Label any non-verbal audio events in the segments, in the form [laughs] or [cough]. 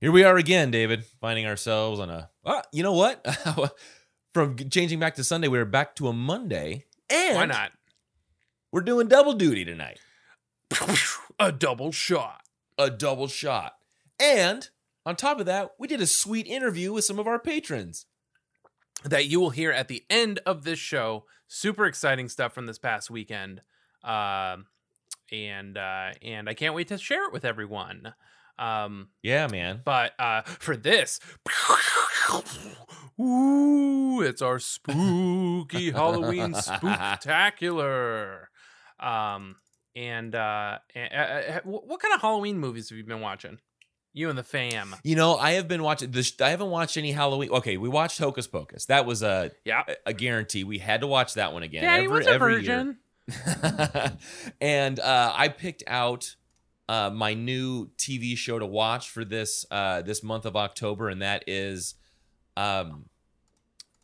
Here we are again, David, finding ourselves on a. Ah, you know what? [laughs] From changing back to Sunday, we are back to a Monday, and Why not? we're doing double duty tonight. [laughs] A double shot. A double shot, and on top of that, we did a sweet interview with some of our patrons. that you will hear at the end of this show. Super exciting stuff from this past weekend, um, and uh, and I can't wait to share it with everyone. Um, Yeah, man. but uh, for this, ooh, it's our spooky [laughs] Halloween [laughs] spooktacular. Um, and uh, and, what kind of Halloween movies have you been watching? You and the fam. You know, I have been watching this. I haven't watched any Halloween. Okay, we watched Hocus Pocus. That was a Yeah. a guarantee. We had to watch that one again. Yeah, he every, was a every virgin. Year. [laughs] and uh, I picked out uh, my new TV show to watch for this uh, this month of October, and that is um,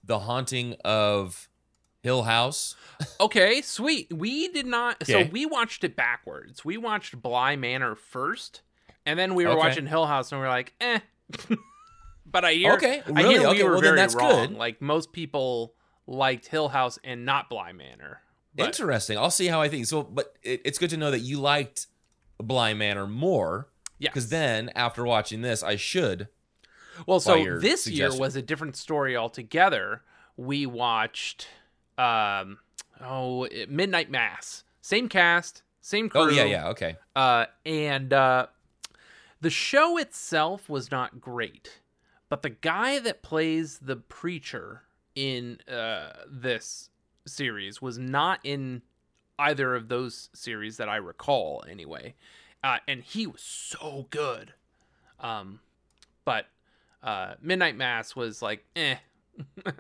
the Haunting of Hill House. [laughs] Okay, sweet. We did not. Okay. So we watched it backwards. We watched Bly Manor first, and then we were Okay. watching Hill House, and we are like, eh. [laughs] but I hear, Okay, I really? hear we Okay, were well, then very that's wrong. good. Like most people liked Hill House and not Bly Manor. But Interesting. I'll see how I think. So, but it, it's good to know that you liked Bly Manor more. yeah, Because then, after watching this, I should. well, so this year was a different story altogether. We watched, um, oh, Midnight Mass. Same cast, same crew. Oh yeah, yeah. Okay. Uh, and uh, the show itself was not great, but the guy that plays the preacher in uh, this series was not in either of those series that I recall, anyway. Uh, and he was so good. Um, but uh, Midnight Mass was like, eh. [laughs]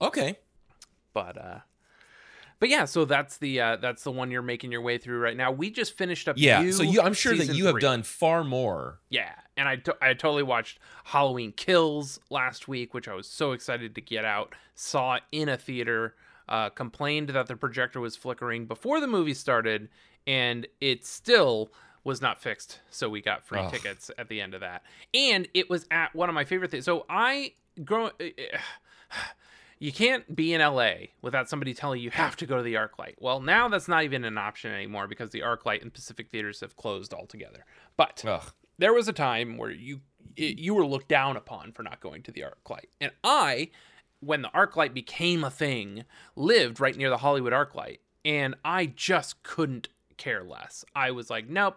Okay. But uh, but yeah, so that's the uh, that's the one you're making your way through right now. We just finished up. Yeah. so you, I'm sure that you have three. done far more. Yeah, and I, to- I totally watched Halloween Kills last week, which I was so excited to get out. Saw in a theater. Uh, complained that the projector was flickering before the movie started, and it still was not fixed. So we got free Ugh. tickets at the end of that, and it was at one of my favorite things. So I grow. [sighs] You can't be in LA without somebody telling you you have to go to the ArcLight. Well, now that's not even an option anymore because the ArcLight and Pacific theaters have closed altogether. But Ugh. there was a time where you you were looked down upon for not going to the ArcLight, and I, when the ArcLight became a thing, lived right near the Hollywood ArcLight, and I just couldn't care less. I was like, nope.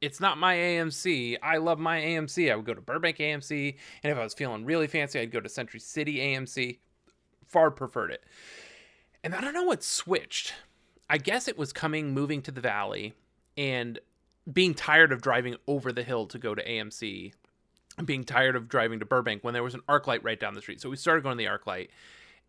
It's not my AMC. I love my AMC. I would go to Burbank AMC, and if I was feeling really fancy, I'd go to Century City AMC. Far preferred it. And I don't know what switched. I guess it was coming, moving to the valley, and being tired of driving over the hill to go to AMC, being tired of driving to Burbank when there was an ArcLight right down the street. So we started going to the ArcLight,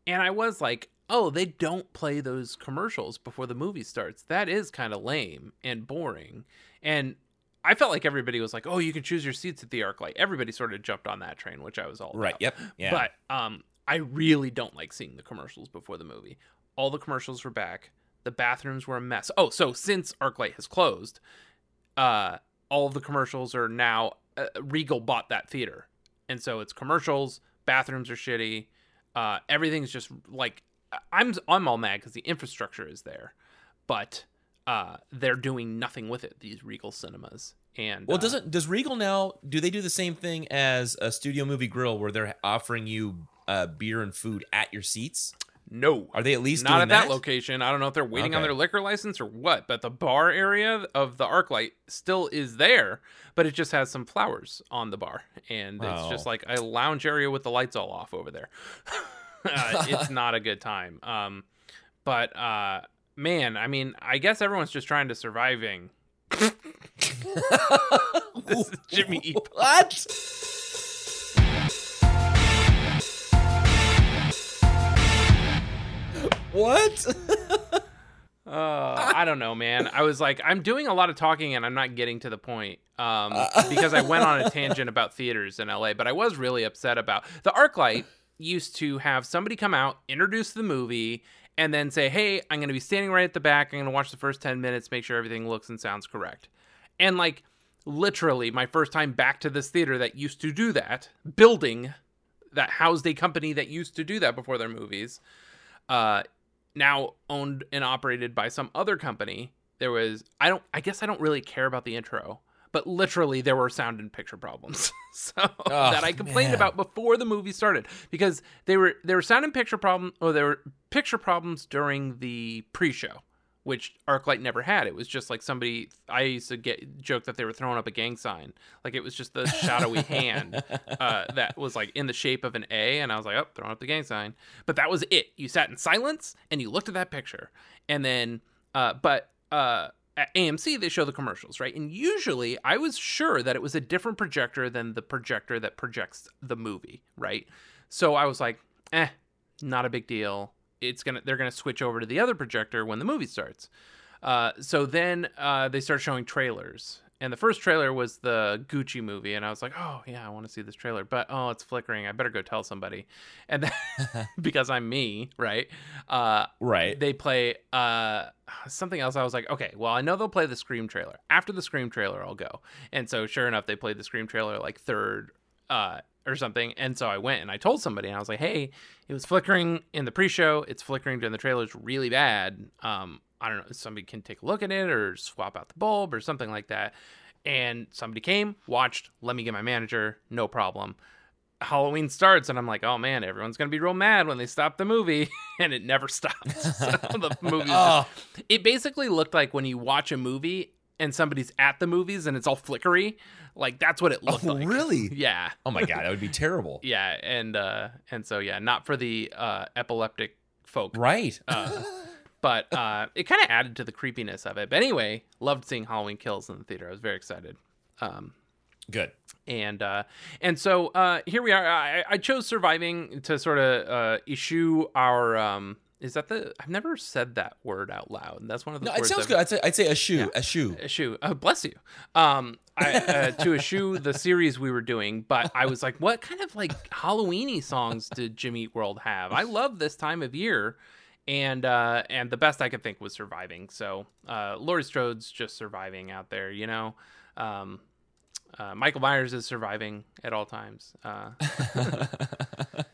and I was like, oh, they don't play those commercials before the movie starts. That is kind of lame and boring. And I felt like everybody was like, oh, you can choose your seats at the ArcLight. Everybody sort of jumped on that train, which I was all Right. about. Yep. Yeah. But um, I really don't like seeing the commercials before the movie. All the commercials were back. The bathrooms were a mess. Oh, so since ArcLight has closed, uh, all of the commercials are now uh, Regal bought that theater, and so it's commercials. Bathrooms are shitty. Uh, everything's just like I'm. I'm all mad because the infrastructure is there, but uh, they're doing nothing with it. These Regal cinemas and well, uh, doesn't does Regal now? Do they do the same thing as a Studio Movie Grill, where they're offering you uh, beer and food at your seats? No Are they at least not doing at that, location. I don't know if they're waiting on their liquor license or what, but the bar area of the ArcLight still is there, but it just has some flowers on the bar, and it's just Oh. like a lounge area with the lights all off over there. [laughs] uh, it's [laughs] not a good time. Um, but uh, man, I mean, I guess everyone's just trying to surviving. [laughs] This is Jimmy E. What? What? [laughs] Uh, I don't know, man. I was like, I'm doing a lot of talking and I'm not getting to the point um, Uh. [laughs] because I went on a tangent about theaters in LA. But I was really upset about the ArcLight used to have somebody come out, introduce the movie, and then say, "Hey, I'm going to be standing right at the back. I'm going to watch the first ten minutes, make sure everything looks and sounds correct." And like, literally my first time back to this theater that used to do that building that housed a company that used to do that before their movies uh now owned and operated by some other company. There was i don't i guess i don't really care about the intro but literally there were sound and picture problems. [laughs] So oh, that i complained man. about before the movie started because they were there were sound and picture problem or there were picture problems during the pre-show which ArcLight never had. It was just like somebody. I used to get joke that they were throwing up a gang sign, like it was just the shadowy [laughs] hand uh, that was like in the shape of an A, and I was like, oh, throwing up the gang sign. But that was it. You sat in silence and you looked at that picture, and then, uh, but uh, at AMC they show the commercials, right? And usually I was sure that it was a different projector than the projector that projects the movie, right? So I was like, eh, not a big deal it's gonna they're gonna switch over to the other projector when the movie starts. Uh, so then uh, they start showing trailers, and the first trailer was the Gucci movie, and I was like, oh yeah, I want to see this trailer, but oh it's flickering. I better go tell somebody, and then, [laughs] [laughs] because I'm me, right? Uh, Right. they play uh something else i was like okay well i know they'll play the scream trailer after the scream trailer i'll go and so sure enough they played the scream trailer like third uh or something and so i went and i told somebody and i was like hey it was flickering in the pre-show. It's flickering during the trailers really bad. Um i don't know if somebody can take a look at it or swap out the bulb or something like that. And somebody came watched let me get my manager. No problem. Halloween starts and I'm like, oh man, everyone's gonna be real mad when they stop the movie, [laughs] and it never stops. [laughs] So the movie, [laughs] Oh, it basically looked like when you watch a movie and somebody's at the movies and it's all flickery, like that's what it looked oh, like. really? [laughs] Yeah, Oh my god, that would be [laughs] terrible. yeah, and uh, and so yeah, not for the uh, epileptic folk, Right. Uh, but uh, it kind of added to the creepiness of it. But anyway, loved seeing Halloween Kills in the theater. I was very excited. Um, Good. and uh and so uh here we are i, I chose surviving to sort of uh issue our um is that the i've never said that word out loud that's one of the No, it sounds I've- good. I'd say I'd say a shoe, a shoe. Eschew. Oh, bless you. Um, I, uh, [laughs] to eschew the series we were doing, but I was like, what kind of like Halloweeny songs did Jimmy Eat World have? I [laughs] love this time of year, and uh, and the best I could think was surviving. So, uh, Laurie Strode's just surviving out there, you know. Um, uh, Michael Myers is surviving at all times. Uh, [laughs]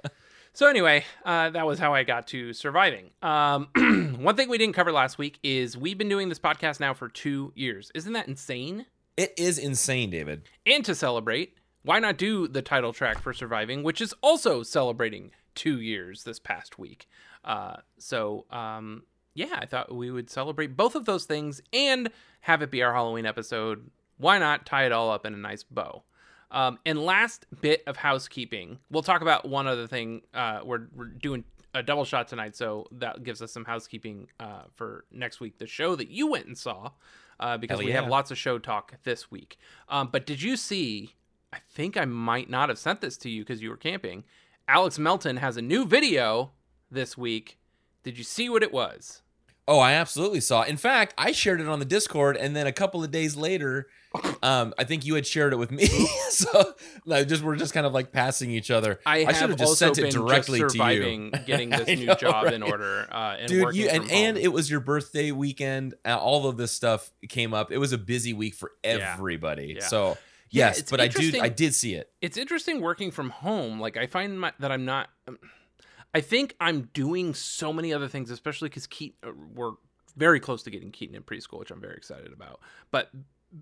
so anyway, uh, that was how I got to surviving. Um, [clears throat] one thing we didn't cover last week is we've been doing this podcast now for two years. Isn't that insane? It is insane, David. And to celebrate, why not do the title track for Surviving, which is also celebrating two years this past week? Uh, so, um, yeah, I thought we would celebrate both of those things and have it be our Halloween episode. Why not tie it all up in a nice bow? Um, and last bit of housekeeping, we'll talk about one other thing. Uh, we're, we're doing a double shot tonight, so that gives us some housekeeping uh, for next week. The show that you went and saw, uh, because Hell we have lots of show talk this week. Um, but did you see? I think I might not have sent this to you because you were camping. Alex Melton has a new video this week. Did you see what it was? Oh, I absolutely saw. In fact, I shared it on the Discord, and then a couple of days later, um, I think you had shared it with me. [laughs] so, like, just we're just kind of like passing each other. I, I should have just sent it directly just to you. getting [laughs] this new know, job in order uh, and Dude, you and and it was your birthday weekend. Uh, all of this stuff came up. It was a busy week for everybody. Yeah. So yes, it's but I do I did see it. it's interesting working from home. Like I find my, that I'm not. um, I think I'm doing so many other things, especially because Keaton. Uh, we're very close to getting Keaton in preschool, which I'm very excited about. But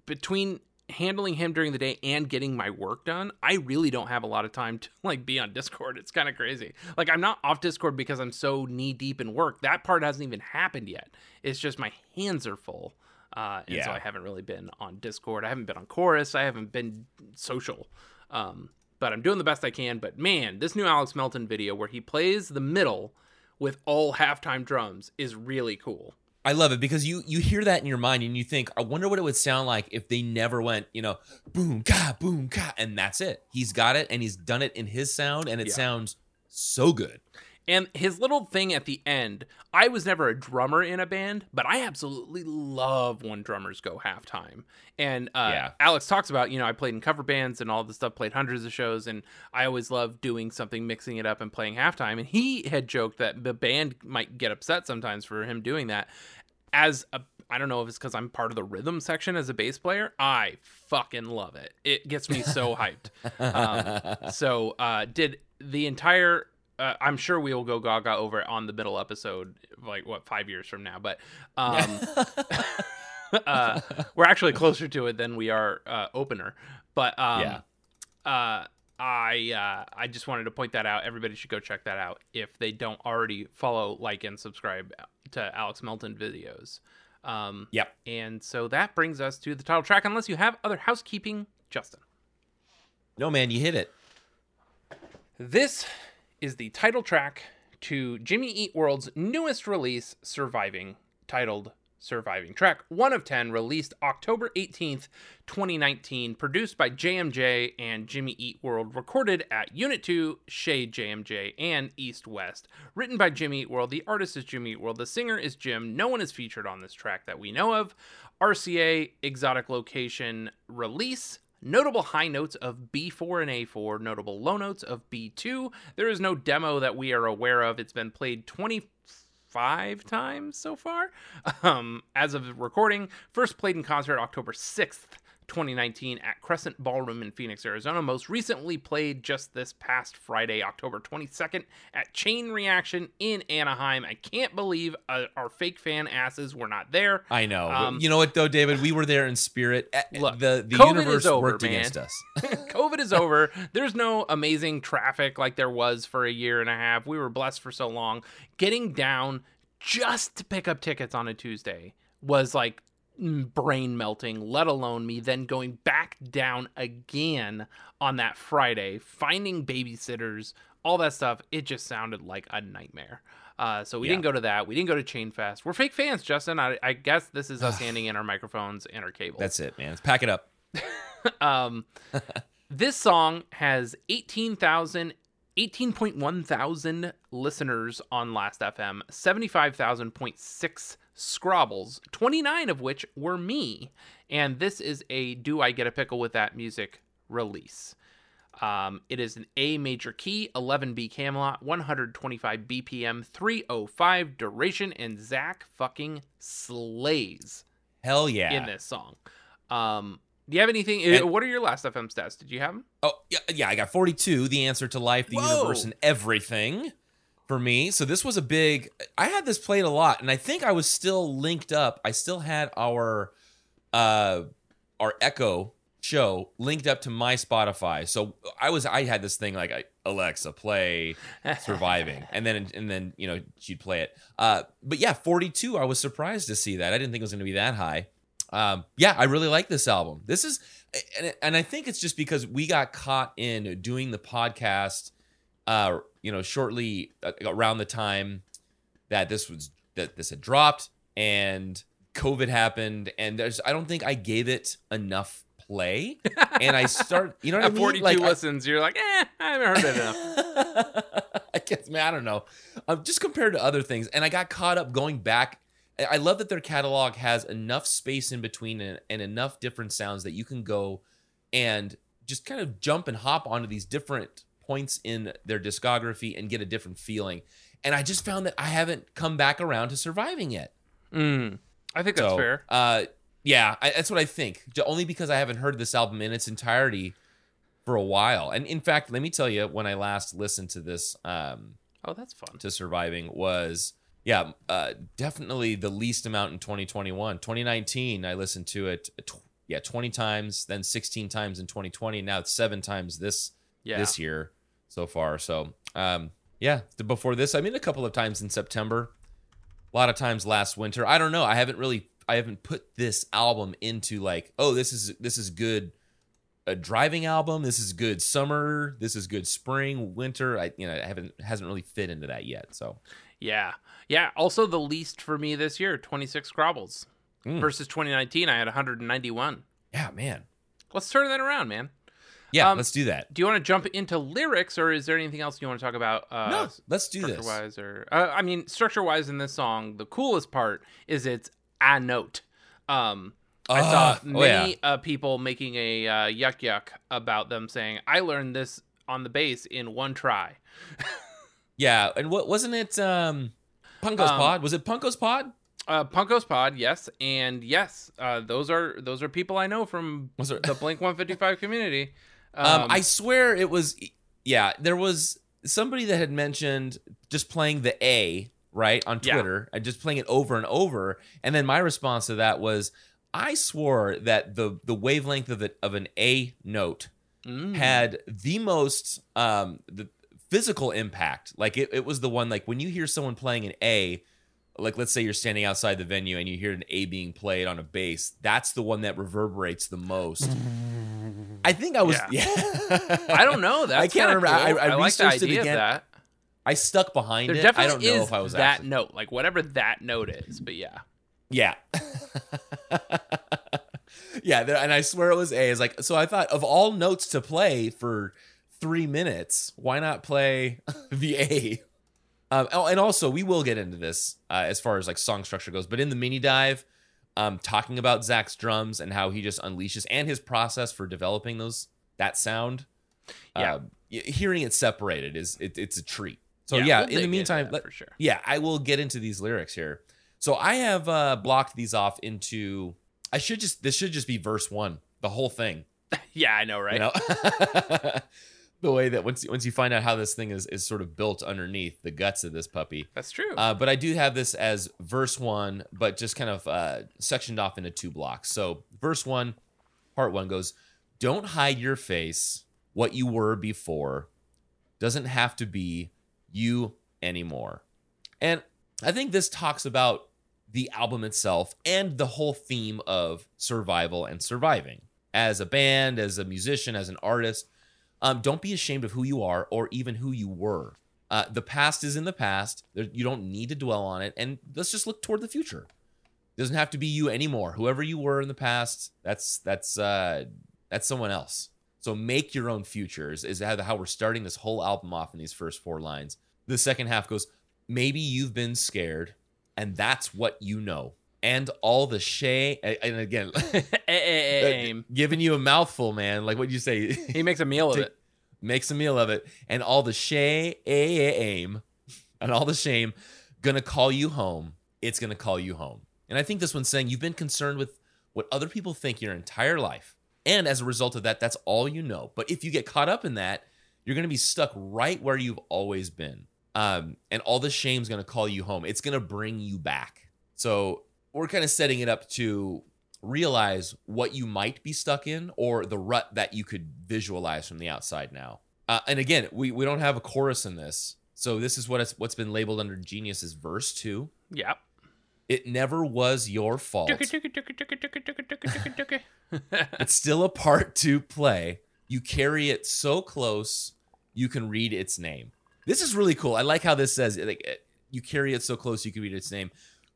between handling him during the day and getting my work done, I really don't have a lot of time to like be on Discord. It's kind of crazy. Like I'm not off Discord because I'm so knee deep in work. That part hasn't even happened yet. It's just my hands are full. Uh, and so I haven't really been on Discord. I haven't been on Chorus. I haven't been social. Um, but I'm doing the best I can. But man, this new Alex Melton video where he plays the middle with all halftime drums is really cool. I love it because you you hear that in your mind and you think, I wonder what it would sound like if they never went, you know, boom ka boom ka, and that's it. He's got it and he's done it in his sound, and it Yeah. sounds so good. And his little thing at the end, I was never a drummer in a band, but I absolutely love when drummers go halftime. And uh, Yeah. Alex talks about, you know, I played in cover bands and all this stuff, played hundreds of shows, and I always love doing something, mixing it up, and playing halftime. And he had joked that the band might get upset sometimes for him doing that. as a I don't know if it's because I'm part of the rhythm section as a bass player. I fucking love it. It gets me so [laughs] hyped. Um, so uh, did the entire. Uh, I'm sure we will go gaga over it on the middle episode, like what five years from now. But um, [laughs] uh, we're actually closer to it than we are uh, opener. But um, Yeah. uh, I uh, I just wanted to point that out. Everybody should go check that out if they don't already follow, like, and subscribe to Alex Melton videos. Um, Yep. and so that brings us to the title track. Unless you have other housekeeping, Justin. No, man, you hit it. This is the title track to Jimmy Eat World's newest release, Surviving, titled Surviving. Track 1 of 10, released October 18th, 2019, produced by JMJ and Jimmy Eat World, recorded at Unit 2, Shade JMJ, and East West. Written by Jimmy Eat World, the artist is Jimmy Eat World, the singer is Jim. No one is featured on this track that we know of. RCA, exotic location, release. Notable high notes of B4 and A4, notable low notes of B2. There is no demo that we are aware of. It's been played 25 times so far [laughs] um, as of recording. First played in concert October 6th. 2019 at Crescent Ballroom in Phoenix, Arizona. Most recently played just this past Friday, October 22nd, at Chain Reaction in Anaheim. I can't believe uh, our fake fan asses were not there. I know. Um, you know what though, David? We were there in spirit. Look, the the COVID universe over, worked man. against us. [laughs] COVID is over. There's no amazing traffic like there was for a year and a half. We were blessed for so long. Getting down just to pick up tickets on a Tuesday was like brain melting, let alone me then going back down again on that Friday, finding babysitters, all that stuff. It just sounded like a nightmare. Uh, so we Yeah. didn't go to that. We didn't go to Chain Fest. We're fake fans, Justin. I, I guess this is us [sighs] handing in our microphones and our cable. That's it, man. Let's pack it up. [laughs] [laughs] Um, this song has 18,000, 18.1 thousand listeners on Last FM, 75,000.6 scrobbles, 29 of which were me. And this is a Do I Get a Pickle with That Music release. Um, it is an A major key, 11B Camelot, 125 BPM, 305 duration, and Zach fucking slays Hell yeah. in this song. Um, do you have anything? And- what are your last FM stats? Did you have them? Oh yeah, yeah. I got 42. The answer to life, the Whoa. universe, and everything for me. So this was a big. I had this played a lot, and I think I was still linked up. I still had our, uh, our Echo show linked up to my Spotify. So I was. I had this thing like Alexa play surviving, and then and then you know she'd play it. Uh, but yeah, 42. I was surprised to see that. I didn't think it was going to be that high. Um, yeah, I really like this album. This is, and, and I think it's just because we got caught in doing the podcast, uh, you know, shortly uh, around the time that this was that this had dropped and COVID happened, and there's I don't think I gave it enough play, [laughs] and I start, you know what I mean? 42 Like, I- listens, you're like, eh, I haven't heard it enough. [laughs] I guess, man, I don't know. Um, just compared to other things, and I got caught up going back. I- I love that their catalog has enough space in between and, and enough different sounds that you can go and just kind of jump and hop onto these different points in their discography and get a different feeling. And I just found that I haven't come back around to surviving yet. Mm, I think that's So, fair. Uh, yeah, I, that's what I think. Only because I haven't heard this album in its entirety for a while. And in fact, let me tell you, when I last listened to this, um, Oh, that's fun. to surviving was yeah uh, definitely the least amount in 2021 2019 i listened to it tw- yeah 20 times then 16 times in 2020 now it's seven times this Yeah. this year so far so um yeah before this i mean a couple of times in september a lot of times last winter i don't know i haven't really i haven't put this album into like oh this is this is good a driving album this is good summer this is good spring winter i you know i haven't hasn't really fit into that yet so Yeah. Yeah. Also, the least for me this year 26 Scrobbles Mm. versus 2019. I had 191. yeah man Let's turn that around, man. Yeah Um, let's do that Do you want to jump into lyrics or is there anything else you want to talk about? Uh, no let's do this wise or uh, I mean structure wise in this song, the coolest part is it's a note. Um, I saw Ah, oh, yeah. many uh, people making a uh, yuck yuck about them saying, "I learned this on the bass in one try." [laughs] yeah and what wasn't it um punko's Um, pod was it punko's pod Uh, Punkos Pod, yes, and yes, uh, those are those are people I know from the Blink 155 community. [laughs] Um, I swear it was, yeah, there was somebody that had mentioned just playing the A, right, on Yeah. Twitter and just playing it over and over. And then my response to that was, I swore that the the wavelength of, it, of an A note Mm. had the most um, the physical impact. Like it, it was the one, like when you hear someone playing an A, like let's say you're standing outside the venue and you hear an A being played on a bass, that's the one that reverberates the most. I think I was, yeah. I don't know. That's [laughs] I can't remember. I- cool. I like the researched it idea again. of that. I stuck behind There it. I don't know if I was that actually, note, like whatever that note is. But yeah, yeah. [laughs] yeah, there, and I swear it was A. Is like so. I thought of all notes to play for three minutes, why not play [laughs] the A? Um, oh, and also we will get into this uh, as far as like song structure goes, but in the mini dive, um, talking about Zach's drums and how he just unleashes and his process for developing those that sound. Yeah. uh, hearing it separated is it, it's a treat. So yeah, we'll in the meantime, let, for sure. yeah, I will get into these lyrics here. So I have uh blocked these off into I should just this should just be verse 1, the whole thing, [laughs] Yeah, I know, right? you know. [laughs] the way that once once you find out how this thing is is sort of built underneath the guts of this puppy. That's true. Uh, but I do have this as verse 1, but just kind of uh sectioned off into two blocks. So verse 1, part 1 goes, "Don't hide your face, what you were before doesn't have to be you anymore." And I think this talks about the album itself and the whole theme of survival and surviving. As a band, as a musician, as an artist, um, don't be ashamed of who you are or even who you were. Uh, the past is in the past. There, you don't need to dwell on it, and let's just look toward the future. It doesn't have to be you anymore. Whoever you were in the past, that's that's uh, that's someone else. So make your own futures is how how we're starting this whole album off in these first four lines. The second half goes, maybe you've been scared, and that's what you know. And all the shame, and again, [laughs] eh, eh, eh, [laughs] Aim. giving you a mouthful, man. Like what you say, [laughs] He makes a meal of it. makes a meal of it, and all the shame and all the shame gonna call you home. It's gonna call you home. And I think this one's saying you've been concerned with what other people think your entire life. And as a result of that, that's all you know. But if you get caught up in that, you're gonna be stuck right where you've always been. Um, and all the shame's gonna call you home. It's gonna bring you back. So we're kind of setting it up to realize what you might be stuck in or the rut that you could visualize from the outside now. Uh, and again, we, we don't have a chorus in this. So this is what it's, what's been labeled under genius verse two. Yep. It never was your fault. it's still a part to play. You carry it so close, you can read its name. This is really cool. I like how this says like you carry it so close you can read its name.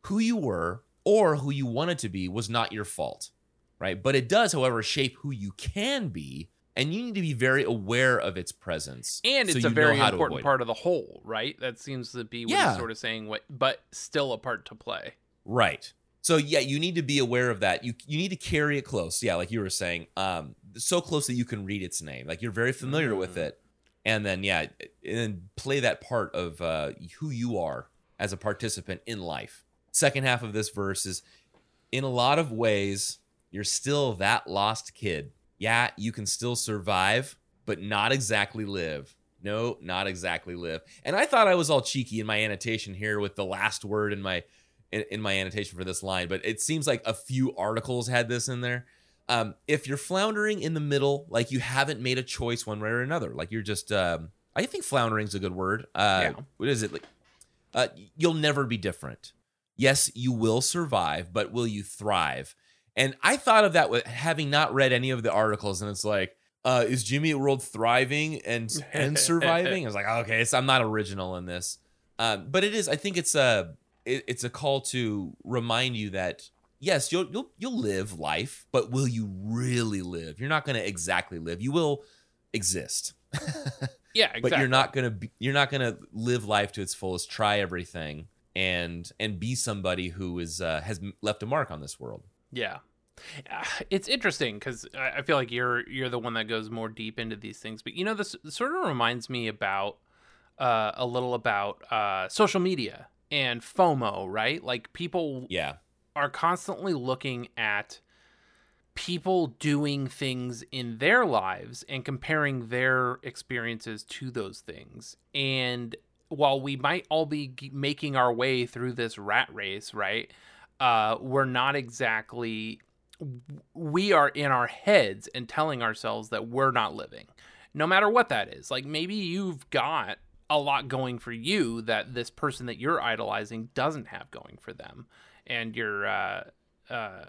Who you were, or who you wanted to be was not your fault, right? But it does, however, shape who you can be, and you need to be very aware of its presence. and so it's a very important avoid it. part of the whole, right? That seems to be what Yeah. sort of saying. What, but still a part to play. Right. So yeah, you need to be aware of that. You you need to carry it close. Yeah, like you were saying, um, so close that you can read its name. Like you're very familiar with Mm. it, and then yeah, and then play that part of uh, who you are as a participant in life. Second half of this verse is, in a lot of ways, you're still that lost kid. Yeah, you can still survive, but not exactly live. No, not exactly live. And I thought I was all cheeky in my annotation here with the last word in my in, in my annotation for this line, but it seems like a few articles had this in there. Um, if you're floundering in the middle, like you haven't made a choice one way or another, like you're just, um, I think floundering's a good word. Uh, Yeah. What is it? Like, uh, you'll never be different. Yes, you will survive, but will you thrive? And I thought of that with having not read any of the articles, and it's like, uh, is Jimmy World thriving and and [laughs] surviving? I was like, okay, so I'm not original in this, um, but it is. I think it's a it, it's a call to remind you that yes, you'll you'll you'll live life, but will you really live? You're not going to exactly live. You will exist, [laughs] Yeah, exactly. but you're not going to be, you're not going to live life to its fullest. Try everything and and be somebody who is uh, has left a mark on this world. Yeah, [sighs] it's interesting because I I feel like you're you're the one that goes more deep into these things. But you know, this sort of reminds me about uh, a little about uh, social media and FOMO, right? Like people Yeah. are constantly looking at people doing things in their lives and comparing their experiences to those things. And while we might all be making our way through this rat race, right? Uh, we're not exactly. We are in our heads and telling ourselves that we're not living, no matter what that is. Like maybe you've got a lot going for you that this person that you're idolizing doesn't have going for them, and you're uh, uh,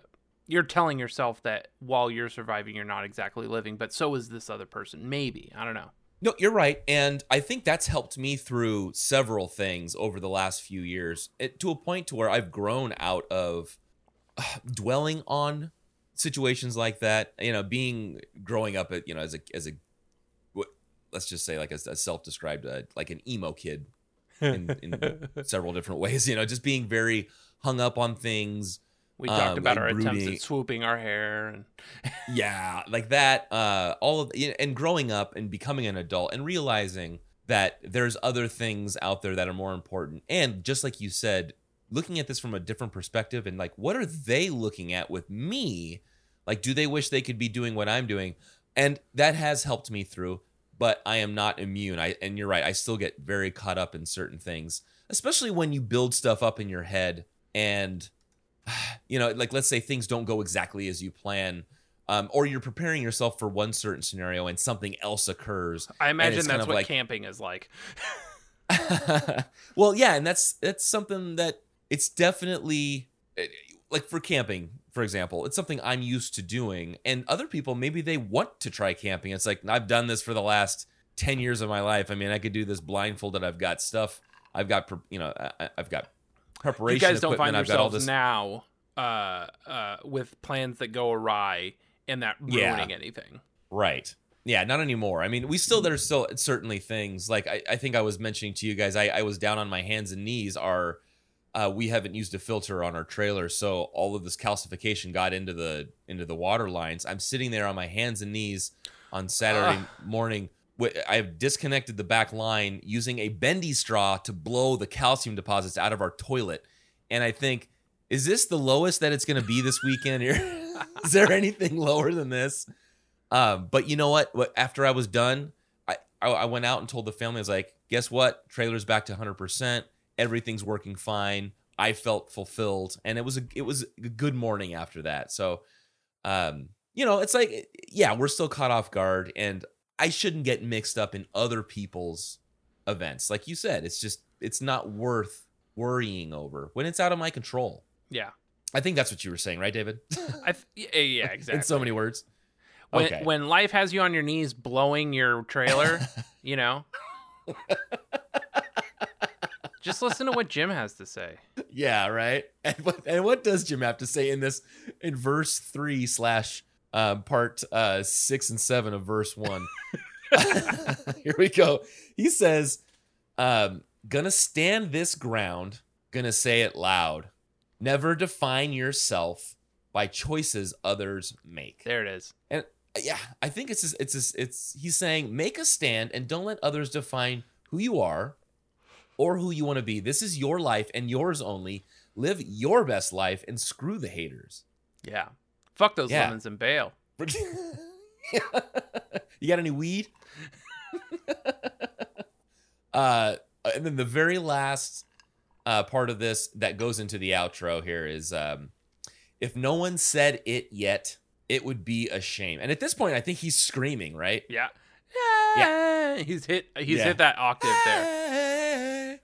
you're telling yourself that while you're surviving, you're not exactly living, but so is this other person. Maybe I don't know. No, you're right. And I think that's helped me through several things over the last few years it, to a point to where I've grown out of uh, [sighs] dwelling on situations like that. You know, being growing up, at, you know, as a, as a, what, let's just say like a, a self-described, uh, like an emo kid in, in [laughs] several different ways, you know, just being very hung up on things. We talked Um, about our attempts at swooping our hair and [laughs] yeah like that uh all of you know, and growing up and becoming an adult and realizing that there's other things out there that are more important. And just like you said looking at this from a different perspective and like what are they looking at with me? Like do they wish they could be doing what i'm doing? And that has helped me through but i am not immune. I and you're right i still get very caught up in certain things especially when you build stuff up in your head and [sighs] you know like let's say things don't go exactly as you plan um, or you're preparing yourself for one certain scenario and something else occurs I imagine that's what like- camping is like. [laughs] well yeah and that's that's something that it's definitely eh, like for camping for example it's something i'm used to doing and other people maybe they want to try camping it's like i've done this for the last 10 years of my life i mean i could do this blindfolded i've got stuff i've got you know i've got preparation You guys don't find i've got all yourselves this now uh, uh, with plans that go awry and that Yeah. ruining anything. Right. Yeah, not anymore. I mean, we still there's still certainly things like I, I think I was mentioning to you guys. I, I was down on my hands and knees. Our uh, we haven't used a filter on our trailer, so all of this calcification got into the into the water lines. I'm sitting there on my hands and knees on Saturday morning. Wi- I've disconnected the back line using a bendy straw to blow the calcium deposits out of our toilet, and I think, is this the lowest that it's going to be this weekend? [laughs] Is there anything lower than this? Um, but you know what? After I was done, I, I I went out and told the family I was like, guess what? Trailer's back to 100. percent Everything's working fine. I felt fulfilled, and it was a it was a good morning after that. So, um, you know, it's like yeah, we're still caught off guard, and I shouldn't get mixed up in other people's events. Like you said, it's just it's not worth worrying over when it's out of my control. Yeah. I think that's what you were saying, right, David? I th- yeah, [laughs] exactly. in so many words. when, okay. when life has you on your knees blowing your trailer, [laughs] you know, just listen to what Jim has to say. Yeah, right. And what, and what does Jim have to say in this in verse three slash um, part uh, six and seven of verse one? [laughs] [laughs] Here we go. He says, um, "Gonna stand this ground. Gonna say it loud. Never define yourself by choices others make." There it is. And uh, yeah, I think it's just, it's just, it's he's saying make a stand and don't let others define who you are or who you want to be. This is your life and yours only. Live your best life and screw the haters. Yeah. Fuck those Yeah. lemons and bail. [laughs] you got any weed? [laughs] uh and then the very last uh part of this that goes into the outro here is um if no one said it yet, it would be a shame. And at this point I think he's screaming, right? Yeah. Yeah. He's hit he's Yeah. hit that octave there.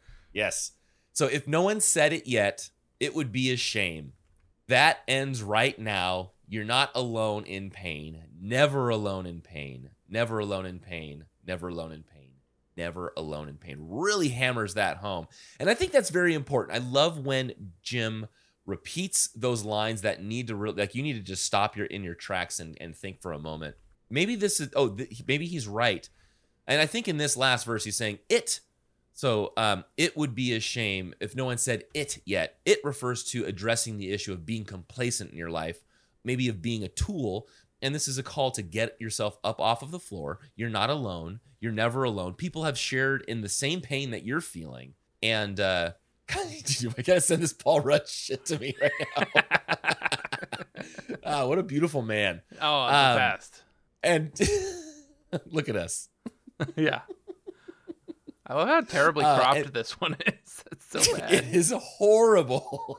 [laughs] Yes. So if no one said it yet, it would be a shame. That ends right now. You're not alone in pain. Never alone in pain. Never alone in pain. Never alone in pain. Never alone in pain. Really hammers that home. And I think that's very important. I love when Jim repeats those lines that need to like you need to just stop your in your tracks and, and think for a moment. Maybe this is oh th- maybe he's right. And I think in this last verse he's saying it so um, it would be a shame if no one said it yet. It refers to addressing the issue of being complacent in your life, maybe of being a tool. And this is a call to get yourself up off of the floor. You're not alone. You're never alone. People have shared in the same pain that you're feeling. And uh, [laughs] I gotta send this Paul Rudd shit to me right now. [laughs] Ah, what a beautiful man. Oh, the Um, best. And [laughs] look at us. Yeah. I love how terribly Uh, cropped this one is. It's so bad. It is horrible.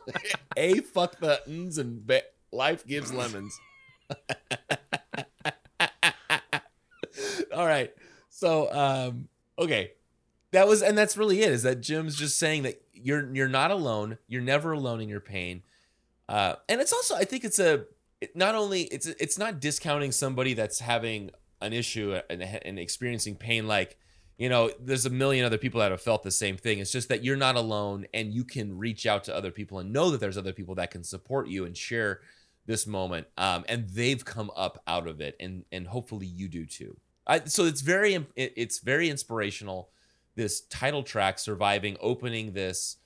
A fuck the uns and ba- life gives lemons. All right. So um okay. That was and that's really it is that Jim's just saying that you're you're not alone. You're never alone in your pain. Uh and it's also I think it's a not only it's it's not discounting somebody that's having an issue and, and experiencing pain like you know there's a million other people that have felt the same thing it's just that you're not alone and you can reach out to other people and know that there's other people that can support you and share this moment um, and they've come up out of it and and hopefully you do too I, so it's very it- it's very inspirational this title track surviving opening this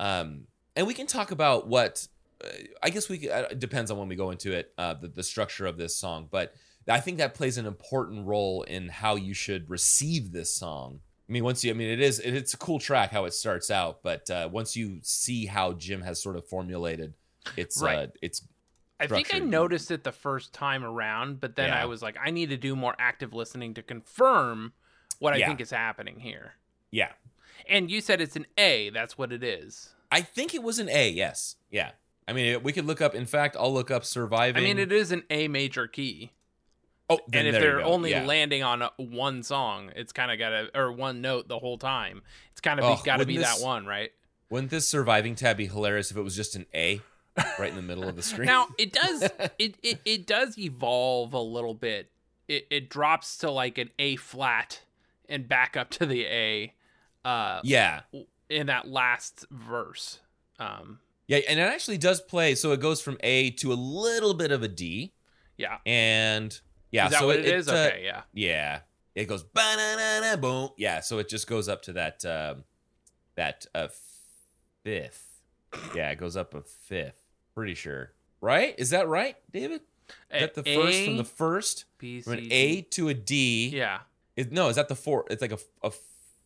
um, and we can talk about what uh, i guess we uh, it depends on when we go into it uh, the, the structure of this song but I think that plays an important role in how you should receive this song. I mean, once you, I mean, it is, it, it's a cool track how it starts out, but uh, once you see how Jim has sort of formulated, it's, uh, Right. it's, I think I noticed it the first time around, but then Yeah. I was like, I need to do more active listening to confirm what I Yeah. think is happening here. yeah. And you said it's an A. That's what it is. I think it was an A. Yes. Yeah. I mean, we could look up. In fact, I'll look up surviving. I mean, it is an A major key. Oh, and if they're only Yeah. landing on a- one song, it's kind of got to, or one note the whole time. It's kind of Oh, got to be wouldn't that one, right? wouldn't this surviving tab be hilarious if it was just an A right in the middle of the screen? Now it [laughs] does it, it it does evolve a little bit. It it drops to like an A flat and back up to the A uh yeah. in that last verse. Um Yeah. And it actually does play. So it goes from A to a little bit of a D. yeah. And yeah. so it, it is? uh, okay, yeah. Yeah. It goes ba-na-na-na, boom. Yeah, so it just goes up to that um that uh fifth. Yeah, it goes up a fifth. Pretty sure. Right? Is that right, David? Is that the first from the first B, from an C, A to a D? Yeah. Is, no, is that the fourth? It's like a, a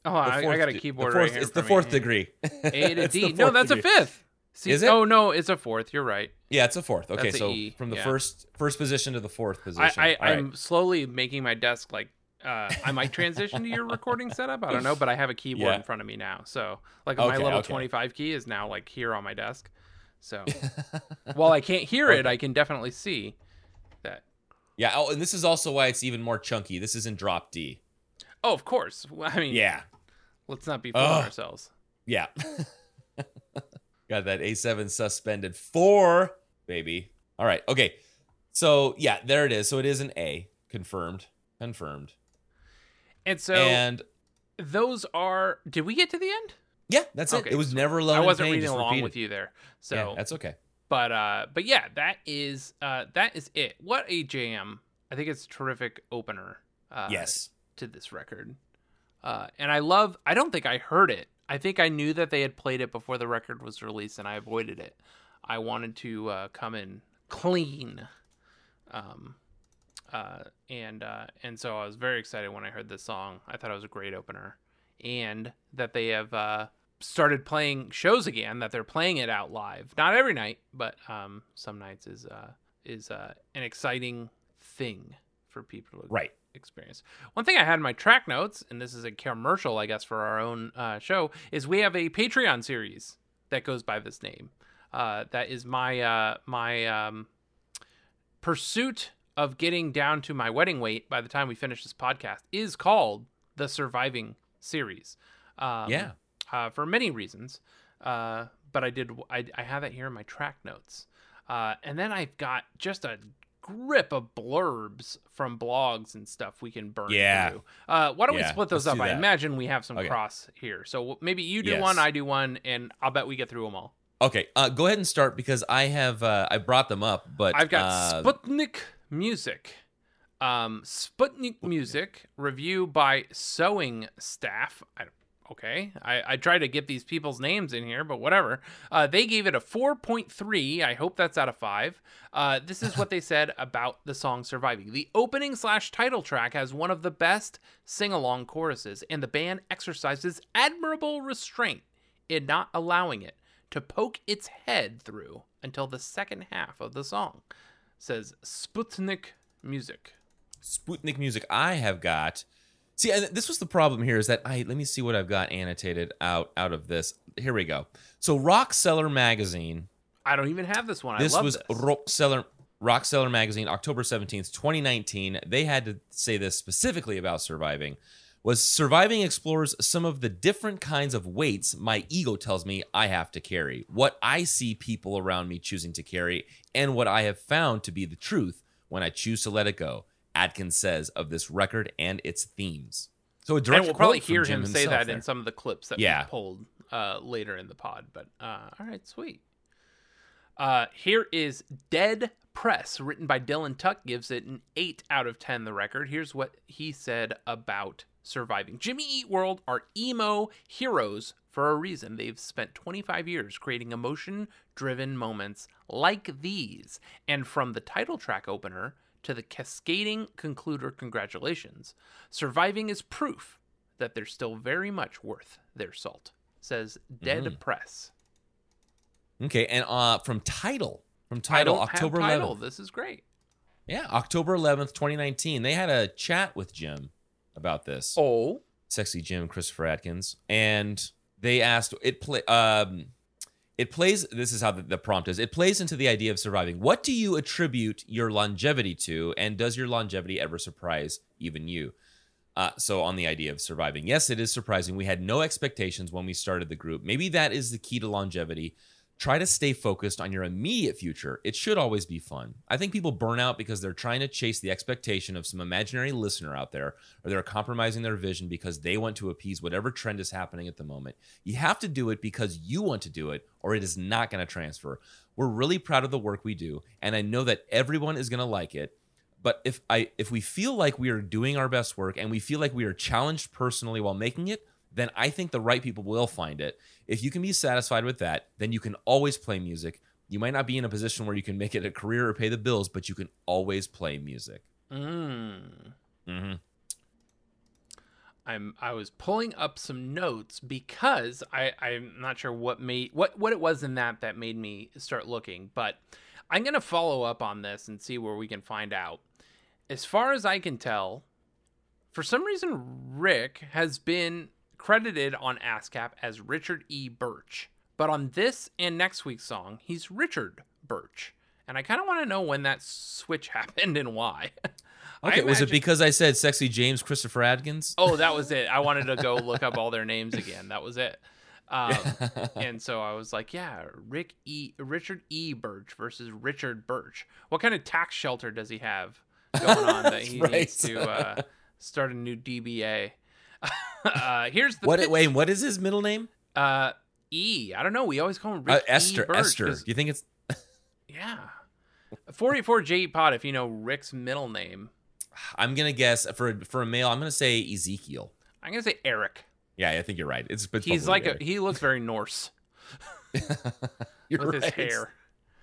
Oh, I, I got a keyboard fourth, right here. It's the fourth me. degree. A to [laughs] D. No, that's a fifth. See, Is it? Oh no, it's a fourth. You're right. Yeah, it's a fourth. Okay, so E, from the yeah. first first position to the fourth position. I All right. I'm slowly making my desk like uh, I might transition to your recording setup. I don't know, but I have a keyboard Yeah. in front of me now. So like my Okay, level okay. 25 key is now like here on my desk. So [laughs] while I can't hear it, I can definitely see that. Yeah, oh, and this is also why it's even more chunky. This is in drop D. Oh, of course. Well, I mean, Yeah. let's not be fooling ourselves. Yeah. [laughs] Got that A7 suspended four, baby. All right. Okay. So, yeah, there it is. So it is an A. Confirmed. Confirmed. And so and those are. Did we get to the end? Yeah, that's Okay, it. It was never alone. I wasn't pain, reading along with you there. So yeah, that's okay. but uh but yeah that is uh that is it what a jam i think it's a terrific opener uh yes. to this record uh and i love i don't think i heard it i think i knew that they had played it before the record was released and i avoided it i wanted to uh come in clean um uh and uh and so i was very excited when i heard this song i thought it was a great opener and that they have uh started playing shows again that they're playing it out live. Not every night but um some nights is uh is uh an exciting thing for people to Right. experience. One thing i had in my track notes and this is a commercial i guess for our own uh, show is we have a patreon series that goes by this name. Uh that is my uh my um pursuit of getting down to my wedding weight by the time we finish this podcast is called the surviving series um, Yeah. uh, for many reasons. Uh, but I did I, I have that here in my track notes, uh, and then I've got just a grip of blurbs from blogs and stuff we can burn Yeah. through. Uh, why don't we split those up? I imagine we have some Okay. cross here, so maybe you do Yes. one, I do one, and I'll bet we get through them all. Okay. Uh, go ahead and start because I have uh, I brought them up, but I've got uh, Sputnik Music. Um, Sputnik Music review by Sewing Staff. I, okay, I, I try to get these people's names in here, but whatever. Uh, they gave it a 4.3. I hope that's out of five. Uh, this is what they [laughs] said about the song "Surviving." The opening slash title track has one of the best sing along choruses, and the band exercises admirable restraint in not allowing it to poke its head through until the second half of the song, says Sputnik Music. Sputnik Music. I have got. See, and this was the problem here is that I let me see what I've got annotated out out of this. Here we go. So Rock Cellar magazine. I don't even have this one. This I love was this. Rock Cellar Rock Cellar magazine, October 17th, 2019. They had to say this specifically about surviving. Was surviving explores some of the different kinds of weights my ego tells me I have to carry, what I see people around me choosing to carry, and what I have found to be the truth when I choose to let it go. Adkins says of this record and its themes. So a direct and we'll probably quote from hear him say that there. in some of the clips that Yeah. we pulled uh, later in the pod. But uh, all right, sweet. Uh, here is Dead Press, written by Dylan Tuck, gives it an 8 out of 10, the record. Here's what he said about surviving Jimmy Eat World are emo heroes for a reason. They've spent 25 years creating emotion driven moments like these. And from the title track opener to the cascading concluder, congratulations, surviving is proof that they're still very much worth their salt, says Dead Press. Okay, and uh, from title, from title, October title. 11th. This is great. Yeah, October 11th, 2019. They had a chat with Jim about this. Oh, Sexy Jim, Christopher Adkins, and they asked it play. Um, it plays. This is how the, the prompt is. It plays into the idea of surviving. What do you attribute your longevity to, and does your longevity ever surprise even you? Uh, so on the idea of surviving, yes, it is surprising. We had no expectations when we started the group. Maybe that is the key to longevity. Try to stay focused on your immediate future. It should always be fun. I think people burn out because they're trying to chase the expectation of some imaginary listener out there, or they're compromising their vision because they want to appease whatever trend is happening at the moment. You have to do it because you want to do it, or it is not going to transfer. We're really proud of the work we do, and I know that everyone is going to like it but if i if we feel like we are doing our best work and we feel like we are challenged personally while making it then i think the right people will find it if you can be satisfied with that then you can always play music you might not be in a position where you can make it a career or pay the bills but you can always play music mm. hmm I'm I was pulling up some notes because I I'm not sure what made what what it was in that that made me start looking, but I'm gonna follow up on this and see where we can find out. As far as I can tell, for some reason Rick has been credited on ASCAP as Richard E. Birch, but on this and next week's song, he's Richard Birch. And I kind of want to know when that switch [laughs] happened and why. [laughs] Okay was it because i said sexy james christopher adkins Oh, that was [laughs] it. I wanted to go look up all their names again. That was it. Um, and so I was like, yeah, Rick E. Richard E. Birch versus Richard Birch. What kind of tax shelter does he have going on that he Right. needs to uh, start a new DBA? Uh, here's the what pitch- wait what is his middle name uh, E. I don't know. We always call him uh, Rick esther E. Esther do you think it's Yeah. 44 J Pod. If you know Rick's middle name, i'm gonna guess for for a male i'm gonna say ezekiel I'm gonna say Eric. yeah i think you're right it's, it's He's like a, he looks very Norse [laughs] You're with his right. hair.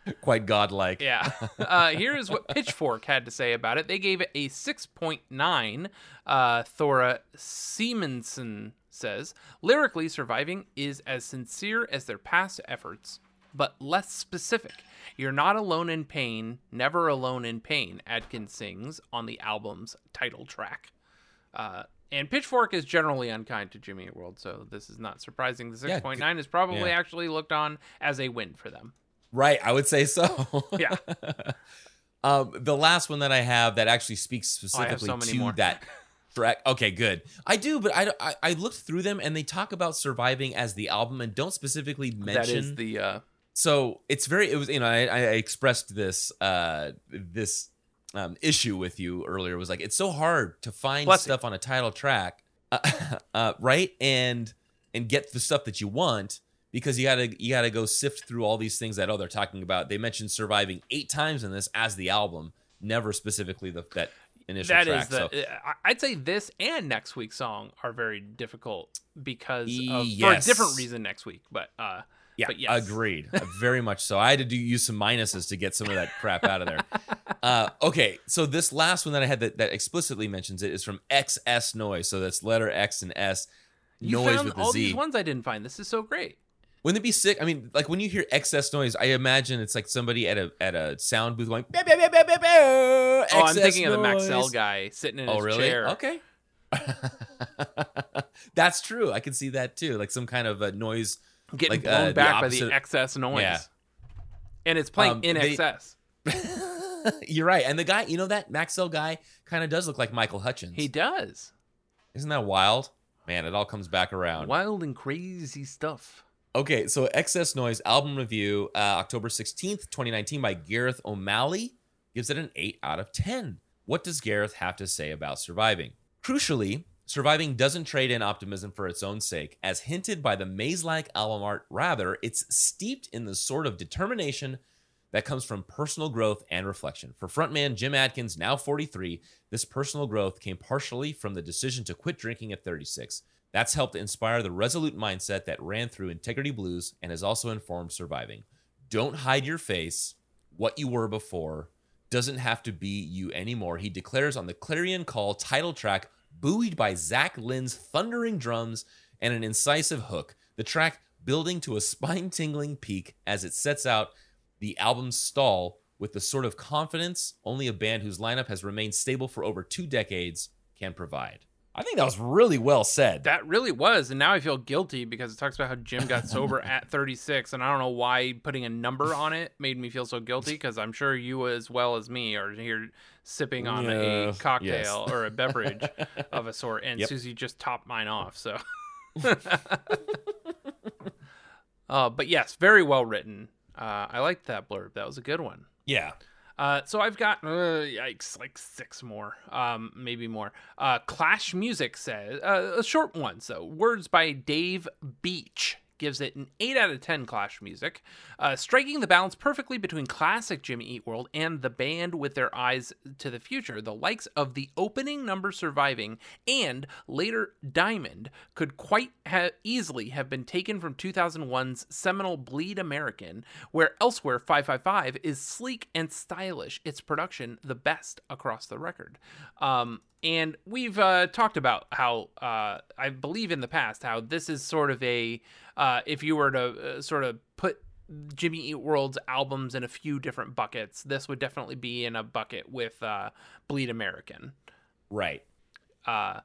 [laughs] quite godlike Yeah. [laughs] Uh, here's what Pitchfork had to say about it. They gave it a 6.9. Uh, Thora Simonson says lyrically, surviving is as sincere as their past efforts, but less specific. You're not alone in pain, never alone in pain. Adkins sings on the album's title track. Uh, and Pitchfork is generally unkind to Jimmy World, so this is not surprising. The Yeah, 6.9 is probably yeah. actually looked on as a win for them. Right, I would say so. Yeah. [laughs] um, the last one that I have that actually speaks Oh, specifically so to more. that [laughs] track. Okay, good. I do, but I, I I looked through them and they talk about surviving as the album and don't specifically mention. That is the uh, so it's very. It was you know I, I expressed this uh this um, issue with you earlier. Was like it's so hard to find Bless stuff on a title track, uh, [laughs] uh, right? And and get the stuff that you want because you gotta you gotta go sift through all these things that oh they're talking about. They mentioned surviving eight times in this as the album, never specifically the that initial That track. is the. so I'd say this and next week's song are very difficult because of, for a different reason next week. But uh, Yeah, But yes. agreed. Uh, Very much so. I had to do use some minuses to get some of that crap out of there. [laughs] Uh, okay, so this last one that I had that, that explicitly mentions it is from XS Noise. So that's letter X and S you noise found with the all Z. these ones I didn't find. This is so great. Wouldn't it be sick? I mean, like when you hear excess noise, I imagine it's like somebody at a at a sound booth going. "Beep, beep, beep, beep, beep, beep." Oh, I'm thinking of the. Maxell guy sitting in Oh, his really? chair. Okay. [laughs] That's true. I can see that too. Like some kind of a noise. Getting Like, blown uh, the back by the excess noise. Yeah. And it's playing Um, in they- excess. [laughs] You're right. And the guy, you know, that Maxell guy kind of does look like Michael Hutchence. He does. Isn't that wild? Man, it all comes back around. Wild and crazy stuff. Okay, so XS Noise album review, uh, October 16th, 2019, by Gareth O'Malley, gives it an 8 out of 10. What does Gareth have to say about surviving? Crucially, surviving doesn't trade in optimism for its own sake. As hinted by the maze like album art, rather, it's steeped in the sort of determination that comes from personal growth and reflection. For frontman Jim Adkins, now 43, this personal growth came partially from the decision to quit drinking at 36. That's helped inspire the resolute mindset that ran through Integrity Blues and has also informed surviving. Don't hide your face. What you were before doesn't have to be you anymore. He declares on the Clarion Call title track, buoyed by Zach Lind's thundering drums and an incisive hook. The track building to a spine tingling peak as it sets out the album's stall with the sort of confidence only a band whose lineup has remained stable for over two decades can provide. I think that was really well said. That really was, and now I feel guilty because it talks about how Jim got sober [laughs] at 36, and I don't know why putting a number on it made me feel so guilty because I'm sure you as well as me are here sipping on a cocktail yes. or a beverage [laughs] of a sort, and Yep. Susie just topped mine off. So, [laughs] uh, but yes, very well written. Uh, I liked that blurb. That was a good one. yeah. Uh, so I've got uh, yikes, like six more, um, maybe more. Uh, Clash Music says uh, a short one. So words by Dave Beach gives it an eight out of ten. Clash Music, uh, striking the balance perfectly between classic Jimmy Eat World and the band with their eyes to the future. The likes of the opening number surviving and later Diamond could quite ha- easily have been taken from 2001's seminal Bleed American, where elsewhere 555 is sleek and stylish. Its production the best across the record. Um, and we've uh, talked about how uh, I believe in the past how this is sort of a uh, if you were to uh, sort of put Jimmy Eat World's albums in a few different buckets, this would definitely be in a bucket with uh, Bleed American Right. uh,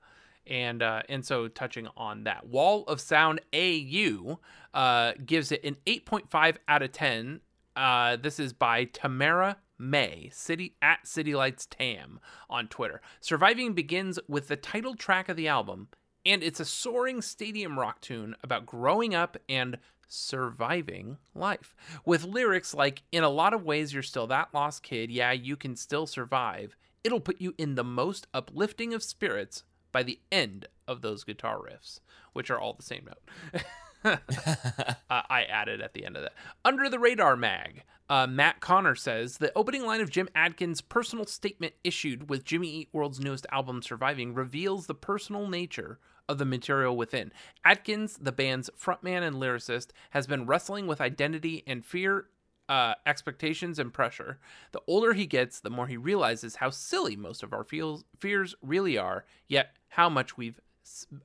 and uh, and so touching on that, Wall of Sound AU uh, gives it an 8.5 out of 10. Uh, this is by Tamara May, City at City Lights Tam on Twitter. Surviving begins with the title track of the album, and it's a soaring stadium rock tune about growing up and surviving life. With lyrics like, In a lot of ways, you're still that lost kid. Yeah, you can still survive. It'll put you in the most uplifting of spirits by the end of those guitar riffs, which are all the same note. [laughs] uh, I added at the end of that. Under the radar mag, uh, Matt Connor says the opening line of Jim Adkins' personal statement issued with Jimmy Eat World's newest album, Surviving, reveals the personal nature of the material within. Adkins, the band's frontman and lyricist, has been wrestling with identity and fear. Uh, expectations and pressure. The older he gets, the more he realizes how silly most of our feels, fears really are, yet how much we've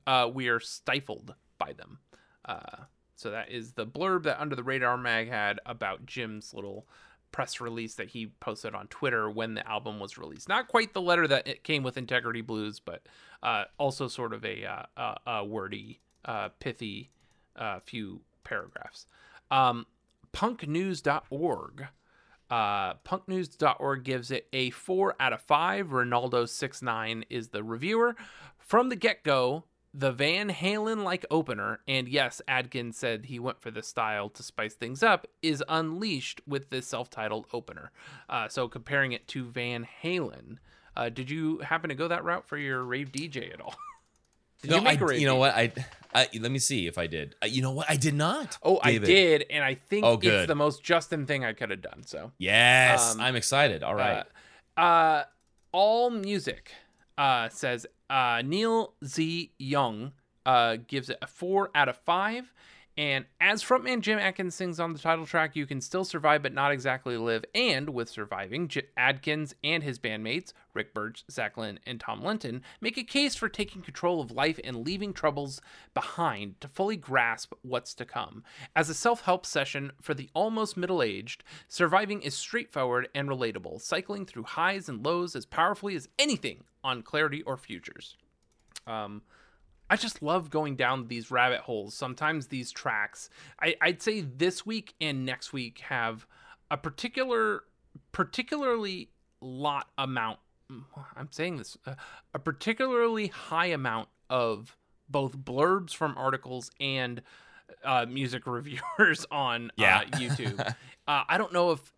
uh, we are stifled by them. Uh, so that is the blurb that Under the Radar Mag had about Jim's little press release that he posted on Twitter when the album was released. Not quite the letter that it came with Integrity Blues, but uh, also sort of a, uh, a, a wordy, uh, pithy uh, few paragraphs. Um, punknews.org. Uh, punknews.org gives it a 4 out of 5. Ronaldo69 is the reviewer. From the get go, the Van Halen like opener, and yes, Adkins said he went for the style to spice things up, is unleashed with this self titled opener. Uh, so comparing it to Van Halen, uh, did you happen to go that route for your rave DJ at all? [laughs] Did no, you make I, a rave you know DJ? what? I, I let me see if I did. Uh, you know what? I did not. Oh, David. I did, and I think Oh, it's the most Justin thing I could have done. So, Yes, Um, I'm excited. All right. Uh, uh, all music uh, says uh, Neil Z. Yeung uh, gives it a four out of five, And as frontman Jim Adkins sings on the title track, you can still survive but not exactly live. And with surviving, J- Adkins and his bandmates, Rick Birch, Zach Lind, and Tom Linton, make a case for taking control of life and leaving troubles behind to fully grasp what's to come. As a self help session for the almost middle aged, surviving is straightforward and relatable, cycling through highs and lows as powerfully as anything on Clarity or Futures. Um, I just love going down these rabbit holes. Sometimes these tracks, I, I'd say this week and next week have a particular, particularly lot amount. I'm saying this, uh, a particularly high amount of both blurbs from articles and uh, music [laughs] reviewers on Yeah. uh, YouTube. [laughs] uh, I don't know if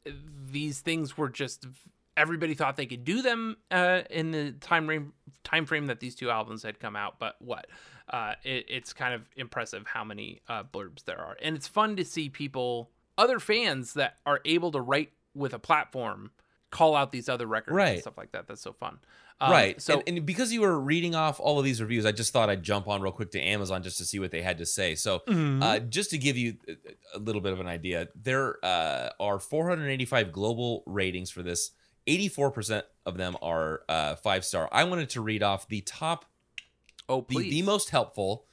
these things were just everybody thought they could do them uh, in the time frame time frame that these two albums had come out, but what? Uh, it, it's kind of impressive how many uh, blurbs there are, and it's fun to see people, other fans that are able to write with a platform, call out these other records and stuff like that. That's so fun. Um, right. So and, and because you were reading off all of these reviews, I just thought I'd jump on real quick to Amazon just to see what they had to say. So, Mm-hmm. uh, just to give you a- a little bit of an idea, there uh, are 485 global ratings for this. 84% of them are uh, five star. I wanted to read off the top, oh the, please, the most helpful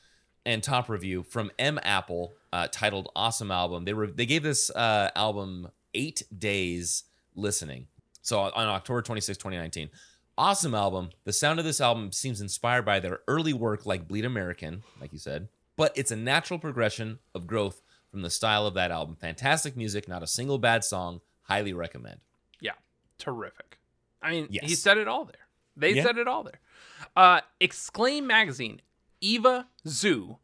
and top review from M Apple uh, titled "Awesome Album." They were they gave this uh, album eight days listening. So on October 26, 2019. Awesome album. The sound of this album seems inspired by their early work like Bleed American, like you said, but it's a natural progression of growth from the style of that album. Fantastic music, not a single bad song. Highly recommend. Yeah, terrific. I mean, he said it all there. They Yeah. said it all there. Uh, Exclaim Magazine, Eva Zoo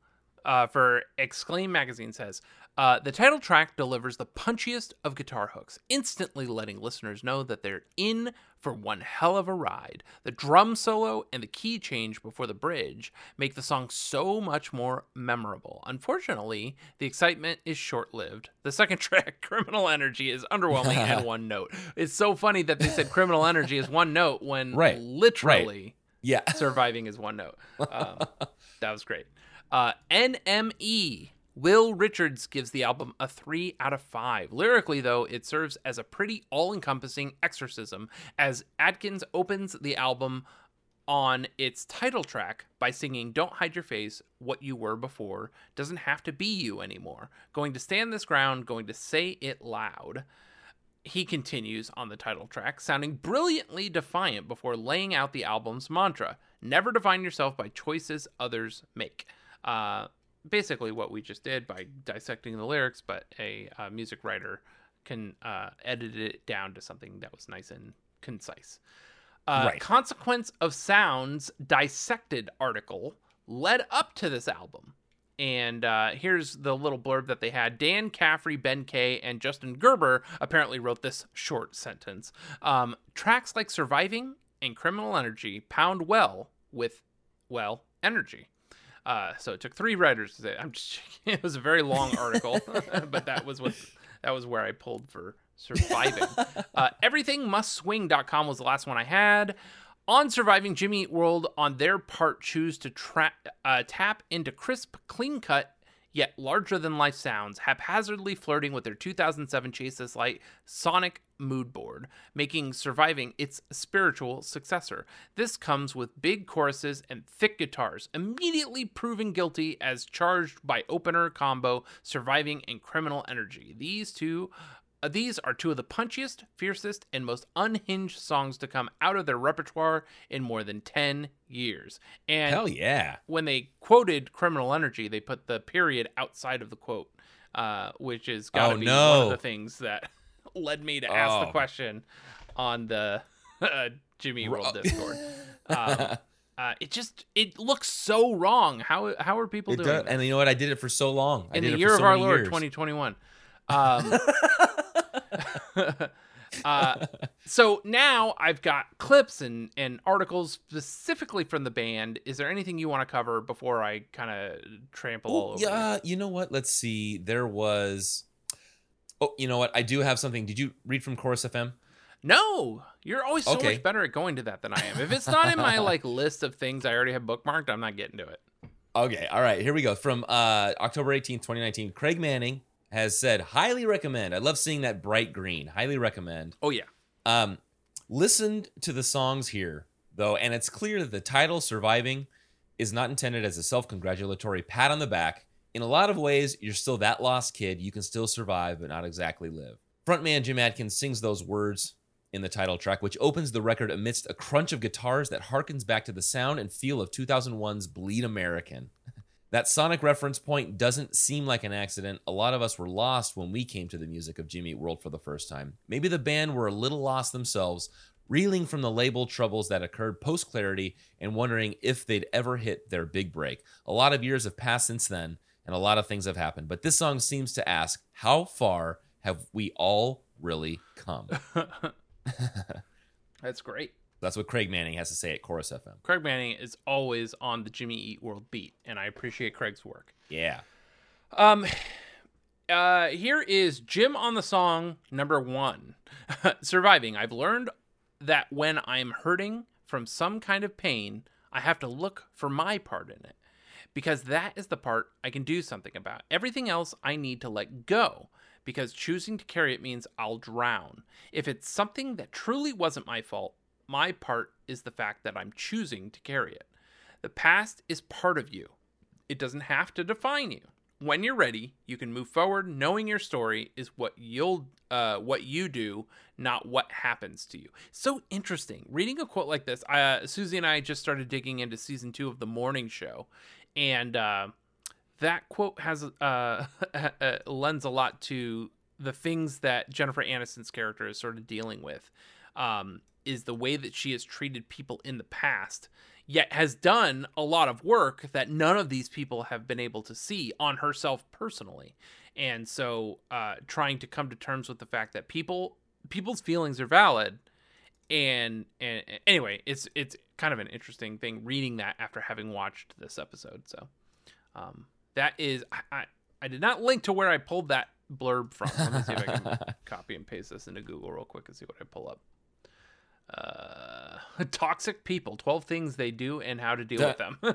uh, for Exclaim Magazine says uh, the title track delivers the punchiest of guitar hooks, instantly letting listeners know that they're in for one hell of a ride. The drum solo and the key change before the bridge make the song so much more memorable. Unfortunately, the excitement is short lived. The second [laughs] track, Criminal Energy, is underwhelming and [laughs] one note. It's so funny that they said Criminal Energy is one note when Right, literally Yeah. [laughs] surviving is one note. Um, that was great. Uh, NME. Will Richards gives the album a 3 out of 5. Lyrically, though, it serves as a pretty all encompassing exorcism as Adkins opens the album on its title track by singing Don't Hide Your Face, What You Were Before doesn't have to be you anymore. Going to stand this ground, going to say it loud. He continues on the title track, sounding brilliantly defiant before laying out the album's mantra never define yourself by choices others make. Uh, basically, what we just did by dissecting the lyrics, but a uh, music writer can uh, edit it down to something that was nice and concise. Uh, Right. Consequence of Sounds dissected article led up to this album. And uh, here's the little blurb that they had. Dan Caffrey, Ben Kaye, and Justin Gerber apparently wrote this short sentence. Um, tracks like Surviving and Criminal Energy pound well with, well, energy. Uh, so it took three writers to say. I'm just. [laughs] It was a very long [laughs] article, [laughs] but that was what that was where I pulled for surviving. uh, everythingmustswing.com was the last one I had. On surviving, Jimmy Eat World on their part choose to tra- uh, tap into crisp, clean cut, yet larger than life sounds, haphazardly flirting with their 2007 Chase This Light sonic mood board, making surviving its spiritual successor. This comes with big choruses and thick guitars, immediately proving guilty as charged by opener combo, surviving and criminal energy. These two these are two of the punchiest, fiercest, and most unhinged songs to come out of their repertoire in more than 10 years. And Hell yeah. when they quoted criminal energy, they put the period outside of the quote, uh, which is got to Oh, be no. one of the things that [laughs] led me to ask the Oh. question on the [laughs] uh, Jimmy World Discord. [laughs] Um, uh, it just it looks so wrong. How how are people It doing does, and you know what? I did it for so long. I in did the it year for of so our Lord years. 2021? Um, [laughs] uh, so now I've got clips and, and articles specifically from the band. Is there anything you want to cover before I kind of trample all Oh, over? you? yeah, you know what? Let's see. There was. Oh, you know what? I do have something. Did you read from Chorus FM? No, you're always so Okay. much better at going to that than I am. If it's not in my like [laughs] list of things I already have bookmarked, I'm not getting to it. Okay, all right, here we go. From uh, October 18th, 2019, Craig Manning has said, highly recommend. I love seeing that bright green. Highly recommend. Oh yeah. Um, listened to the songs here, though, and it's clear that the title, Surviving, is not intended as a self congratulatory pat on the back. In a lot of ways, you're still that lost kid. You can still survive, but not exactly live. Frontman Jim Adkins sings those words in the title track, which opens the record amidst a crunch of guitars that harkens back to the sound and feel of 2001's Bleed American. That sonic reference point doesn't seem like an accident. A lot of us were lost when we came to the music of Jimmy World for the first time. Maybe the band were a little lost themselves, reeling from the label troubles that occurred post Clarity and wondering if they'd ever hit their big break. A lot of years have passed since then, and a lot of things have happened. But this song seems to ask, how far have we all really come? [laughs] That's great. That's what Craig Manning has to say at Chorus FM. Craig Manning is always on the Jimmy Eat World beat, and I appreciate Craig's work. Yeah. Um, uh, here is Jim on the song number one, [laughs] surviving. I've learned that when I'm hurting from some kind of pain, I have to look for my part in it because that is the part I can do something about. Everything else I need to let go because choosing to carry it means I'll drown. If it's something that truly wasn't my fault, my part is the fact that I'm choosing to carry it. The past is part of you, it doesn't have to define you. When you're ready, you can move forward knowing your story is what you'll uh, what you do, not what happens to you. So interesting. Reading a quote like this, uh, Susie and I just started digging into season two of the morning show, and uh, that quote has uh, [laughs] lends a lot to the things that Jennifer Aniston's character is sort of dealing with. Um, is the way that she has treated people in the past, yet has done a lot of work that none of these people have been able to see on herself personally. And so, uh, trying to come to terms with the fact that people people's feelings are valid, and and anyway, it's it's kind of an interesting thing reading that after having watched this episode. So, um, that is I, I I did not link to where I pulled that blurb from. Let me see if I can [laughs] copy and paste this into Google real quick and see what I pull up uh, [laughs] toxic people 12 things they do and how to deal with them. [laughs]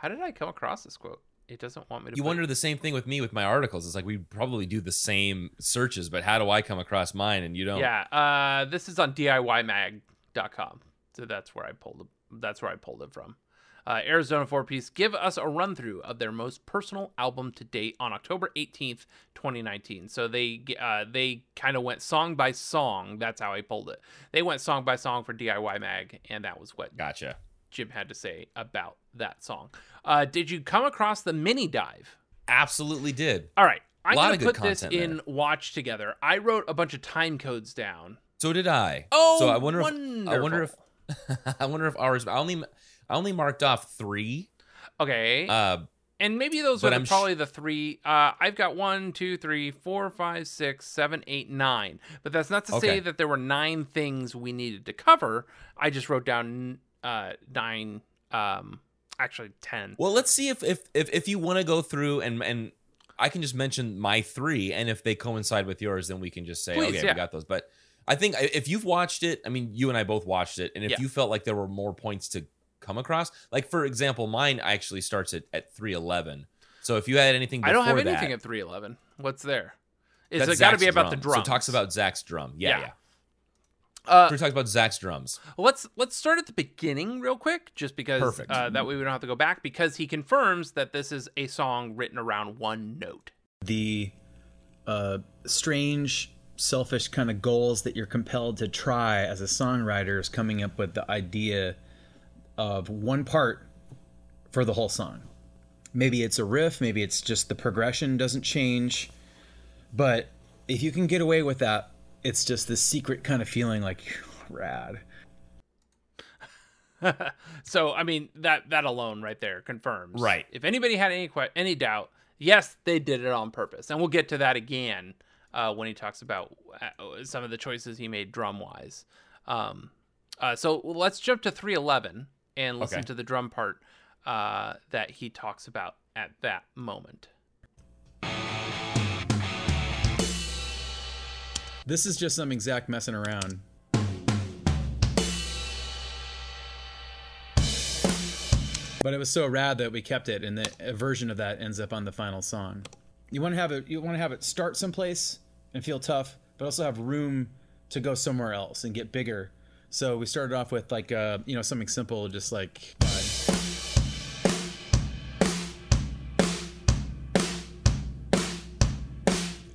How did i come across this quote? It doesn't want me to you wonder the same thing with me with my articles. It's like we probably do the same searches but how do i come across mine and you don't? Yeah uh, this is on diymag.com so that's where i pulled it that's where i pulled it from uh, Arizona Four Piece give us a run through of their most personal album to date on October 18th, 2019. So they uh, they kind of went song by song. That's how I pulled it. They went song by song for DIY Mag, and that was what gotcha. Jim had to say about that song. Uh, did you come across the mini dive? Absolutely did. All right. I'm going to put this in there. watch together. I wrote a bunch of time codes down. So did I. Oh, so I wonder wonderful. if I wonder if [laughs] I wonder if ours. I only I only marked off three. Okay. Uh, and maybe those are the, probably sh- the three. Uh, I've got one, two, three, four, five, six, seven, eight, nine. But that's not to okay. say that there were nine things we needed to cover. I just wrote down uh, nine. Um, actually, ten. Well, let's see if if if, if you want to go through and and I can just mention my three, and if they coincide with yours, then we can just say, Please, okay, yeah. we got those. But I think if you've watched it, I mean, you and I both watched it, and if yeah. you felt like there were more points to come across. Like for example, mine actually starts at at three eleven. So if you had anything, I don't have that, anything at three eleven. What's there? Is it got to be about drum. the drum? So it talks about Zach's drum. Yeah, yeah. yeah. Uh, we talks about Zach's drums. Let's let's start at the beginning real quick, just because Perfect. Uh, that way we don't have to go back. Because he confirms that this is a song written around one note. The uh, strange, selfish kind of goals that you're compelled to try as a songwriter is coming up with the idea of one part for the whole song. Maybe it's a riff, maybe it's just the progression doesn't change. But if you can get away with that, it's just this secret kind of feeling like [sighs] rad. [laughs] so I mean that that alone right there confirms. Right. If anybody had any que- any doubt, yes, they did it on purpose, and we'll get to that again uh, when he talks about uh, some of the choices he made drum wise. Um, uh, so let's jump to 311 and listen Okay. to the drum part uh, that he talks about at that moment. This is just some exact messing around. But it was so rad that we kept it, and the a version of that ends up on the final song. You want to have it. You want to have it start someplace and feel tough, but also have room to go somewhere else and get bigger. So we started off with like uh, you know something simple, just like. Uh,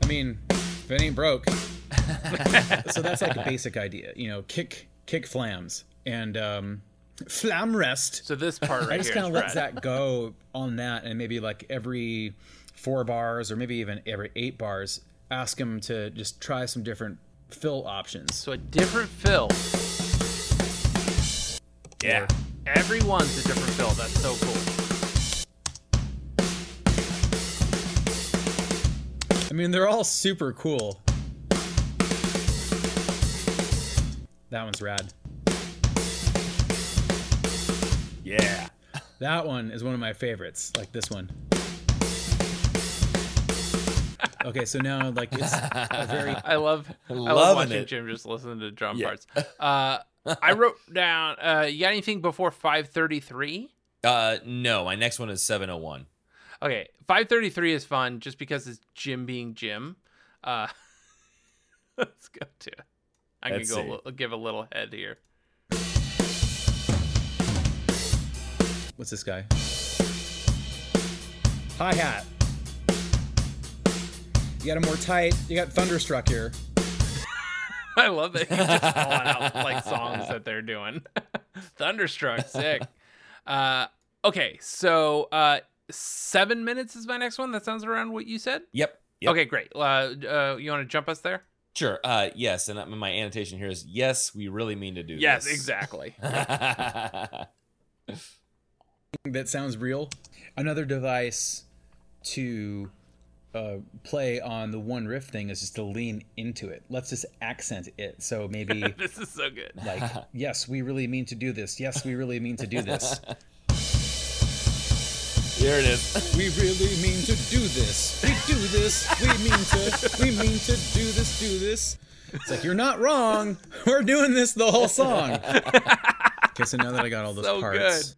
I mean, if it ain't broke. [laughs] so that's like a basic idea, you know, kick kick flams and um, flam rest. So this part right here. I just kind of let that go on that, and maybe like every four bars or maybe even every eight bars, ask him to just try some different fill options. So a different fill. Yeah. Everyone's a different fill. That's so cool. I mean, they're all super cool. That one's rad. Yeah. [laughs] That one is one of my favorites, like this one. Okay, so now like it's a very [laughs] I love I love Loving watching it. Jim just listen to drum Yeah. parts. Uh, I wrote down. Uh, you got anything before five thirty three? Uh, no, my next one is 701. Okay, five thirty three is fun just because it's Jim being Jim. Uh, [laughs] let's go to. I can Let's go see. a give a little head here. what's this guy? Hi hat. You got him more tight. You got thunderstruck here. [laughs] I love that he's just calling out like songs that they're doing. [laughs] Thunderstruck, sick. Uh, okay, so uh, seven minutes is my next one. That sounds around what you said. Yep. Yep. Okay, great. Uh, uh, you want to jump us there? Sure. Uh, yes, and uh, my annotation here is yes, we really mean to do this. Yes, this. exactly. [laughs] that sounds real. Another device to uh, play on the one riff thing is just to lean into it. Let's just accent it. So maybe [laughs] this is so good. like, [laughs] yes, we really mean to do this. Yes, we really mean to do this. Here it is. [laughs] We really mean to do this. We do this. We mean to. We mean to do this. Do this. It's like you're not wrong. We're doing this the whole song. Okay, so now that I got all those So parts,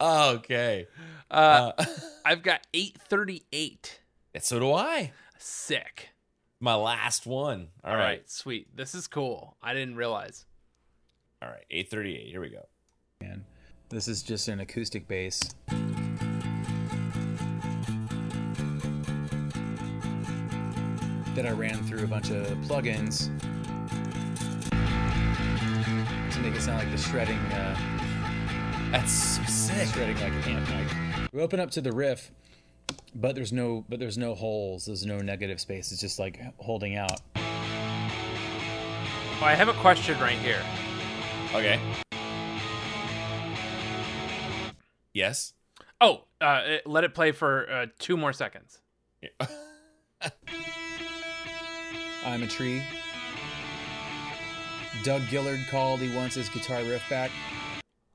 okay. Uh, Uh, I've got 838. So do I. Sick. My last one. All right. sweet. This is cool. I didn't realize. All right. 838. Here we go. man, this is just an acoustic bass. That I ran through a bunch of plugins to make it sound like the shredding, uh, That's so sick. shredding like amp mic. We open up to the riff, but there's no, but there's no holes. There's no negative space. It's just like holding out. Oh, I have a question right here. Okay. Yes. Oh, uh, let it play for uh, two more seconds. [laughs] I'm a tree. Doug Gillard called. He wants his guitar riff back.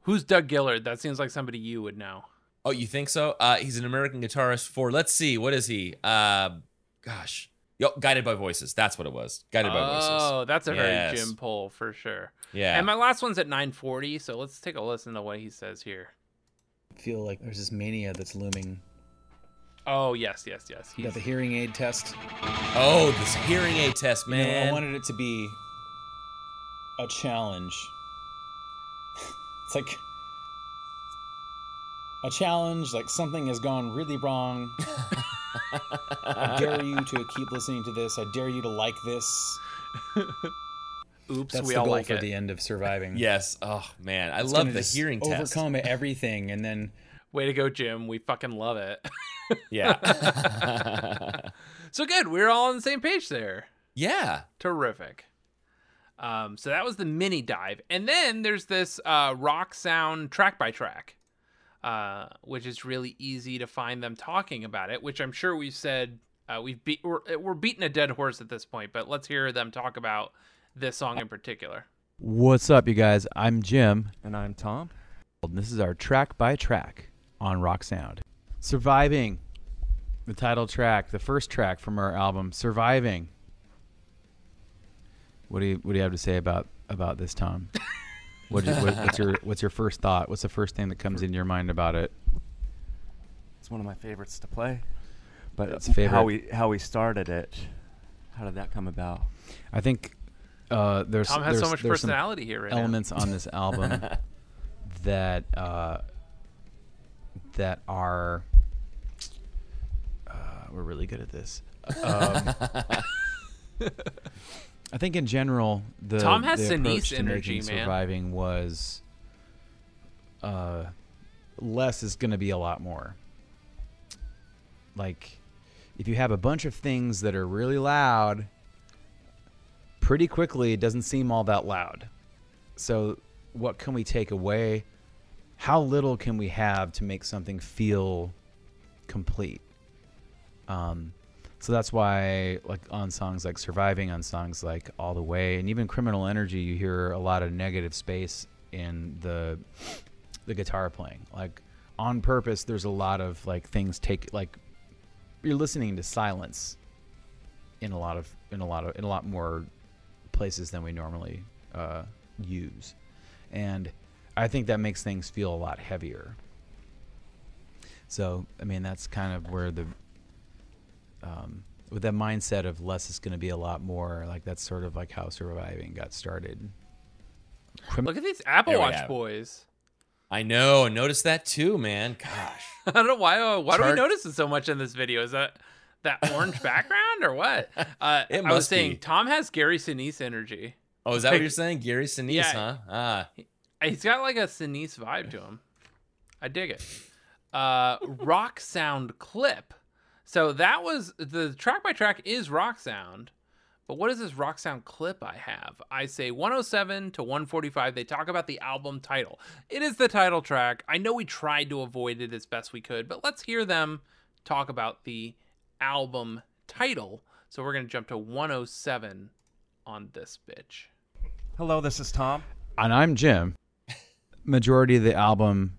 Who's Doug Gillard? That seems like somebody you would know. Oh, you think so? Uh, he's an American guitarist for. Let's see. What is he? Uh, gosh. Yo, Guided by Voices. That's what it was. Guided by Voices. Oh, that's a very Jim pull for sure. Yeah. And my last one's at 940, so let's take a listen to what he says here. I feel like there's this mania that's looming. Oh, yes, yes, yes. You got the hearing aid test. oh, this hearing aid test, You know, man. I wanted it to be a challenge. [laughs] it's like a challenge, like something has gone really wrong. I dare you to keep listening to this. I dare you to like this. oops, That's we the all goal like for it. the end of surviving. [laughs] yes. Oh man, I It's love gonna the just hearing test. Overcome everything, and then Way to go, Jim. We fucking love it. [laughs] Yeah. [laughs] so good. We're all on the same page there. yeah. Terrific. Um, so that was the mini dive, and then there's this uh, rock sound track by track, uh, which is really easy to find them talking about it. Which I'm sure we've said uh, we've beat we're, we're beating a dead horse at this point, but let's hear them talk about this song in particular. What's up, you guys? I'm Jim, And I'm Tom. and this is our track by track on Rock Sound. Surviving, the title track, the first track from our album, Surviving. What do you What do you have to say about about this, Tom? [laughs] What, what, what's your [laughs] what's your first thought? What's the first thing that comes into your mind about it? It's one of my favorites to play. But It's favorite. how we how we started it, how did that come about? I think uh, there's Tom has there's, so much personality here right elements on this [laughs] album that uh, that are uh, we're really good at this. Um, [laughs] I think in general, the Tom has the approach to energy, man. surviving was uh, less is going to be a lot more. Like, if you have a bunch of things that are really loud, pretty quickly it doesn't seem all that loud. So, what can we take away? How little can we have to make something feel complete? Um, so that's why, like on songs like "Surviving," on songs like "All the Way," and even "Criminal Energy," you hear a lot of negative space in the the guitar playing. Like on purpose, there's a lot of like things take like you're listening to silence in a lot of in a lot of in a lot more places than we normally uh, use, and I think that makes things feel a lot heavier. So I mean that's kind of where the um, with that mindset of less is going to be a lot more. Like that's sort of like how surviving got started. now. Look at these Apple There Watch boys. I know. I noticed that too, man. Gosh. [laughs] I don't know why. Uh, why do we Chart- notice it so much in this video? Is that that orange [laughs] background or what? [laughs] Uh, It I was must saying be. Tom has Gary Sinise energy. Oh, is that what you're saying? Gary Sinise, Yeah. huh? Ah. He's got like a Sinise vibe to him. I dig it. Uh, rock sound clip. So that was the track by track is rock sound. But what is this rock sound clip I have? I say 107 to 145. They talk about the album title. It is the title track. I know we tried to avoid it as best we could, but let's hear them talk about the album title. So we're going to jump to 107 on this bitch. Hello, this is Tom. and I'm Jim. [laughs] Majority of the album,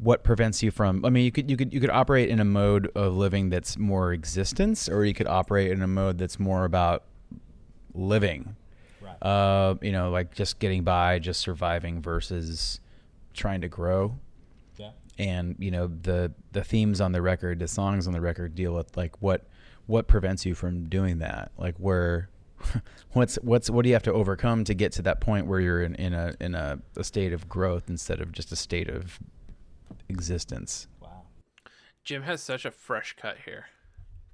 what prevents you from? I mean, you could you could you could operate in a mode of living that's more existence, or you could operate in a mode that's more about living. Right. Uh, you know, like just getting by, just surviving versus trying to grow. Yeah. And you know the the themes on the record, the songs on the record deal with like what what prevents you from doing that, like where [laughs] what's what's what do you have to overcome to get to that point where you're in, in a in a, a state of growth instead of just a state of existence Wow. Jim has such a fresh cut here.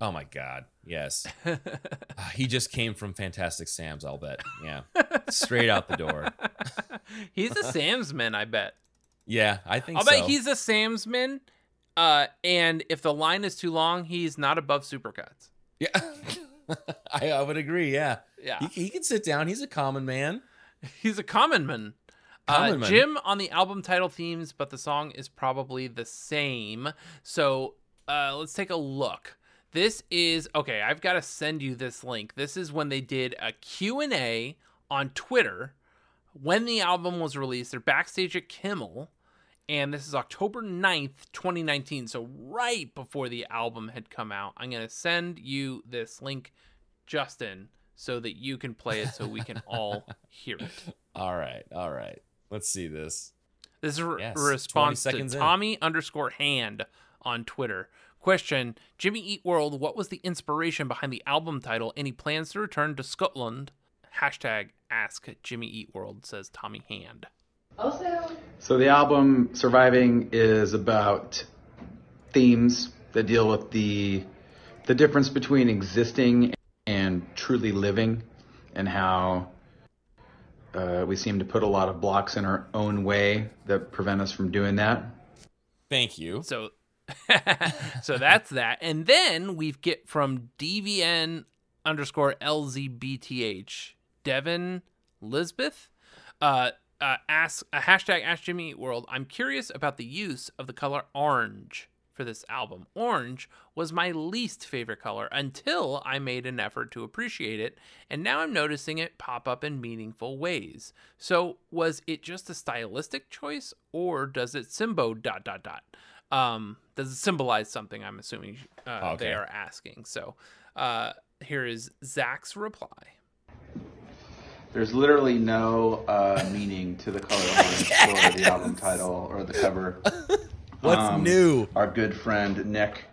Oh my God. Yes. Ah, [laughs] he just came from Fantastic Sam's, I'll bet. Yeah. Straight out the door. [laughs] He's a Samsman, I bet. Yeah, I think I'll so. bet he's a Samsman. Uh, and if the line is too long, he's not above supercuts. Yeah. [laughs] I, I would agree. Yeah. Yeah, He, he can sit down. He's a common man. he's a common man. Uh, Jim on the album title themes, but the song is probably the same. So uh, let's take a look. This is okay. I've got to send you this link. This is when they did a Q and A on Twitter when the album was released. They're backstage at Kimmel, and this is October 9th, 2019. So right before the album had come out. I'm gonna send you this link, Justin, so that you can play it, so we can all [laughs] hear it. All right. All right. Let's see this. This is a re- Yes, response to seconds in. Tommy underscore hand on Twitter. Question Jimmy Eat World, what was the inspiration behind the album title? Any plans to return to Scotland? Hashtag ask Jimmy Eat World, says Tommy Hand. Also, So the album Surviving is about themes that deal with the the difference between existing and truly living and how uh, we seem to put a lot of blocks in our own way that prevent us from doing that. Thank you. So [laughs] so that's that. And then we get from DVN underscore LZBTH, Devin Lisbeth. Uh, uh, ask a hashtag ask Jimmy Eat World. I'm curious about the use of the color orange for this album. Orange was my least favorite color until I made an effort to appreciate it, and now I'm noticing it pop up in meaningful ways. So, was it just a stylistic choice, or does it symbol dot dot dot? Um, does it symbolize something? I'm assuming uh, Okay. they are asking. So, uh, here is Zach's reply. There's literally no uh, meaning to the color [laughs] orange or the album title or the cover. [laughs] What's Um, new? Our good friend Nick,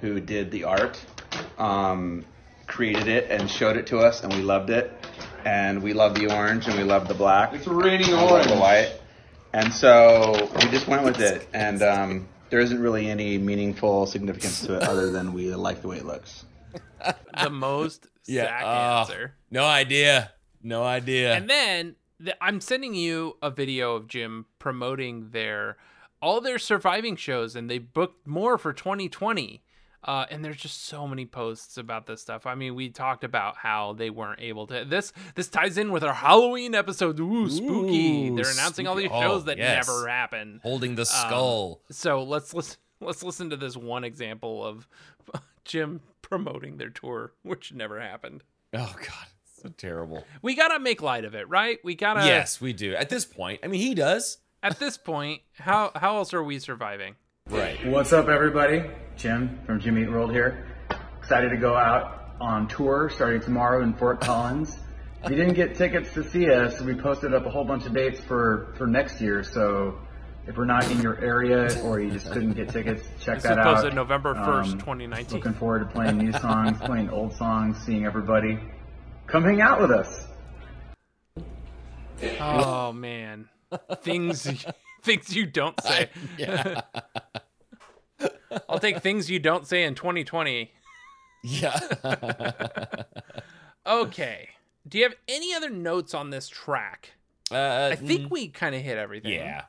who did the art, um, created it and showed it to us, and we loved it. And we love the orange, and we love the black. It's raining orange. The white. And so we just went with it, and um, there isn't really any meaningful significance to it other than we like the way it looks. [laughs] The most [laughs] Yeah. Zach oh, answer. no idea. No idea. And then the, I'm sending you a video of Jim promoting their all their surviving shows, and they booked more for 2020. Uh, and there's just so many posts about this stuff. I mean, we talked about how they weren't able to. This this ties in with our Halloween episode. Ooh, spooky! Ooh, They're announcing all these shows Oh, that yes. never happened. Holding the Um, skull. So let's listen. Let's listen to this one example of [laughs] Jim promoting their tour, which never happened. oh god, so terrible. We gotta make light of it, right? We gotta. yes, we do. At this point, I mean, he does. At this point, how how else are we surviving? Right. What's up, everybody? Jim from Jimmy Eat World here. Excited to go out on tour starting tomorrow in Fort Collins. If you didn't get tickets to see us, we posted up a whole bunch of dates for, for next year. So if we're not in your area or you just couldn't get tickets, check This that out. posted November 1st, Um, 2019. Looking forward to playing new songs, playing old songs, seeing everybody. Come hang out with us. Oh man, things [laughs] things you don't say. Yeah. I'll take things you don't say in 2020. yeah. [laughs] Okay. Do you have any other notes on this track? uh, I think we kind of hit everything. Yeah.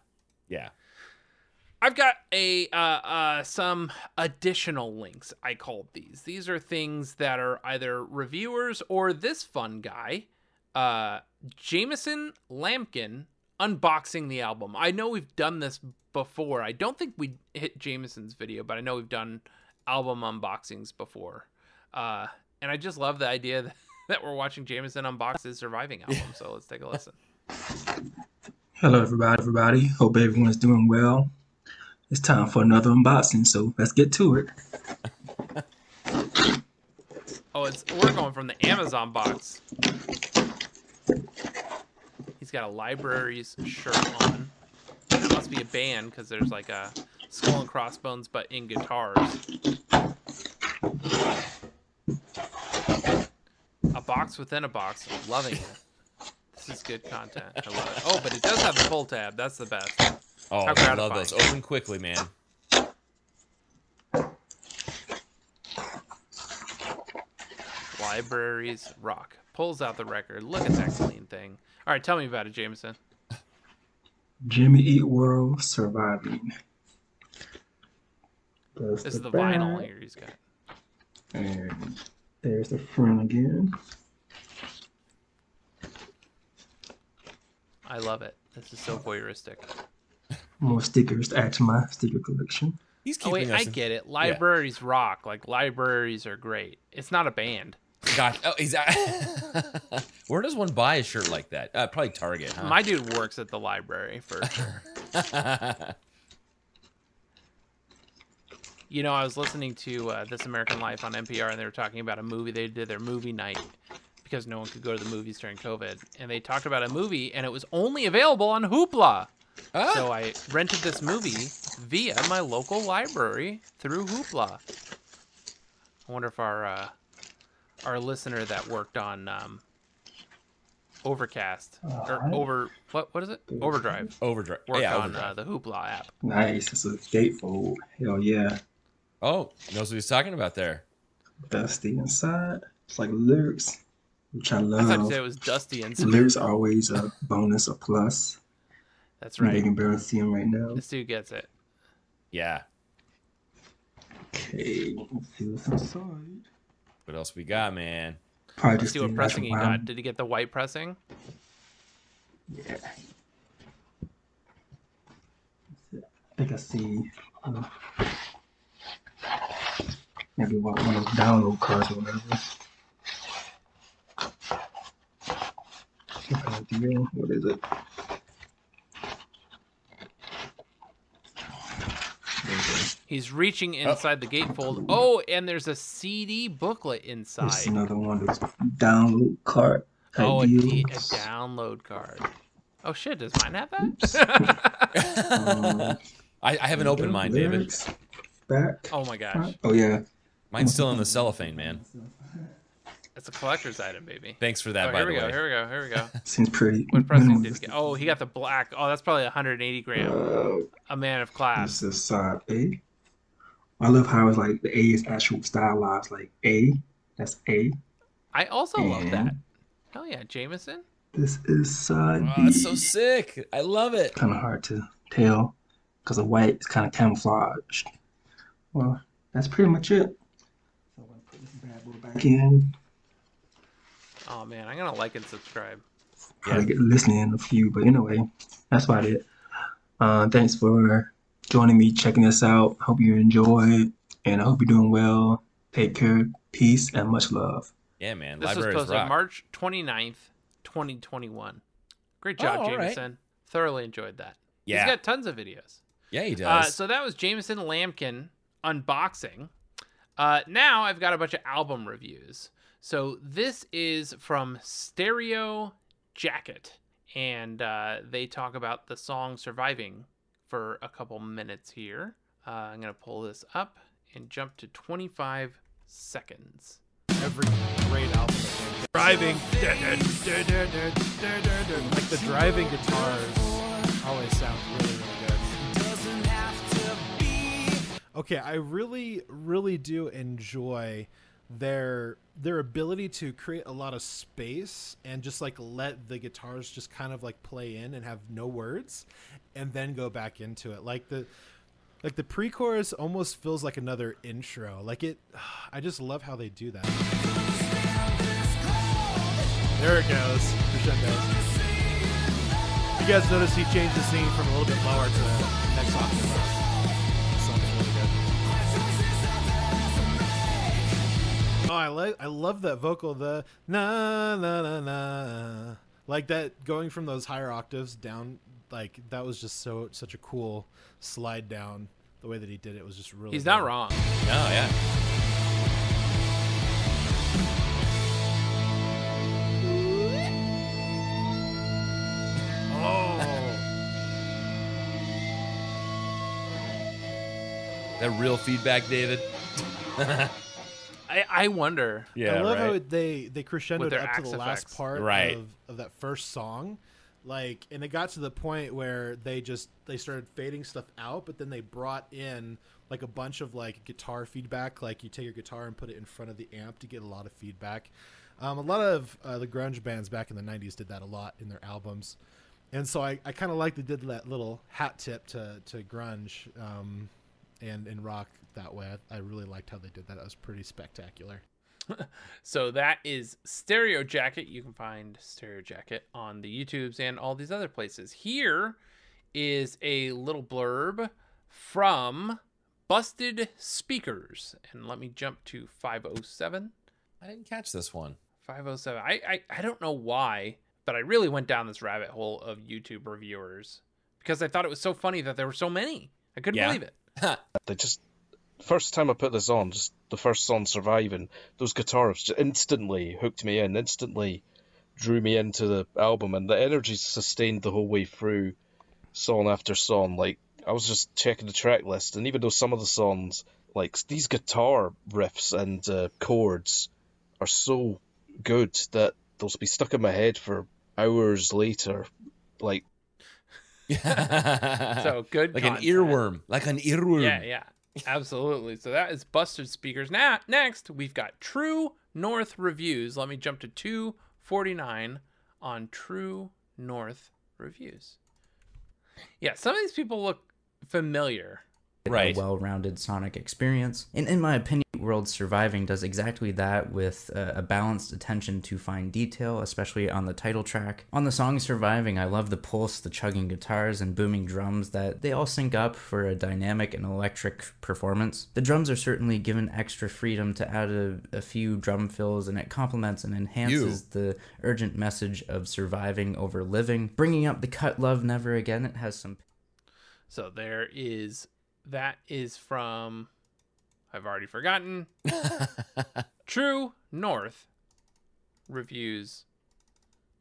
Yeah. I've got a uh, uh, some additional links. I called these. These are things that are either reviewers or this fun guy, uh, Jameson Lampkin, unboxing the album. I know we've done this before. I don't think we hit Jameson's video, but I know we've done album unboxings before. Uh, and I just love the idea [laughs] that, that we're watching Jameson unbox his surviving album. So let's take a listen. Hello, everybody. Everybody, hope everyone's doing well. It's time for another unboxing, so let's get to it. Oh, it's we're going from the Amazon box. He's got a library's shirt on. It must be a band because there's like a skull and crossbones, but in guitars. A box within a box. Loving it. This is good content. I love it. Oh, but it does have a pull tab. That's the best. Oh, I love those. Open quickly, man. Libraries rock. Pulls out the record. Look at that clean thing. All right, tell me about it, Jameson. Jimmy Eat World Surviving. There's This is the back, vinyl here he's got. And there's the front again. I love it. This is so voyeuristic. More stickers to add to my sticker collection. He's Oh keeping wait, I in- get it. Libraries rock. Like libraries are great. It's not a band. Gosh. Oh, he's. [laughs] Where does one buy a shirt like that? Uh, probably Target. Huh? My dude works at the library for sure. [laughs] You know, I was listening to uh, This American Life on NPR, and they were talking about a movie. They did their movie night because no one could go to the movies during COVID, and they talked about a movie, and it was only available on Hoopla. Ah. So I rented this movie via my local library through Hoopla. I wonder if our uh, our listener that worked on um, Overcast or Alright. over what what is it Overdrive Overdrive. worked yeah, on Overdrive. Uh, the Hoopla app. Nice. It's a gatefold. Hell yeah. Oh, knows what he's talking about there. Dusty inside. It's like lyrics, which I love. I thought you said it was Dusty inside. Lyrics are always a bonus, a plus. That's Right. right. You can barely see them right now. This dude gets it. Yeah. Okay, let's see what's inside. What else we got, man? Probably Let's just see what pressing he got. Did he get the white pressing? Yeah. I think I see uh, maybe one, one of those download cards or whatever. What is it? There we go. He's reaching inside the gatefold. Oh, and there's a CD booklet inside. It's another one of those download card Oh, a, D- a download card. Oh shit, does mine have that? Um, [laughs] I, I have an open mind, David. Back. oh my gosh, Oh yeah. Mine's still in the cellophane, man. it's a collector's item, baby. Thanks for that, oh, by here the we go. way. Here we go. Here we go. [laughs] Seems pretty. What pressing did he get? Oh, he got the black. Oh, that's probably 180 gram. Uh, A man of class. This is side A. I love how it's like the A is actual stylized, like A. That's A. I also love that. And- Hell yeah, Jameson. This is side Oh, B. that's so sick. I love it. kind of hard to tell because the white is kind of camouflaged. Well, that's pretty much it. So I'm gonna put this bad boy back in. Oh man, I'm gonna like and subscribe. Probably get listening in a few, but anyway, that's about it. Uh, thanks for joining me, checking us out. Hope you enjoy, and I hope you're doing well. Take care, peace, and much love. Yeah, man. This was Libraries posted rock. March 29th, 2021. Great job, Oh, all right. Jameson. Thoroughly enjoyed that. Yeah. He's got tons of videos. Yeah, he does. Uh, so that was Jameson Lampkin unboxing. Uh, now I've got a bunch of album reviews. So this is from Stereo Jacket, and uh, they talk about the song "Surviving" for a couple minutes here. Uh, I'm gonna pull this up and jump to 25 seconds. every great album that they did. driving like the driving guitars always sound really really good okay i really really do enjoy their their ability to create a lot of space and just like let the guitars just kind of like play in and have no words and then go back into it. Like the like the pre-chorus almost feels like another intro. Like it [sighs] i just love how they do that. There it goes. Crescendo. You guys notice he changed the scene from a little bit lower to the next octave oh i like i love that vocal the na na na na like that going from those higher octaves down like that was just so such a cool slide down the way that he did it was just really He's not good. wrong. oh, yeah. oh That real feedback, David. [laughs] I, I wonder. Yeah, I love how they they crescendoed up to axe the last part Right. of, of that first song, like, and it got to the point where they just they started fading stuff out, but then they brought in like a bunch of like guitar feedback, like you take your guitar and put it in front of the amp to get a lot of feedback. Um, a lot of uh, the grunge bands back in the '90s did that a lot in their albums, and so I, I kind of like they did that little hat tip to to grunge um, and and rock that way. I, I really liked how they did that. It was pretty spectacular. [laughs] So that is Stereo Jacket. You can find Stereo Jacket on the YouTubes and all these other places. Here is a little blurb from Busted Speakers. And let me jump to 507. I didn't catch this one. 507. I, I, I don't know why, but I really went down this rabbit hole of YouTube reviewers because I thought it was so funny that there were so many. I couldn't Yeah. believe it. [laughs] They just first time I put this on, just the first song surviving, those guitars just instantly hooked me in, instantly drew me into the album and the energy sustained the whole way through song after song. Like I was just checking the track list and even though some of the songs like these guitar riffs and uh, chords are so good that they'll be stuck in my head for hours later. Like [laughs] [laughs] So good. like an earworm. Like an earworm. Yeah, yeah, absolutely. So that is Busted Speakers. Now, next we've got True North reviews. Let me jump to two forty nine on True North reviews. Yeah, some of these people look familiar. Right. a well-rounded sonic experience. And in my opinion, World Surviving does exactly that with uh, a balanced attention to fine detail, especially on the title track. On the song Surviving, I love the pulse, the chugging guitars, and booming drums that they all sync up for a dynamic and electric performance. The drums are certainly given extra freedom to add a, a few drum fills, and it complements and enhances the urgent message of surviving over living. Bringing up the cut Love Never Again, it has some So there is that is from I've already forgotten. [laughs] True North reviews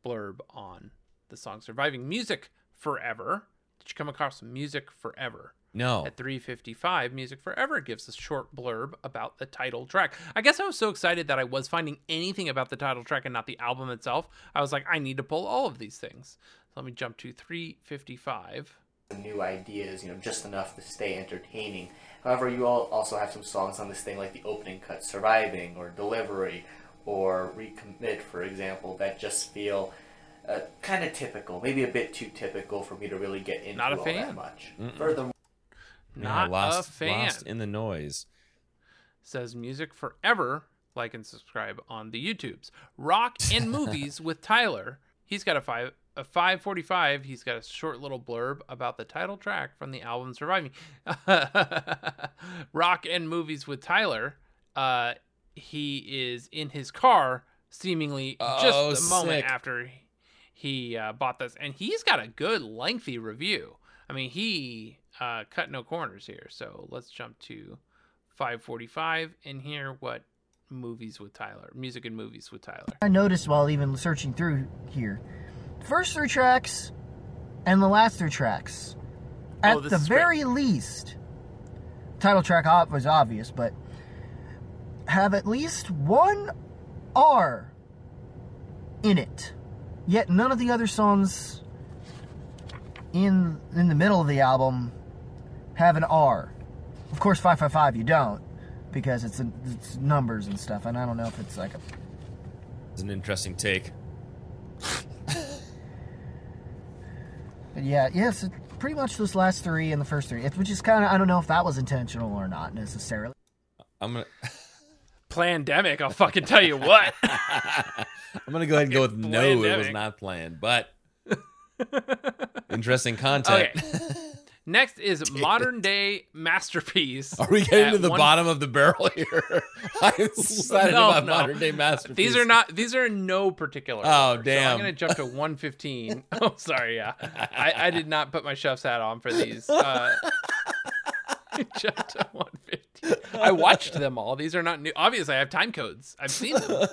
blurb on the song Surviving. Music Forever. Did you come across Music Forever? No. At 355, Music Forever gives a short blurb about the title track. I guess I was so excited that I was finding anything about the title track and not the album itself. I was like, I need to pull all of these things. So let me jump to 355. New ideas, you know, just enough to stay entertaining. However, you all also have some songs on this thing like the opening cut Surviving or Delivery or Recommit, for example, that just feel uh, kind of typical, maybe a bit too typical for me to really get into Not a all fan. that much. Mm-mm. Furthermore, Yeah, Not lost, a fan. Lost in the noise. Says Music Forever. Like and subscribe on the YouTubes. Rock and [laughs] Movies with Tyler. He's got a five a 545 he's got a short little blurb about the title track from the album surviving. [laughs] Rock and movies with tyler uh he is in his car seemingly Oh, just a moment after he uh, bought this. And he's got a good lengthy review. I mean he uh cut no corners here. So let's jump to 545 and hear what movies with tyler music and movies with tyler. I noticed while even searching through here, first three tracks and the last three tracks, Oh, at this the is great. very least, title track was obvious, but have at least one R in it. Yet none of the other songs in in the middle of the album have an R. Of course, 555 you don't because it's, it's numbers and stuff, and I don't know if it's like a It's an interesting take. But yeah, yes, it, pretty much those last three and the first three, which is kind of I don't know if that was intentional or not necessarily. I'm gonna [laughs] Plandemic, I'll fucking tell you what. [laughs] I'm gonna go ahead and go with no. It was not planned, but [laughs] interesting content. Okay. Next is modern day masterpiece. Are we getting to the one- bottom of the barrel [laughs] here? I'm [laughs] excited No, about no. modern day masterpiece. These are not. These are in no particular. Oh, order. So damn. I'm gonna jump to [laughs] 115. oh, sorry. Yeah, I, I did not put my chef's hat on for these. Uh, jump to 115. I watched them all. These are not new. Obviously, I have time codes. I've seen them.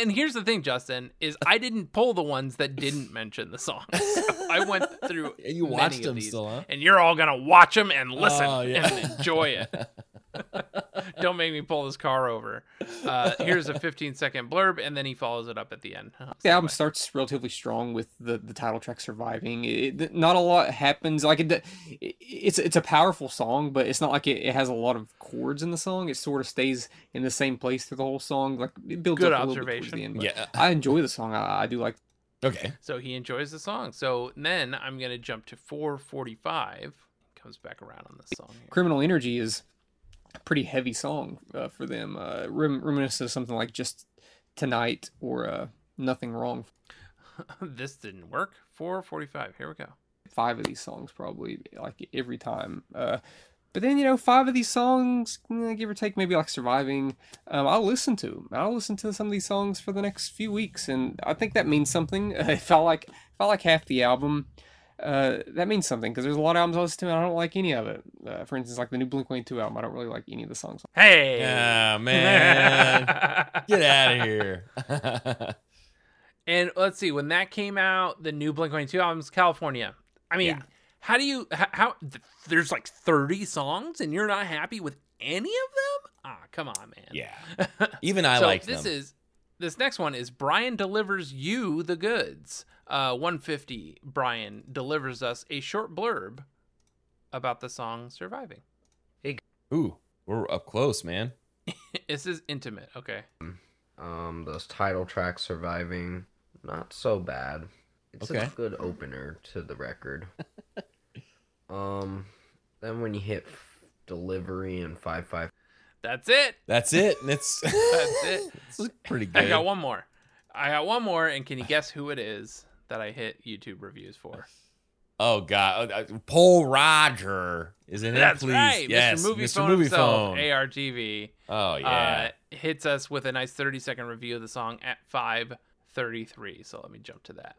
And here's the thing, Justin, is I didn't pull the ones that didn't mention the song. [laughs] So I went through. [laughs] And you watched them these, still, huh? And you're all gonna watch them and listen Oh, yeah. and enjoy it. [laughs] [laughs] Don't make me pull this car over. Uh, here's a 15 second blurb, and then he follows it up at the end. [laughs] The album starts relatively strong with the, the title track "Surviving." It, not a lot happens. Like it, it's it's a powerful song, but it's not like it, it has a lot of chords in the song. It sort of stays in the same place through the whole song. Like it builds Good up a little bit towards the end. but Yeah. I enjoy the song. I, I do like. Okay. So he enjoys the song. So then I'm gonna jump to 445. Comes back around on this song. Here. Criminal Energy is a pretty heavy song uh, for them. Uh, rem- reminiscent of something like Just Tonight or uh, Nothing Wrong. [laughs] this didn't work. 445. Here we go. Five of these songs probably like every time. Uh, but then you know, five of these songs, eh, give or take, maybe like surviving. Um, I'll listen to. them. I'll listen to some of these songs for the next few weeks, and I think that means something. [laughs] if I like, if I like half the album, uh, that means something because there's a lot of albums I listen to and I don't like any of it. Uh, for instance, like the new Blink 182 album, I don't really like any of the songs. Hey, Ah, [laughs] man. Get out of here. [laughs] And let's see, when that came out, the new Blink 182 album's California. I mean, Yeah. how do you, how, how, th- there's like 30 songs and you're not happy with any of them? Ah, come on, man. yeah. [laughs] Even I so like this them. is, this next one is Brian delivers you the goods. Uh, 150, Brian delivers us a short blurb about the song Surviving. Hey. Ooh, we're up close, man. [laughs] this is intimate. Okay. Um, those title tracks surviving, not so bad. It's Okay. a good opener to the record. [laughs] um, then when you hit f- delivery and five five, That's it. That's it. and It's [laughs] That's it. it's pretty good. I got one more. I got one more, and can you guess who it is that I hit YouTube reviews for? Oh God, Uh, uh, Paul Roger is in it. That's please. right, Yes, Mr. Movie Mr. Phone Movie himself, Phone. ARTV. Oh yeah. uh, hits us with a nice thirty second review of the song at five thirty three. So let me jump to that.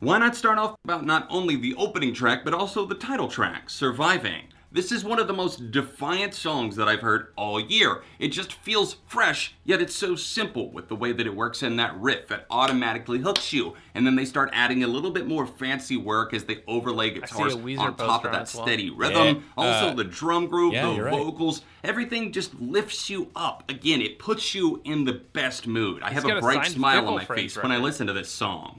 Why not start off about not only the opening track, but also the title track, Surviving? This is one of the most defiant songs that I've heard all year. It just feels fresh, yet it's so simple with the way that it works in that riff that automatically hooks you. And then they start adding a little bit more fancy work as they overlay guitars on top of that as well. steady rhythm. Yeah, also, uh, the drum groove, yeah, the you're right. vocals, everything just lifts you up. Again, it puts you in the best mood. I He's have a a bright smile on my Friends face when I listen to this song.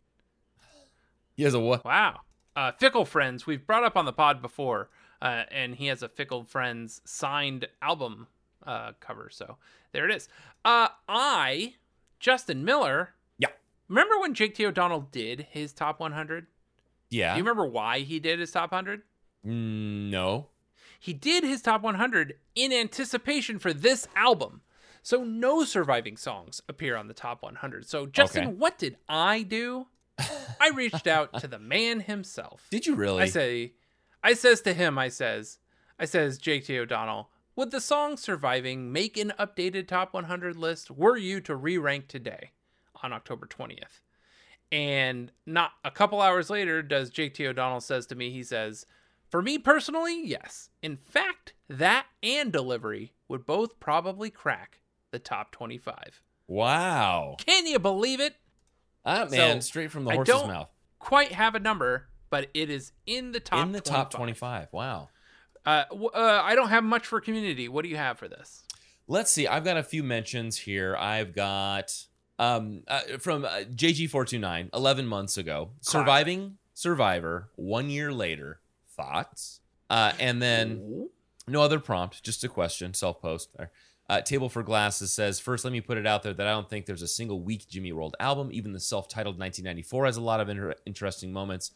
He has a what? Wow. Uh, Fickle Friends, we've brought up on the pod before, uh, and he has a Fickle Friends signed album uh, cover. So there it is. Uh, I, Justin Miller. Yeah. Remember when Jake T. O'Donnell did his top 100? Yeah. Do you remember why he did his top 100? Mm, no. He did his top 100 in anticipation for this album. So no surviving songs appear on the top 100. So Justin, Okay. what did I do? I reached out to the man himself. Did you really? I say, I says to him, I says, I says, Jake T. O'Donnell, would the song Surviving make an updated top 100 list were you to re rank today on October 20th? And not a couple hours later, does Jake T. O'Donnell says to me, he says, for me personally, yes. In fact, that and delivery would both probably crack the top 25. Wow. Can you believe it? Ah, man, straight from the I horse's don't mouth. Quite have a number, but it is in the top. In the top 25. 25. Wow. Uh, w- uh, I don't have much for community. What do you have for this? Let's see. I've got a few mentions here. I've got um uh, from uh, JG429 11 months ago. Surviving Survivor 1 year later. Thoughts? Uh and then no other prompt, just a question, self-post there. Uh, Table for Glasses says, first, let me put it out there that I don't think there's a single weak Jimmy World album. Even the self titled 1994 has a lot of inter- interesting moments.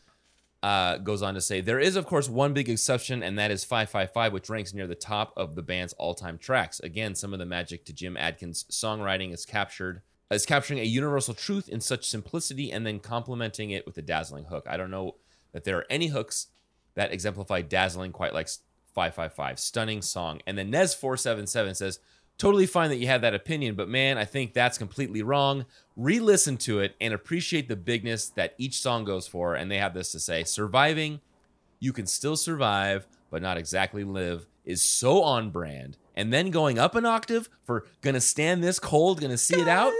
Uh, goes on to say, there is, of course, one big exception, and that is 555, which ranks near the top of the band's all time tracks. Again, some of the magic to Jim Adkins' songwriting is captured. Is capturing a universal truth in such simplicity and then complementing it with a dazzling hook. I don't know that there are any hooks that exemplify dazzling quite like 555. Stunning song. And then Nez477 says, Totally fine that you have that opinion, but man, I think that's completely wrong. Re listen to it and appreciate the bigness that each song goes for. And they have this to say Surviving, you can still survive, but not exactly live, is so on brand. And then going up an octave for gonna stand this cold, gonna see it out.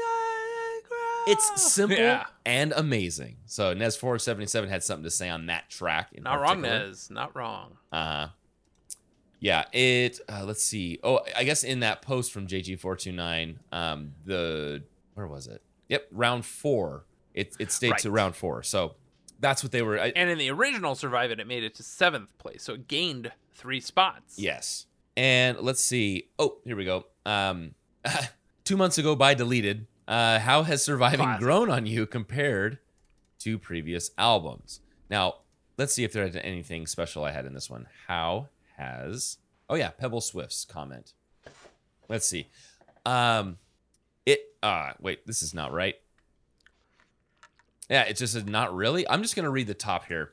It's simple Yeah. and amazing. So Nez477 had something to say on that track. In Not wrong, particular. Nez. Not wrong. Uh, yeah, it. Uh, let's see. Oh, I guess in that post from JG429, um, the where was it? Yep, round four. It it stayed to Right. round four. So that's what they were. I, And in the original Surviving, it made it to seventh place, so it gained three spots. yes. And let's see. Oh, here we go. Um, [laughs] two months ago by deleted. Uh, how has surviving Classic. grown on you compared to previous albums? Now, let's see if there had anything special I had in this one. How has oh yeah, Pebble Swift's comment. Let's see. Um, it uh wait, this is not right. Yeah, it just said not really. I'm just gonna read the top here.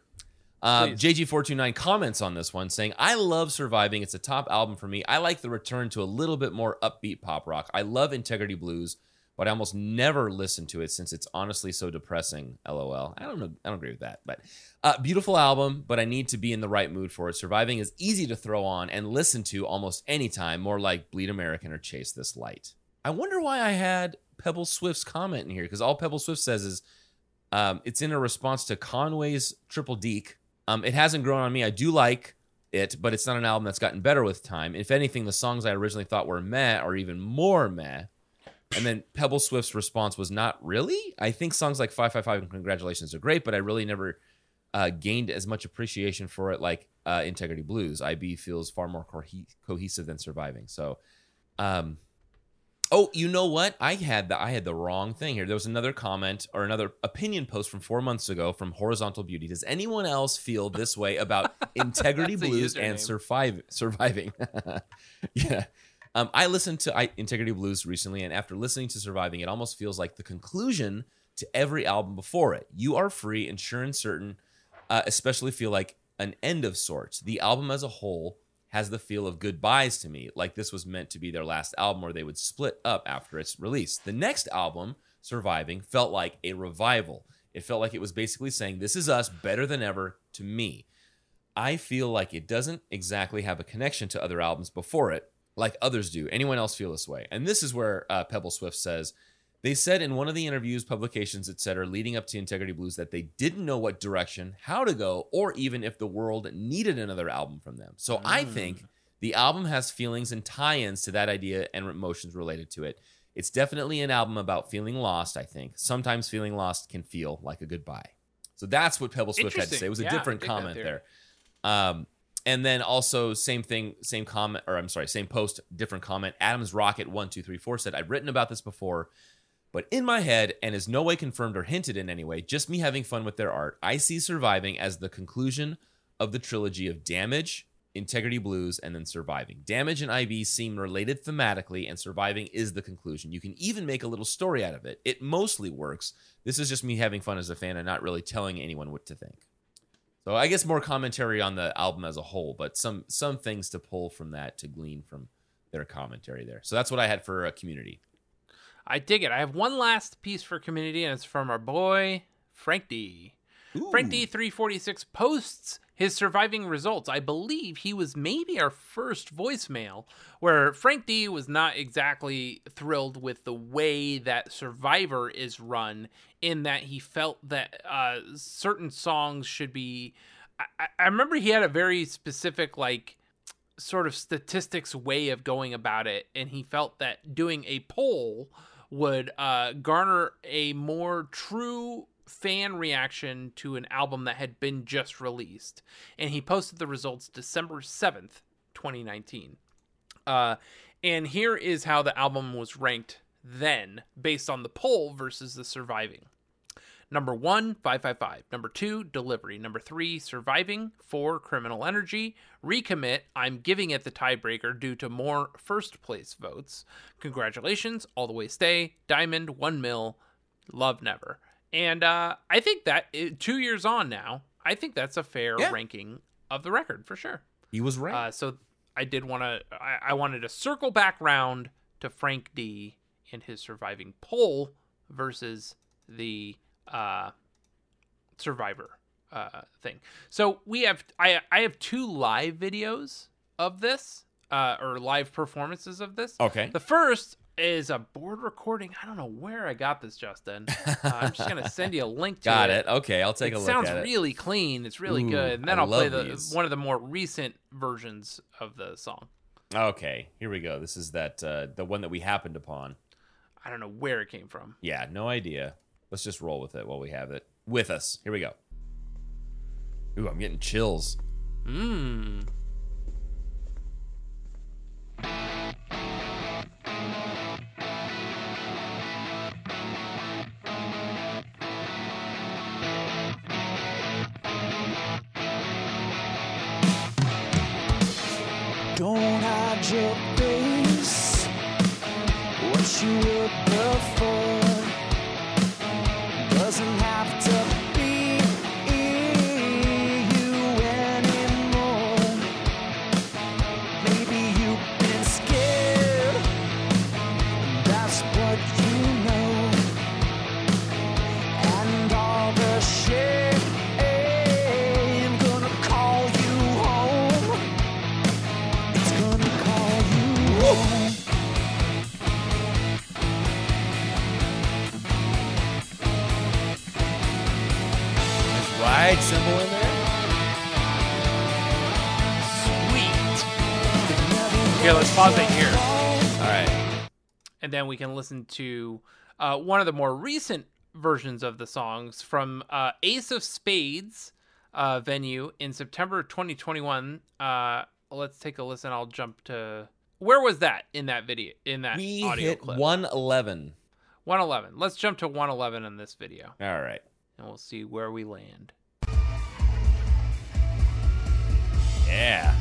Uh, JG429 comments on this one saying, I love Surviving. It's a top album for me. I like the return to a little bit more upbeat pop rock. I love Integrity Blues, but I almost never listen to it since it's honestly so depressing. LOL. I don't know. I don't agree with that. But uh, beautiful album, but I need to be in the right mood for it. Surviving is easy to throw on and listen to almost anytime, more like Bleed American or Chase This Light. I wonder why I had Pebble Swift's comment in here because all Pebble Swift says is um, it's in a response to Conway's Triple Deek. Um, it hasn't grown on me. I do like it, but it's not an album that's gotten better with time. If anything, the songs I originally thought were meh are even more meh. And then Pebble Swift's response was not really. I think songs like 555 and Congratulations are great, but I really never uh, gained as much appreciation for it like uh, Integrity Blues. IB feels far more cohe- cohesive than Surviving. So, um, Oh, you know what? I had the I had the wrong thing here. There was another comment or another opinion post from four months ago from Horizontal Beauty. Does anyone else feel this way about [laughs] Integrity Blues and survive surviving? [laughs] yeah. Um, I listened to Integrity Blues recently, and after listening to Surviving, it almost feels like the conclusion to every album before it. You are free and sure and certain, uh, especially feel like an end of sorts. The album as a whole has the feel of goodbyes to me, like this was meant to be their last album or they would split up after its release. The next album, Surviving, felt like a revival. It felt like it was basically saying, This is us better than ever to me. I feel like it doesn't exactly have a connection to other albums before it, like others do. Anyone else feel this way? And this is where uh, Pebble Swift says they said in one of the interviews, publications, etc., leading up to Integrity Blues, that they didn't know what direction, how to go, or even if the world needed another album from them. So I think the album has feelings and tie-ins to that idea and emotions related to it. It's definitely an album about feeling lost. I think sometimes feeling lost can feel like a goodbye. So that's what Pebble Swift had to say. It was a Yeah, different dig that comment there. Um, and then also same thing, same comment, or I'm sorry, same post, different comment. Adams Rocket one two three four said, "I've written about this before, but in my head, and is no way confirmed or hinted in any way, just me having fun with their art. I see surviving as the conclusion of the trilogy of Damage, Integrity Blues, and then Surviving. Damage and IB seem related thematically, and Surviving is the conclusion. You can even make a little story out of it. It mostly works. This is just me having fun as a fan and not really telling anyone what to think." So I guess more commentary on the album as a whole, but some some things to pull from that to glean from their commentary there. So that's what I had for a community. I dig it. I have one last piece for community, and it's from our boy Frank D. Frank D three forty six posts his surviving results. I believe he was maybe our first voicemail where Frank D was not exactly thrilled with the way that Survivor is run, in that he felt that uh, certain songs should be. I, I- remember he had a very specific like sort of statistics way of going about it and he felt that doing a poll would uh, garner a more true fan reaction to an album that had been just released and he posted the results december 7th 2019 uh, and here is how the album was ranked then based on the poll versus the surviving Number one, 555. Number two, Delivery. Number three, Surviving. Four, Criminal Energy. Recommit. I'm giving it the tiebreaker due to more first place votes. Congratulations. All the way stay. Diamond. One mil. Love never. And uh, I think that two years on now, I think that's a fair Yeah. ranking of the record for sure. He was right. Uh, so I did want to. I, I wanted to circle back round to Frank D and his surviving poll versus the uh, Survivor uh, thing. So we have. I I have two live videos of this, uh, or live performances of this. Okay. The first is a board recording. I don't know where I got this, Justin. Uh, I'm just gonna [laughs] send you a link to Got it. it. Okay, I'll take it a look sounds at it. Sounds really clean. It's really Ooh, good. And then I will play the these. one of the more recent versions of the song. Okay, here we go. This is that uh, the one that we happened upon. I don't know where it came from. Yeah, no idea. Let's just roll with it while we have it with us. Here we go. Ooh, I'm getting chills. Mmm. And we can listen to uh, one of the more recent versions of the songs from uh, Ace of Spades uh, venue in September 2021. Uh, let's take a listen. I'll jump to where was that in that video in that We audio hit clip? 111. 111. Let's jump to 111 in this video, All right. and we'll see where we land. Yeah.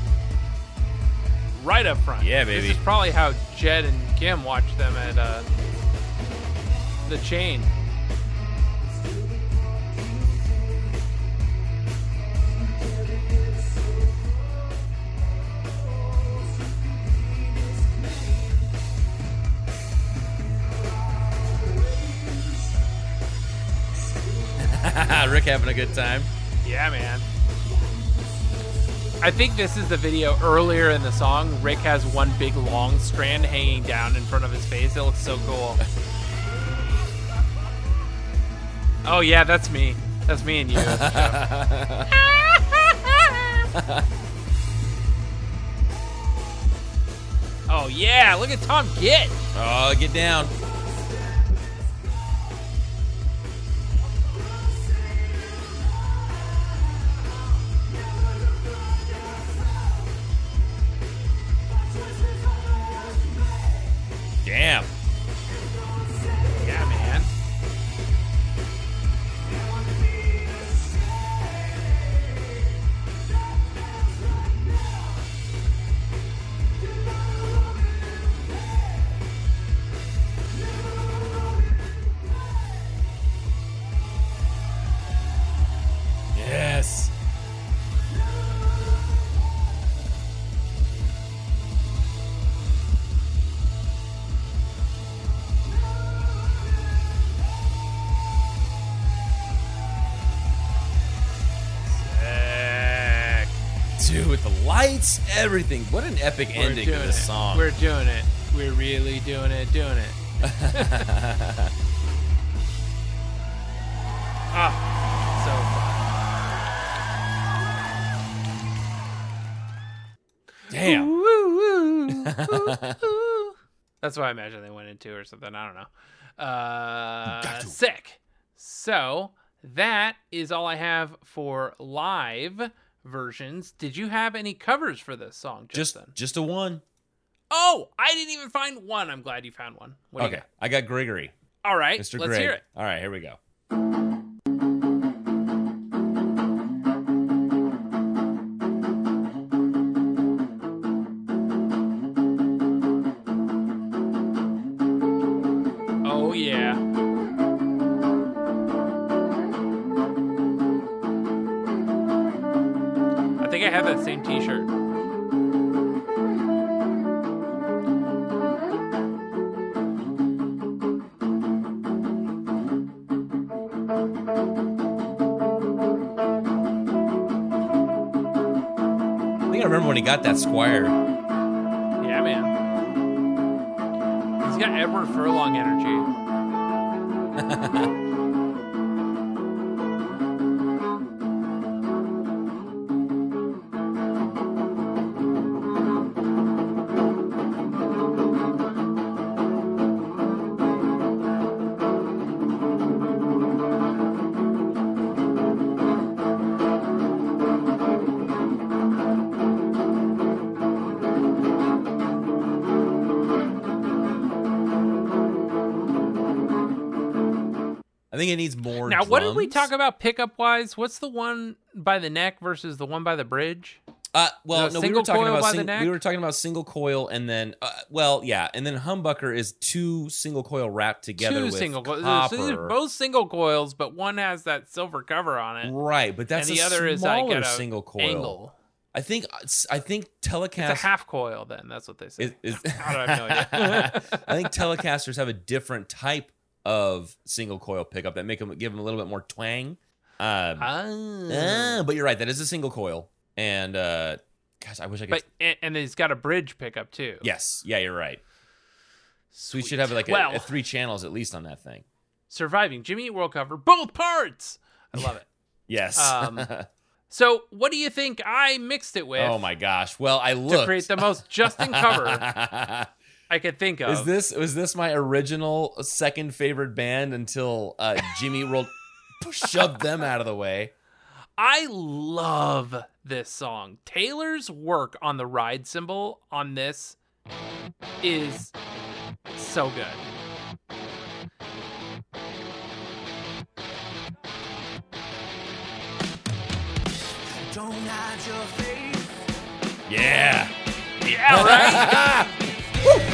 Right up front. Yeah, baby. This is probably how Jed and Kim watched them at uh, the chain. [laughs] Rick having a good time. Yeah, man. I think this is the video earlier in the song. Rick has one big long strand hanging down in front of his face. It looks so cool. oh yeah, that's me. That's me and you. [laughs] oh yeah, look at Tom get. Oh, get down. Damn. Everything. What an epic We're ending to this it. song. We're doing it. We're really doing it. Doing it. [laughs] ah, Damn. Ooh, ooh, ooh, [laughs] ooh. That's what I imagine they went into or something. I don't know. Uh, sick. So that is all I have for live versions. Did you have any covers for this song, just Justin? just a one. Oh, I didn't even find one. I'm glad you found one. What okay, I got Gregory. All right, Mr. let's Greg. hear it. All right, here we go. Think I remember when he got that Squier. Yeah, man. He's got Edward Furlong energy. [laughs] Now, what did we talk about pickup wise? What's the one by the neck versus the one by the bridge? Uh, well, The no, we were talking about sing- we were talking about single coil, and then uh, well, yeah, and then humbucker is two single coil wrapped together Two with single coils. So these are both single coils, but one has that silver cover on it. right, but that's and the other is like a single coil. angle. I think I think Telecast It's a half coil. Then that's what they say. is, is [laughs] I no. [laughs] I think Telecasters have a different type of single coil pickup that make them give them a little bit more twang. Um, ah, but you're right, that is a single coil, and uh, gosh, I wish I could. but and, and he's got a bridge pickup too. yes, yeah, you're right. So we should have like a, Well- a three channels at least on that thing. Surviving Jimmy Eat World cover, both parts. I love it. [laughs] Yes. Um, [laughs] so what do you think I mixed it with? oh my gosh. Well, I To create the most Justin cover [laughs] I could think of. Is this was this my original second favorite band until uh, Jimmy rolled shoved them out of the way? I love this song. Taylor's work on the ride cymbal on this is so good. Don't hide your face. Yeah. Yeah, right? [laughs] [laughs]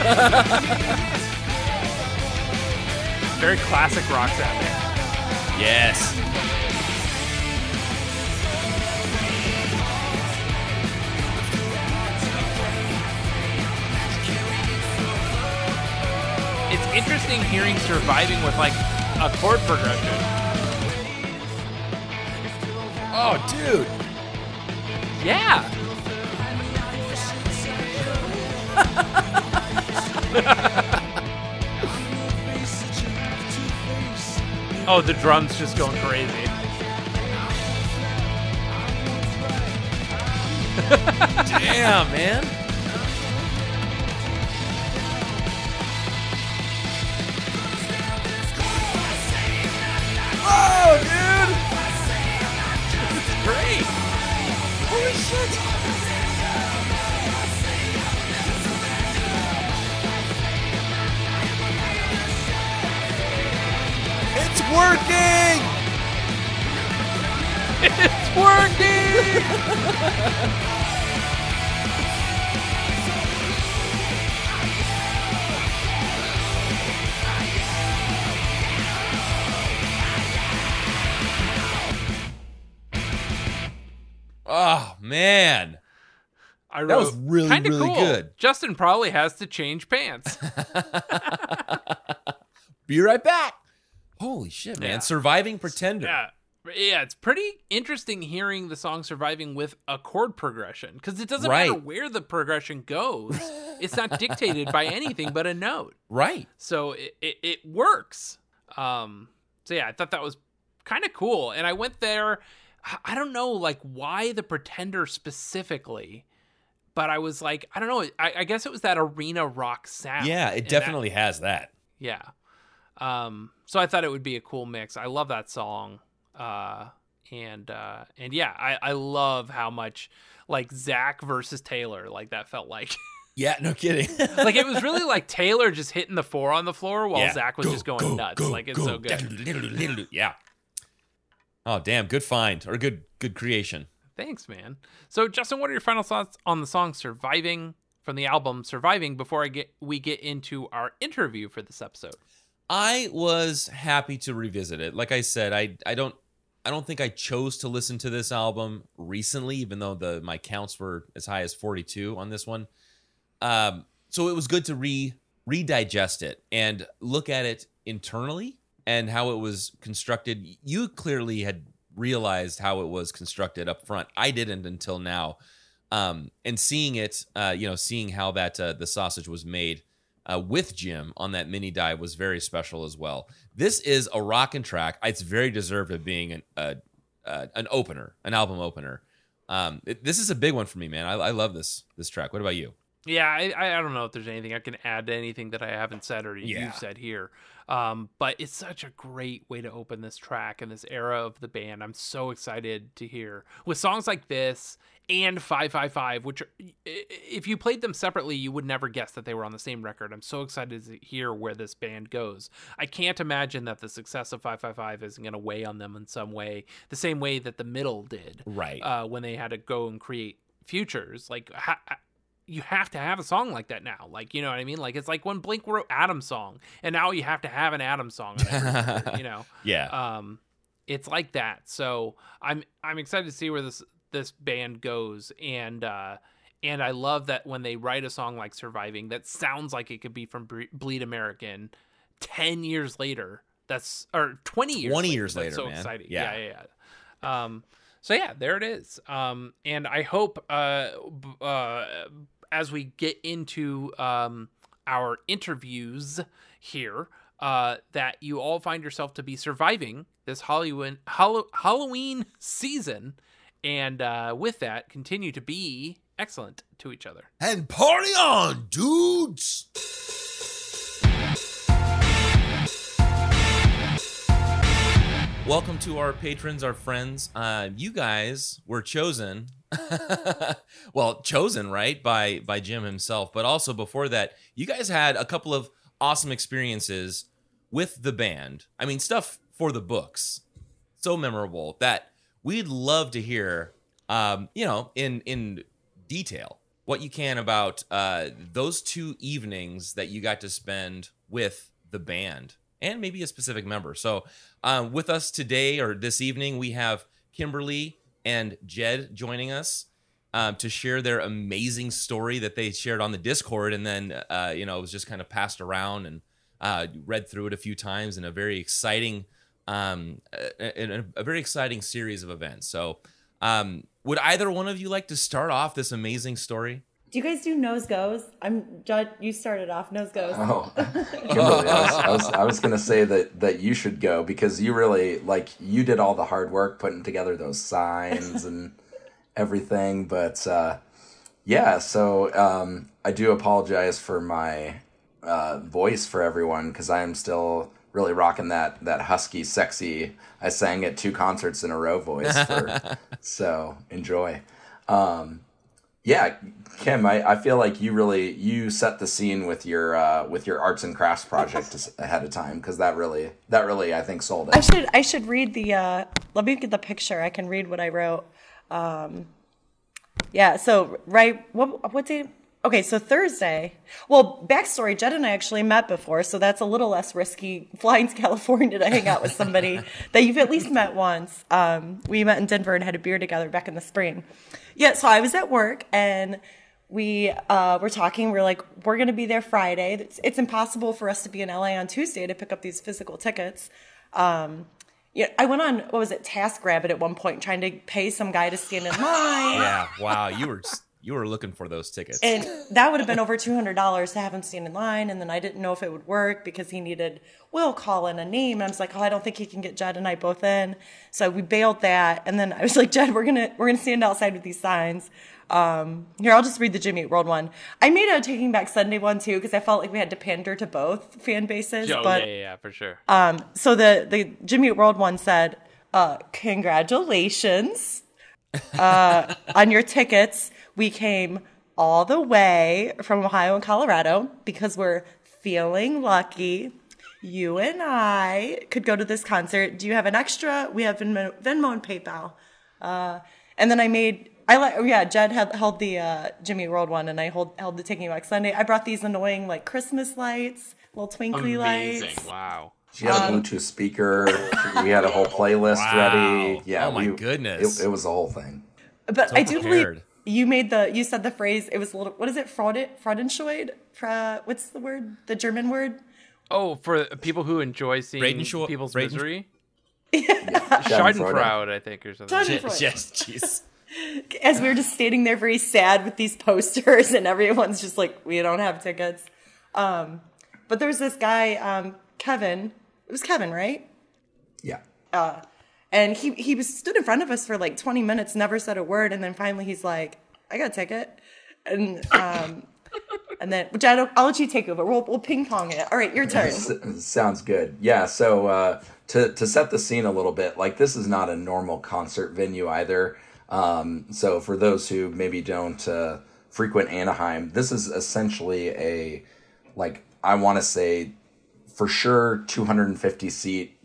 [laughs] Very classic rock sounding. Yes. It's interesting hearing surviving with like a chord progression. Oh, dude. Yeah. [laughs] oh, the drums just going crazy. Damn, man. Oh, dude. This is great. Holy shit. Working. It's working. Oh man. I That was really, really cool. good." Justin probably has to change pants. [laughs] Be right back. Holy shit, man. Yeah. Surviving Pretender. Yeah. Yeah, it's pretty interesting hearing the song surviving with a chord progression because it doesn't matter where the progression goes. it's not dictated by [laughs] anything but a note. Right. So it, it, it works. Um, so yeah, I thought that was kind of cool. And I went there. I- don't know like why the Pretender specifically, but I was like, I don't know. I, I guess it was that arena rock sound. Yeah, it that- definitely has that. yeah. Um, so I thought it would be a cool mix. I love that song. Uh, and uh, and yeah, I, I love how much like Zach versus Taylor like that felt like. [laughs] Yeah, no kidding. [laughs] like it was really like Taylor just hitting the four on the floor while Yeah. Zach was Go, just going go, nuts. go, like it's so good. [laughs] yeah. Oh damn, good find or good good creation. Thanks, man. So Justin, what are your final thoughts on the song "Surviving" from the album "Surviving"? Before I get we get into our interview for this episode. I was happy to revisit it. Like I said, I I don't I don't think I chose to listen to this album recently, even though the my counts were as high as 42 on this one. Um, so it was good to re redigest it and look at it internally and how it was constructed. You clearly had realized how it was constructed up front. I didn't until now. Um, and seeing it, uh, you know, seeing how that uh, the sausage was made uh, with Jim on that mini dive was very special as well. This is a rockin' track. It's very deserved of being an uh, uh, an opener, an album opener. Um, it- this is a big one for me, man. I, I love this this track. What about you? Yeah, I, I I don't know if there's anything I can add to anything that I haven't said or Yeah. you've said here. Um, but it's such a great way to open this track and this era of the band. I'm so excited to hear with songs like this and 555, which are, i- i- if you played them separately, you would never guess that they were on the same record. I'm so excited to hear where this band goes. I can't imagine that the success of 555 isn't going to weigh on them in some way, the same way that the middle did Right. uh, when they had to go and create futures. Like, ha- you have to have a song like that now. Like, you know what I mean? Like, it's like when Blink wrote Adam song, and now you have to have an Adam song. Record, you [laughs] know? Yeah. Um, it's like that. So I'm I'm excited to see where this this band goes, and uh, and I love that when they write a song like "Surviving" that sounds like it could be from Bleed American. Ten years later, that's or twenty years. 20 later, years later, so man. exciting. Yeah. yeah, yeah. yeah. Um, so yeah, there it is. Um, and I hope uh, uh, as we get into um, our interviews here, uh, that you all find yourself to be surviving this Hollywood Hallow- Halloween season, and uh, with that, continue to be excellent to each other. And party on, dudes. Welcome to our patrons, our friends. Uh, you guys were chosen, [laughs] well, chosen right by by Jim himself, but also before that, you guys had a couple of awesome experiences with the band. I mean, stuff for the books, so memorable that we'd love to hear, um, you know, in in detail what you can about uh, those two evenings that you got to spend with the band and maybe a specific member. So, um, with us today or this evening, we have Kimberly and Jed joining us um, to share their amazing story that they shared on the Discord, and then uh, you know it was just kind of passed around and Uh, read through it a few times in a very exciting, um, in a, a very exciting series of events. So, um, would either one of you like to start off this amazing story? Do you guys do nose goes? I'm Judd. You started off nose goes. Oh, [laughs] Kimberly, I was, I was, I was gonna say that that you should go because you really like you did all the hard work putting together those signs and [laughs] everything. But uh, yeah, so um, I do apologize for my uh, voice for everyone because I am still really rocking that that husky, sexy. I sang at two concerts in a row voice. For, [laughs] so enjoy. Um, yeah, Kim, I, I feel like you really you set the scene with your uh, with your arts and crafts project [laughs] ahead of time because that really that really I think sold it. I should I should read the. Uh, let me get the picture. I can read what I wrote. Um, yeah. So right. What what day? Okay. So Thursday. Well, backstory. Jed and I actually met before, so that's a little less risky [laughs] flying to California to hang out with somebody [laughs] that you've at least met once. Um, we met in Denver and had a beer together back in the spring. Yeah. So I was at work and we uh, were talking. We are like, we're going to be there Friday. It's, it's impossible for us to be in LA on Tuesday to pick up these physical tickets. Um, yeah, I went on what was it, TaskRabbit at one point, trying to pay some guy to stand in line. Yeah, wow, you were you were looking for those tickets. And that would have been over two hundred dollars to have him stand in line, and then I didn't know if it would work because he needed will call in a name, and I was like, oh, I don't think he can get Jed and I both in, so we bailed that, and then I was like, Jed, we're gonna we're gonna stand outside with these signs. Um, here, I'll just read the Jimmy Eat World one. I made a Taking Back Sunday one too because I felt like we had to pander to both fan bases. Oh, but yeah, yeah, yeah, for sure. um, so the the Jimmy Eat World one said, uh, "Congratulations uh, on your tickets. We came all the way from Ohio and Colorado because we're feeling lucky. You and I could go to this concert. Do you have an extra? We have Venmo, Venmo and PayPal. Uh, and then I made, I like, yeah, Jed had, held the uh, Jimmy World one, and I hold, held the Taking Back Sunday. I brought these annoying like Christmas lights, little twinkly lights. Wow. She had a Um, Bluetooth speaker. we had a whole playlist Wow. ready. Yeah. Oh my we- goodness. It, it was the whole thing. But So I do prepared. believe you made the you said the phrase. It was a little. What is it? Fraud Fraudenscheid. Fra, what's the word? The German word. Oh, for people who enjoy seeing Braden- people's Braden- misery. [laughs] Schadenfreude. Schadenfreude, I think, or something. Schadenfreude. Yes, jeez. [laughs] As we were just standing there, very sad with these posters, and everyone's just like, "We don't have tickets." Um, but there's this guy, um, Kevin. It was Kevin, right? Yeah. Uh, and he he was stood in front of us for like 20 minutes, never said a word, and then finally he's like, "I got a ticket," and um, and then which I don't, I'll let you take over. We'll we'll ping pong it. All right, your turn. Sounds good. Yeah. So uh, to to set the scene a little bit, like this is not a normal concert venue either. Um, so for those who maybe don't uh, frequent Anaheim, this is essentially a like I want to say for sure 250 seat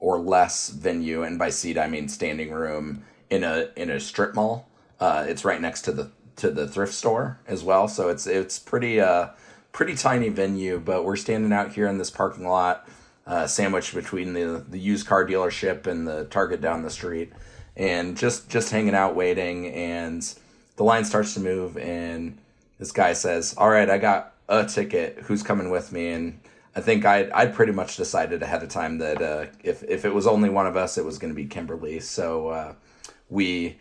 or less venue, and by seat I mean standing room in a in a strip mall. Uh, it's right next to the to the thrift store as well, so it's it's pretty uh pretty tiny venue. But we're standing out here in this parking lot, uh, sandwiched between the the used car dealership and the Target down the street, and just just hanging out waiting. And the line starts to move, and this guy says, "All right, I got a ticket. Who's coming with me?" And I think I'd, I'd pretty much decided ahead of time that uh, if if it was only one of us, it was going to be Kimberly. So uh, we,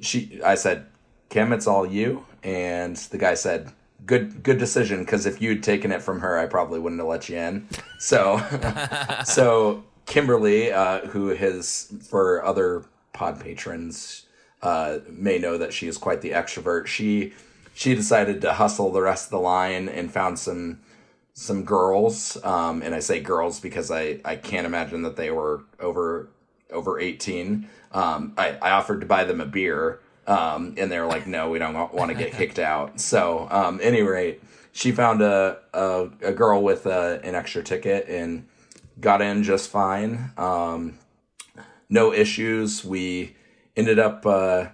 she, I said, Kim, it's all you. And the guy said, good good decision because if you'd taken it from her, I probably wouldn't have let you in. So [laughs] so Kimberly, uh, who has for other pod patrons uh, may know that she is quite the extrovert. She she decided to hustle the rest of the line and found some some girls, um, and I say girls because I, I can't imagine that they were over over eighteen. Um, I, I offered to buy them a beer, um, and they were like, "No, we don't want to get [laughs] kicked out." So, um, any rate, she found a a, a girl with a, an extra ticket and got in just fine. Um, no issues. We ended up uh,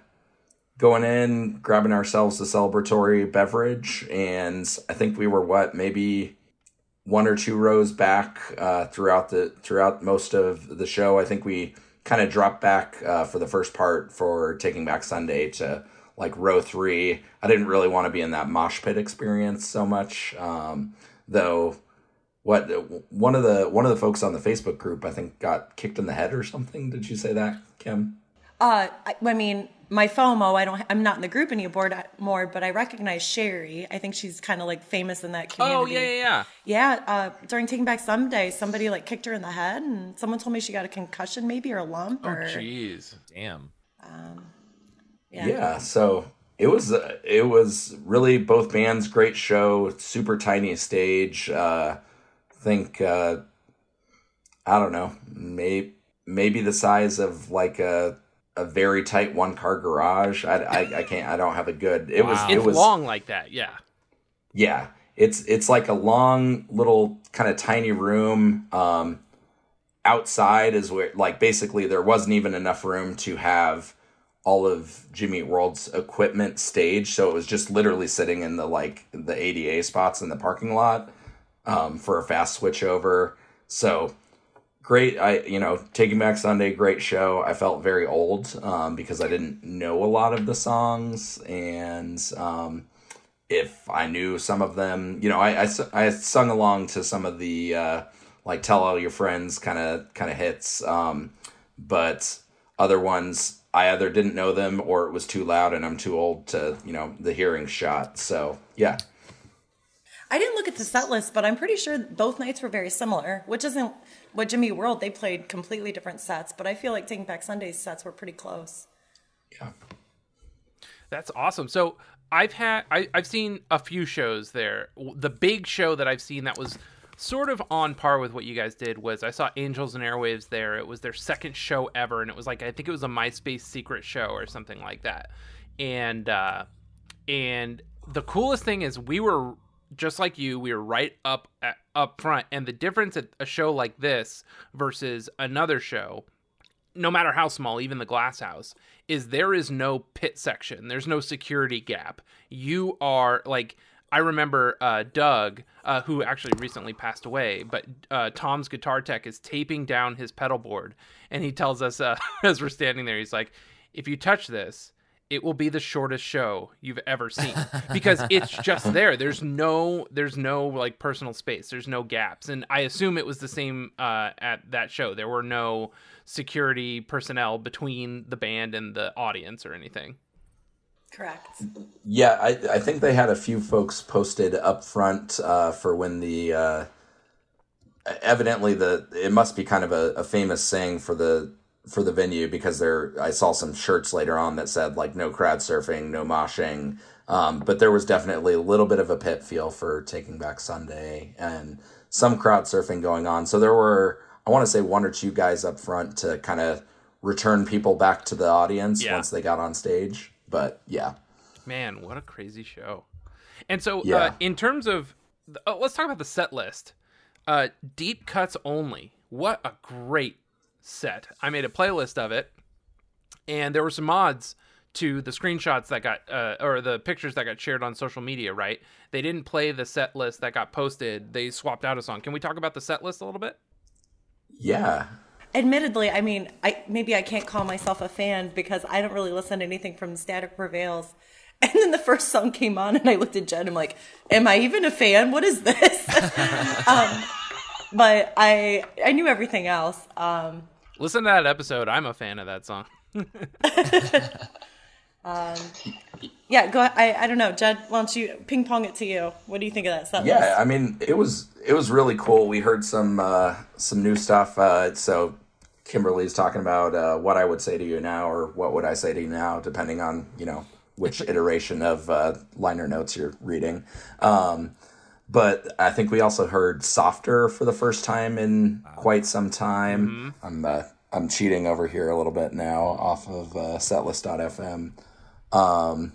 going in, grabbing ourselves a celebratory beverage, and I think we were what maybe one or two rows back uh, throughout the throughout most of the show. I think we kind of dropped back uh, for the first part for Taking Back Sunday to like row three. I didn't really want to be in that mosh pit experience so much, um, though. what one of the one of the folks on the Facebook group I think got kicked in the head or something. Did you say that, Kim? Uh, I, I mean, my FOMO. I don't. I'm not in the group anymore, but I recognize Sherry. I think she's kind of like famous in that community. Oh yeah, yeah, yeah. Yeah, uh, during Taking Back Sunday, somebody like kicked her in the head, and someone told me she got a concussion, maybe or a lump. Oh or, jeez. Damn. Um, Yeah. yeah. so it was uh, it was really both bands great show, super tiny stage. Uh, think uh, I don't know, maybe maybe the size of like a a very tight one car garage. I, I, I can't I don't have a good. It was It's it was long like that. Yeah. yeah, it's it's like a long little kind of tiny room. Um, outside is where like basically there wasn't even enough room to have all of Jimmy World's equipment staged, so it was just literally sitting in the like the ADA spots in the parking lot um, for a fast switchover. So great i you know taking back sunday great show. I felt very old um, because i didn't know a lot of the songs and um, if i knew some of them you know i i, I sung along to some of the uh, like tell all your friends kind of kind of hits um, but other ones i either didn't know them or it was too loud and i'm too old to you know the hearing shot. So yeah. I didn't look at the set list, but I'm pretty sure both nights were very similar, which isn't what Jimmy World. They played completely different sets, but I feel like Taking Back Sunday's sets were pretty close. Yeah. That's awesome. So I've had I, I've seen a few shows there. The big show that I've seen that was sort of on par with what you guys did was I saw Angels and Airwaves there. It was their second show ever, and it was like I think it was a MySpace secret show or something like that. And uh, and the coolest thing is we were just like you. We were right up at, up front, and the difference at a show like this versus another show no matter how small, even the glass house, is there is no pit section. There's no security gap. You are like I remember uh, Doug, uh, who actually recently passed away, but uh, Tom's guitar tech is taping down his pedal board, and he tells us uh, [laughs] as we're standing there, he's like, "If you touch this." It will be the shortest show you've ever seen because it's just there. There's no, there's no like personal space. There's no gaps, and I assume it was the same uh, at that show. There were no security personnel between the band and the audience or anything. Correct. Yeah, I I think they had a few folks posted up front uh, for when the uh, evidently the it must be kind of a, a famous saying for the for the venue because there I saw some shirts later on that said like no crowd surfing, no moshing. Um, but there was definitely a little bit of a pit feel for Taking Back Sunday and some crowd surfing going on. So there were I want to say one or two guys up front to kind of return people back to the audience Yeah. once they got on stage. But yeah. Man, what a crazy show! And so, uh, in terms of, uh, let's talk about the set list. Uh, deep cuts only. What a great set! I made a playlist of it, and there were some mods to the screenshots that got uh, or the pictures that got shared on social media. Right? They didn't play the set list that got posted. They swapped out a song. Can we talk about the set list a little bit? Yeah. Admittedly, I mean, I maybe I can't call myself a fan because I don't really listen to anything from Static Prevails. [laughs] And then the first song came on, and I looked at Jed. I'm like, "Am I even a fan? What is this?" [laughs] um, but I I knew everything else. Um, Listen to that episode. I'm a fan of that song. [laughs] um, yeah, go. I I don't know, Jed. Why don't you ping pong it to you? What do you think of that set Yeah, list? I mean, it was it was really cool. We heard some uh, some new stuff. Uh, so Kimberly's talking about uh, what I would say to you now, or what would I say to you now, depending on you know which iteration of uh, liner notes you're reading. Um, but I think we also heard "Softer" for the first time in quite some time. I'm uh, I'm cheating over here a little bit now off of uh, Setlist.fm. Um,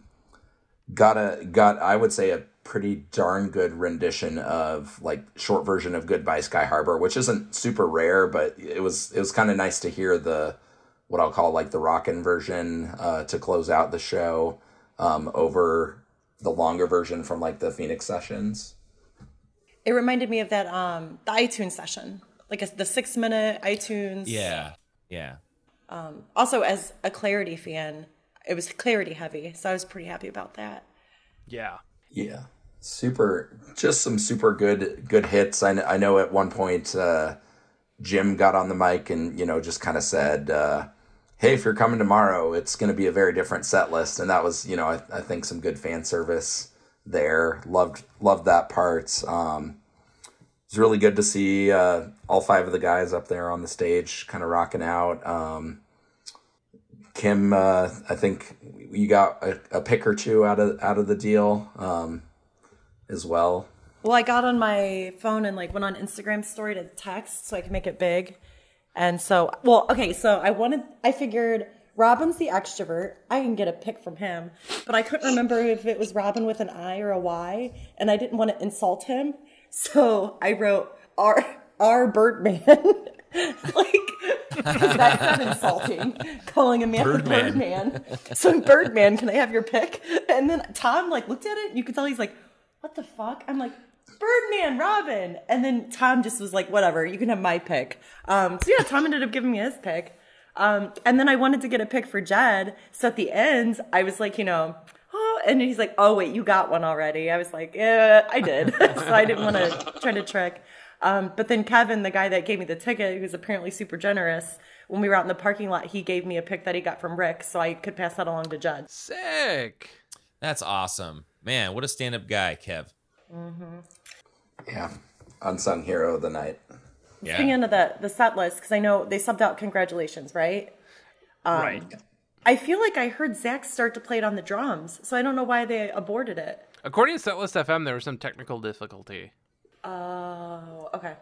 got a got I would say a pretty darn good rendition of like short version of Goodbye Sky Harbor, which isn't super rare, but it was it was kind of nice to hear the what I'll call like the rockin' version uh, to close out the show um, over the longer version from like the Phoenix sessions. It reminded me of that um the iTunes session, like a, the six minute iTunes. Yeah. Yeah. Um, also, as a Clarity fan, it was Clarity heavy, so I was pretty happy about that. Yeah. Yeah. super just some super good good hits i, kn- I know at one point uh, jim got on the mic and you know just kind of said uh, hey if you're coming tomorrow it's going to be a very different set list and that was you know I, I think some good fan service there. Loved loved that part. Um, it was really good to see uh, all five of the guys up there on the stage kind of rocking out. Um, kim uh, i think you got a, a pick or two out of out of the deal um, as well. Well, I got on my phone and like went on Instagram story to text so I can make it big. And so, well, okay, so I wanted, I figured Robin's the extrovert. I can get a pick from him, but I couldn't remember if it was Robin with an I or a Y, and I didn't want to insult him. So I wrote R, R Birdman. [laughs] like, that's not insulting, calling a man Birdman. Birdman. So, Birdman, can I have your pick? And then Tom like looked at it, and you could tell he's like, what the fuck? I'm like, Birdman, Robin. And then Tom just was like, whatever, you can have my pick. Um, so yeah, Tom ended up giving me his pick. Um, and then I wanted to get a pick for Jed. So at the end, I was like, you know, oh, and he's like, oh, wait, you got one already. I was like, yeah, I did. [laughs] so I didn't want to try to trick. Um, but then Kevin, the guy that gave me the ticket, who's apparently super generous, when we were out in the parking lot, he gave me a pick that he got from Rick so I could pass that along to Jed. Sick. That's awesome. Man, what a stand up guy, Kev. Mm-hmm. yeah unsung hero of the night Speaking of the the set list, because I know they subbed out "Congratulations," right? Um, right. I feel like I heard Zach start to play it on the drums, so I don't know why they aborted it. According to Setlist FM, there was some technical difficulty. Oh, okay.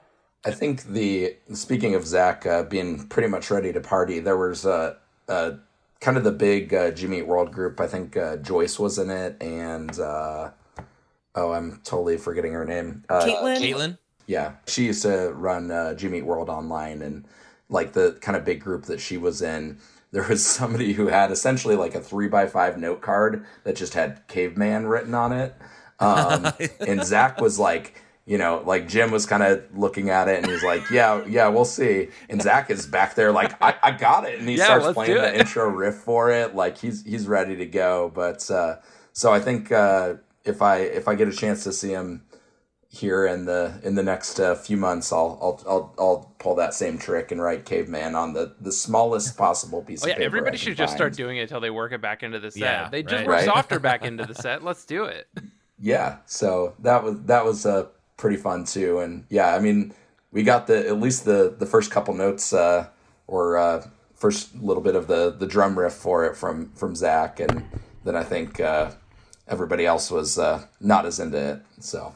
I think the speaking of Zach uh, being pretty much ready to party, there was a, uh, kind of the big uh, Jimmy Eat World group. I think uh, Joyce was in it, and uh, oh, I'm totally forgetting her name. Uh, Caitlin? Caitlin? Yeah, she used to run uh, Jimmy Eat World online, and like the kind of big group that she was in. There was [laughs] somebody who had essentially like a three by five note card that just had caveman written on it. Um, [laughs] and Zach was like, you know, like Jim was kind of looking at it and he's like, yeah, yeah, we'll see. And Zach is back there like, I, I got it. And he Yeah, starts playing the intro riff for it. Like he's, he's ready to go. But, uh, so I think, uh, if I, if I get a chance to see him here in the, in the next uh, few months, I'll, I'll, I'll, I'll pull that same trick and write caveman on the, the smallest [laughs] possible piece Oh of paper. I everybody should just find. start doing it until they work it back into the set. Yeah, they just right. work Right. softer back into the [laughs] set. Let's do it. yeah so that was that was uh, pretty fun too and yeah i mean we got the at least the the first couple notes uh or uh first little bit of the the drum riff for it from from zach and then i think uh everybody else was uh not as into it so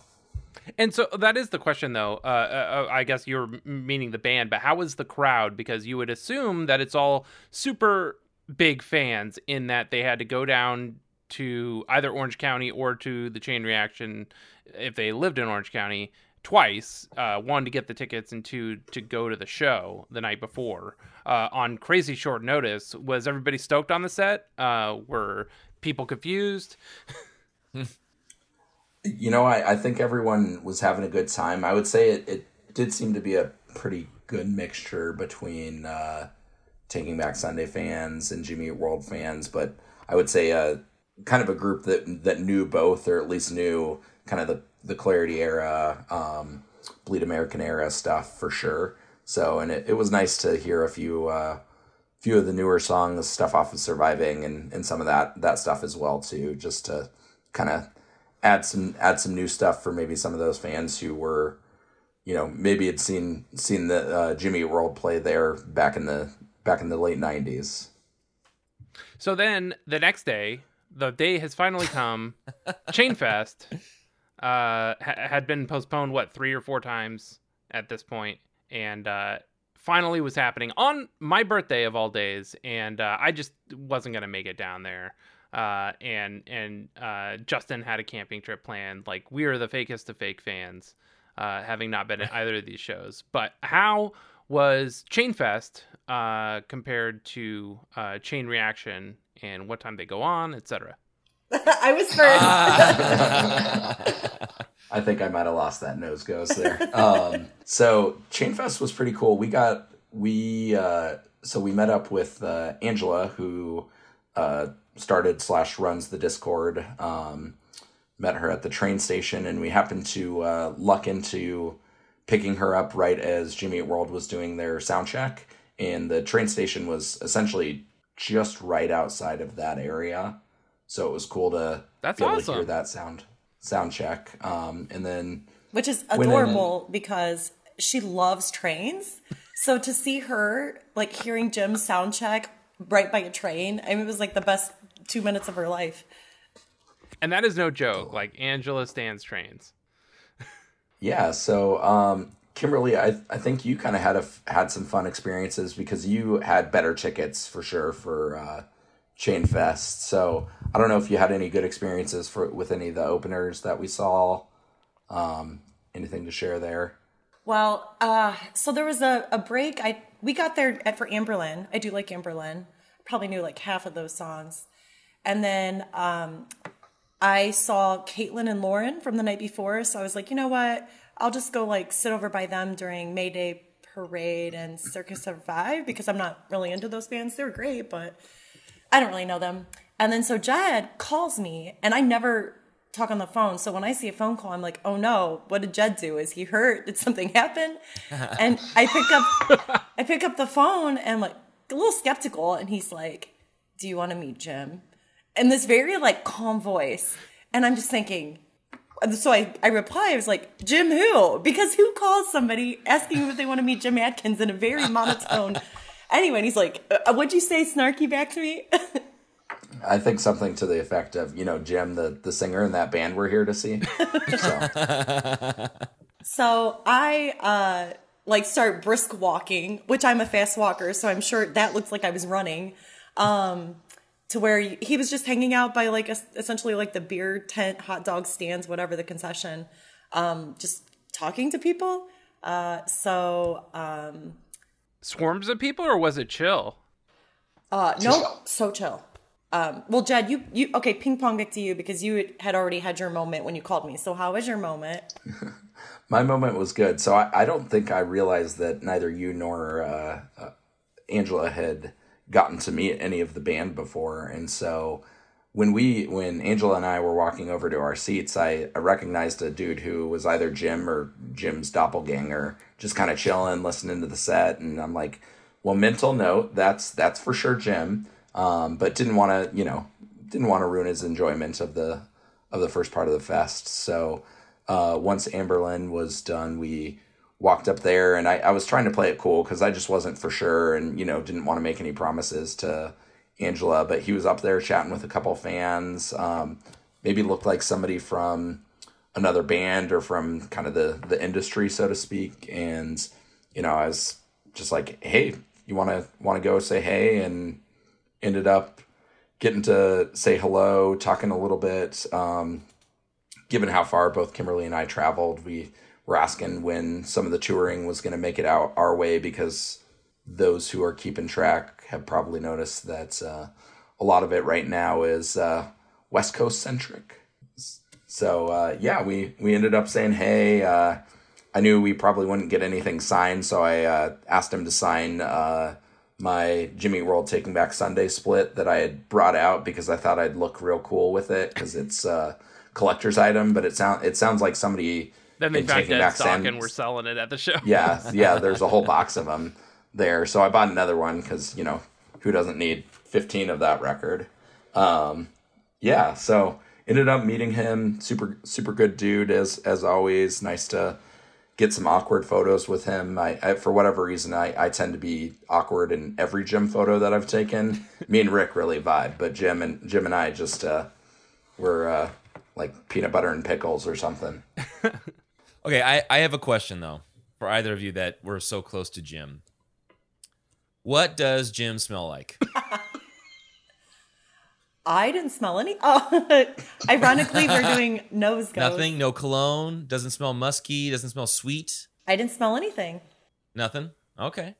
And so that is the question, though. Uh, uh, I guess you're meaning the band, but how is the crowd? Because you would assume that it's all super big fans in that they had to go down to either Orange County or to the Chain Reaction if they lived in Orange County twice. Uh, one to get the tickets, and two to go to the show the night before uh, on crazy short notice. Was everybody stoked on the set? Uh, were people confused? [laughs] you know I, I think everyone was having a good time. I would say it, it did seem to be a pretty good mixture between uh taking back sunday fans and jimmy world fans but i would say uh kind of a group that that knew both or at least knew kind of the the clarity era um bleed american era stuff for sure. So and it, it was nice to hear a few uh few of the newer songs stuff off of surviving and and some of that that stuff as well too just to kind of add some add some new stuff for maybe some of those fans who were you know maybe had seen seen the uh, Jimmy World play there back in the back in the late 90s So then the next day, the day has finally come. [laughs] Chainfest uh, ha- had been postponed what three or four times at this point, and uh, finally was happening on my birthday of all days. And uh, I just wasn't gonna make it down there. Uh, and and uh, Justin had a camping trip planned. Like we are the fakest of fake fans, uh, having not been at [laughs] either of these shows. But how was Chainfest uh, compared to uh, Chain Reaction and what time they go on, etc. [laughs] I was first. [laughs] I think I might have lost that nose goes there. um, so Chainfest was pretty cool. We got we uh, so we met up with uh, Angela who uh, started slash runs the Discord. Um, met her at the train station, and we happened to uh, luck into picking her up right as Jimmy Eat World was doing their sound check, and the train station was essentially just right outside of that area, so it was cool to That's be able to hear that sound sound check. Um, and then which is went in and- adorable because she loves trains. So to see her like hearing Jim's sound check right by a train, I mean, it was like the best two minutes of her life. And that is no joke. Like Angela stands trains. Yeah, so um, Kimberly, I I think you kind of had a f- had some fun experiences because you had better tickets for sure for uh, Chain Fest. So I don't know if you had any good experiences for with any of the openers that we saw. Um, anything to share there? Well, uh, so there was a, a break. I we got there at, for Anberlin. I do like Anberlin. Probably knew like half of those songs, and then um, I saw Caitlin and Lauren from the night before. So I was like, you know what? I'll just go like sit over by them during Mayday Parade and Circa Survive because I'm not really into those bands. They're great, but I don't really know them. And then so Jed calls me, and I never talk on the phone. So when I see a phone call, I'm like, oh no, what did Jed do? Is he hurt? Did something happen? [laughs] and I pick up, I pick up the phone and like a little skeptical, and he's like, "Do you want to meet Jim?" And this very like calm voice, and I'm just thinking. So I, I reply, I was like, Jim who? Because who calls somebody asking if they want to meet Jim Adkins in a very monotone. [laughs] anyway, and he's like, uh, what'd you say snarky back to me? I think something to the effect of you know Jim, the the singer in that band we're here to see. so [laughs] So I uh like start brisk walking, which I'm a fast walker, so I'm sure that looks like I was running. Um to where he was just hanging out by like essentially like the beer tent, hot dog stands, whatever the concession, um just talking to people. Uh so um Swarms of people, or was it chill? uh no, so chill. Um well Jed, you you okay, ping pong back to you because you had already had your moment when you called me. So how was your moment? [laughs] my moment was good. So I, I don't think I realized that neither you nor uh, uh, Angela had gotten to meet any of the band before, and so when we when Angela and I were walking over to our seats, I, I recognized a dude who was either Jim or Jim's doppelganger, just kind of chilling, listening to the set, and I'm like, well, mental note, that's that's for sure Jim, um, but didn't want to you know didn't want to ruin his enjoyment of the of the first part of the fest, so uh, once Anberlin was done, we walked up there, and I, I was trying to play it cool because I just wasn't for sure, and you know didn't want to make any promises to Angela. But he was up there chatting with a couple fans. Um, maybe looked like somebody from another band or from kind of the the industry, so to speak. And you know, I was just like, "Hey, you want to want to go say hey?" And ended up getting to say hello, talking a little bit. Um, given how far both Kimberly and I traveled, we were asking when some of the touring was going to make it out our way because those who are keeping track have probably noticed that uh, a lot of it right now is uh, West Coast centric. So uh, yeah, we we ended up saying hey. Uh, I knew we probably wouldn't get anything signed, so I uh, asked him to sign uh, my Jimmy World Taking Back Sunday split that I had brought out because I thought I'd look real cool with it because it's a collector's item. But it sound it sounds like somebody Then they found dead Back stock and we're selling it at the show. yeah, [laughs] yeah. There's a whole box of them there, so I bought another one because you know who doesn't need 15 of that record. Um, yeah, so ended up meeting him. Super super good dude as as always. Nice to get some awkward photos with him. I, I for whatever reason I, I tend to be awkward in every Jim photo that I've taken. Me and Rick really vibe, but Jim and Jim and I just uh, were uh, like peanut butter and pickles or something. [laughs] Okay, I, I have a question though for either of you that were so close to Jim. What does Jim smell like? [laughs] I didn't smell any. Oh, [laughs] ironically, we're doing nose goes. Nothing. No cologne. Doesn't smell musky. Doesn't smell sweet. I didn't smell anything. Nothing. Okay.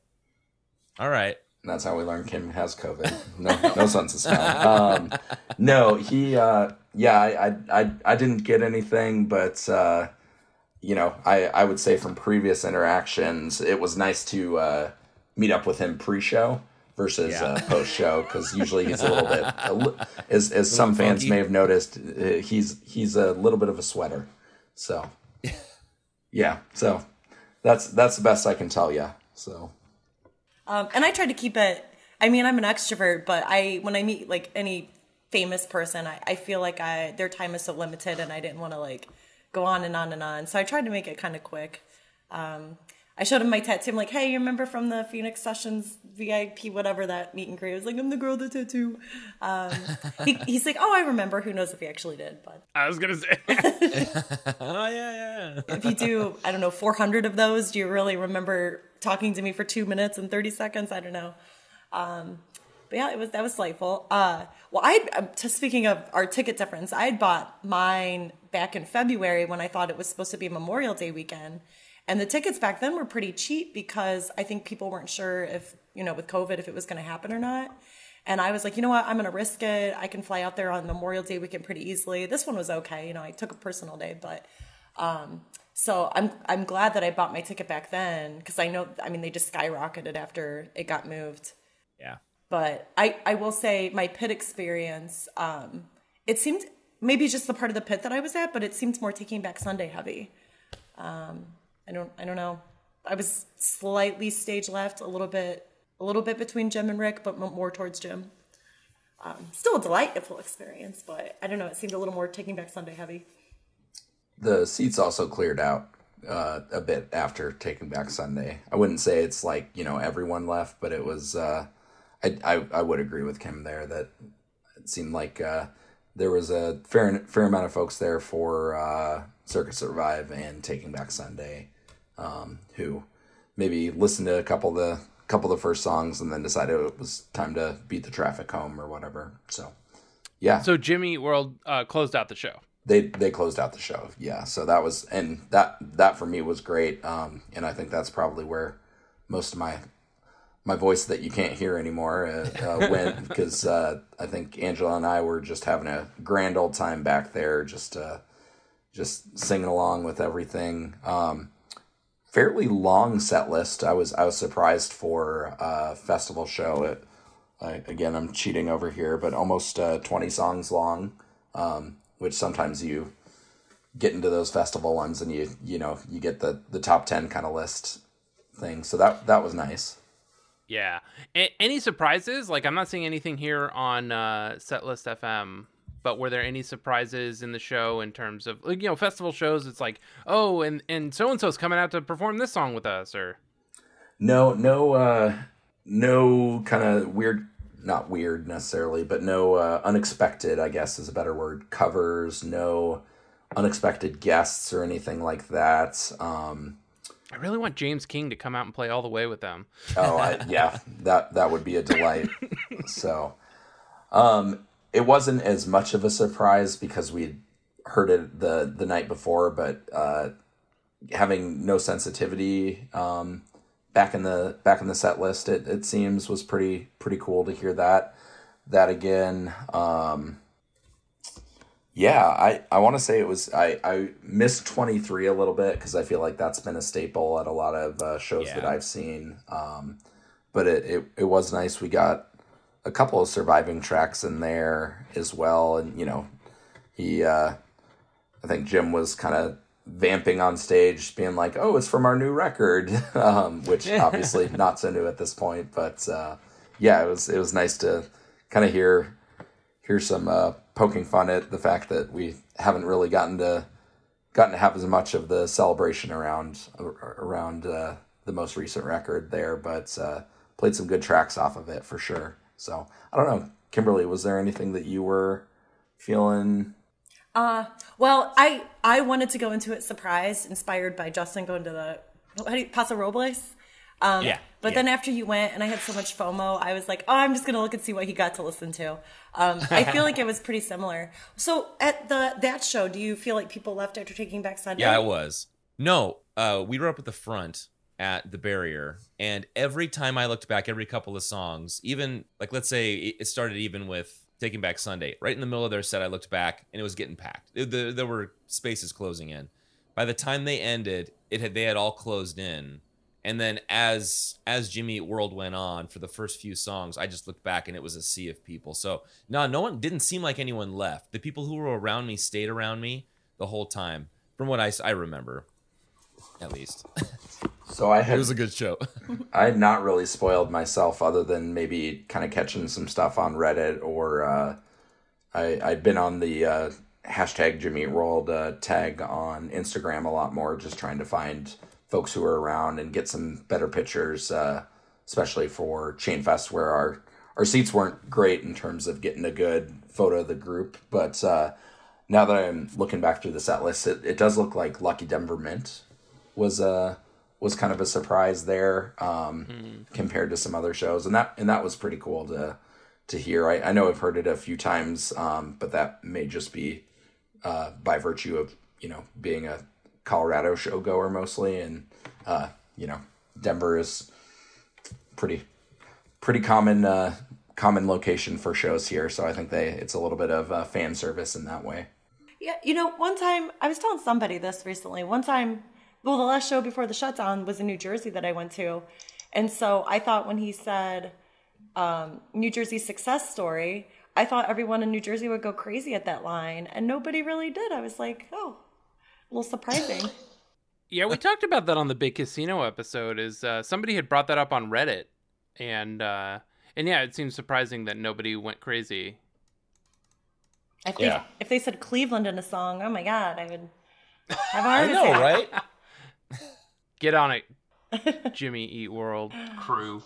All right. That's how we learned Kim has COVID. No, no sense of smell. [laughs] Um, no, he, uh, yeah, I, I, I, I didn't get anything, but uh, you know, I, I would say from previous interactions, it was nice to uh, meet up with him pre-show versus Yeah. uh, post show because usually he's a little bit, a li- as as A some fans funky. may have noticed, uh, he's he's a little bit of a sweater. So [laughs] yeah, so that's that's the best I can tell you. So Um, and I try to keep it. I mean, I'm an extrovert, but I when I meet like any famous person, I, I feel like I their time is so limited, and I didn't want to like go on and on and on. So I tried to make it kind of quick. Um, I showed him my tattoo. I'm like, hey, you remember from the Phoenix Sessions VIP, whatever that meet and greet? I was like, I'm the girl with the tattoo. Um, [laughs] he, he's like, oh, I remember. Who knows if he actually did? But I was gonna say. [laughs] oh yeah, yeah. if you do, I don't know, 400 of those, do you really remember talking to me for two minutes and 30 seconds? I don't know. Um, but yeah, it was that was delightful. Uh, well, I to speaking of our ticket difference, I had bought mine back in February when I thought it was supposed to be Memorial Day weekend, and the tickets back then were pretty cheap because I think people weren't sure if you know with COVID if it was going to happen or not. And I was like, you know what, I'm going to risk it. I can fly out there on Memorial Day weekend pretty easily. This one was okay. You know, I took a personal day, but um, so I'm I'm glad that I bought my ticket back then because I know I mean they just skyrocketed after it got moved. Yeah. But I I will say my pit experience um, it seemed maybe just the part of the pit that I was at, but it seemed more Taking Back Sunday heavy. Um, I don't I don't know. I was slightly stage left, a little bit a little bit between Jim and Rick, but more towards Jim. Um, still a delightful experience, but I don't know. It seemed a little more Taking Back Sunday heavy. the seats also cleared out uh, a bit after taking back Sunday. I wouldn't say it's like you know everyone left, but it was. Uh, I, I I would agree with Kim there that it seemed like uh, there was a fair fair amount of folks there for uh, Circa Survive and Taking Back Sunday, um, who maybe listened to a couple of the couple of the first songs and then decided it was time to beat the traffic home or whatever. So yeah, So Jimmy World uh, closed out the show. they they closed out the show yeah so that was and that that for me was great um and i think that's probably where most of my my voice that you can't hear anymore uh, uh, [laughs] went because uh i think angela and i were just having a grand old time back there just uh just singing along with everything. Um fairly long set list. I was i was surprised for a festival show it I, again i'm cheating over here but almost uh 20 songs long um which sometimes you get into those festival ones and you you know you get the the top 10 kind of list thing. So that that was nice Yeah. A- any surprises? Like, I'm not seeing anything here on uh, Setlist FM, but were there any surprises in the show in terms of, like, you know, festival shows? It's like, oh, and and so and so's coming out to perform this song with us, or no no uh no kind of weird not weird necessarily but no uh, unexpected i guess is a better word covers no unexpected guests or anything like that um I really want James King to come out and play all the way with them. Oh, I, [laughs] yeah, that that would be a delight. so, um, it wasn't as much of a surprise because we'd heard it the the night before, but uh, having no sensitivity um, back in the back in the set list, it, it seems was pretty pretty cool to hear that that again. Um, yeah, I, I want to say it was I, I missed 23 a little bit because I feel like that's been a staple at a lot of uh, shows that I've seen. Um, but it, it, it was nice. We got a couple of surviving tracks in there as well. And, you know, he, uh, I think Jim was kind of vamping on stage, being like, oh, it's from our new record, [laughs] um, which [laughs] obviously not so new at this point. But uh, yeah, it was, it was nice to kind of hear hear some uh, poking fun at the fact that we haven't really gotten to gotten to have as much of the celebration around around uh, the most recent record there, but uh, played some good tracks off of it for sure. So I don't know, Kimberly, was there anything that you were feeling? Uh, well, I I wanted to go into it surprised, inspired by Justin going to the how do you, Paso Robles. Um, Yeah, But yeah. then after you went and I had so much FOMO, I was like, oh, I'm just gonna look and see what he got to listen to. Um, [laughs] I feel like it was pretty similar. So at the that show, do you feel like people left after Taking Back Sunday? Yeah, it was. No, uh, we were up at the front at the barrier, and every time I looked back, every couple of songs, even like let's say it started even with Taking Back Sunday, right in the middle of their set, I looked back and it was getting packed. It- there, there were spaces closing in. By the time they ended, it had they had all closed in, And then as as Jimmy Eat World went on for the first few songs, I just looked back and it was a sea of people. So no, no one didn't seem like anyone left. The people who were around me stayed around me the whole time, from what I, I remember, at least. [laughs] So I had it was a good show. [laughs] I had not really spoiled myself other than maybe kind of catching some stuff on Reddit or uh, I, I'd been on the uh, hashtag Jimmy World uh, tag on Instagram a lot more, just trying to find folks who are around and get some better pictures, uh, especially for Chain Fest where our, our seats weren't great in terms of getting a good photo of the group. But uh, now that I'm looking back through the set list, it, it does look like Lucky Denver Mint was uh was kind of a surprise there um, compared to some other shows, and that and that was pretty cool to to hear. I, I know I've heard it a few times, um, but that may just be uh, by virtue of you know being a Colorado show goer mostly, and uh, you know Denver is pretty pretty common uh, common location for shows here, so I think they it's a little bit of uh, fan service in that way. Yeah, you know, one time I was telling somebody this recently. One time, well, the last show before the shutdown was in New Jersey that I went to, and so I thought when he said um, New Jersey success story, I thought everyone in New Jersey would go crazy at that line, and nobody really did. I was like, oh, a little surprising. [laughs] Yeah, we talked about that on the Big Casino episode. Is uh, somebody had brought that up on Reddit, and uh, and yeah, it seems surprising that nobody went crazy. If they, Yeah. if they said Cleveland in a song, oh my god, I would [laughs] I've a I heart know, right? [laughs] Get on it, [laughs] Jimmy Eat World crew.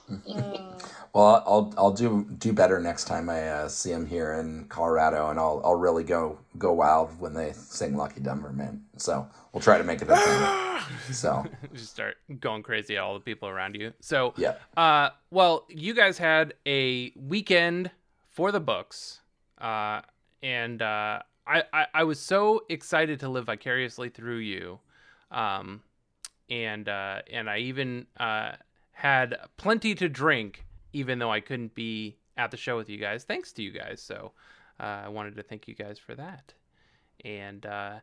Well, I'll I'll do do better next time I uh, see him here in Colorado, and I'll I'll really go go wild when they sing "Lucky Denver Mint." So we'll try to make it a thing. [laughs] So just start going crazy at all the people around you. So Yeah. Uh, well, you guys had a weekend for the books, uh, and uh, I, I I was so excited to live vicariously through you, um, and uh, and I even uh, had plenty to drink, even though I couldn't be at the show with you guys. Thanks to you guys. So uh, I wanted to thank you guys for that. And uh,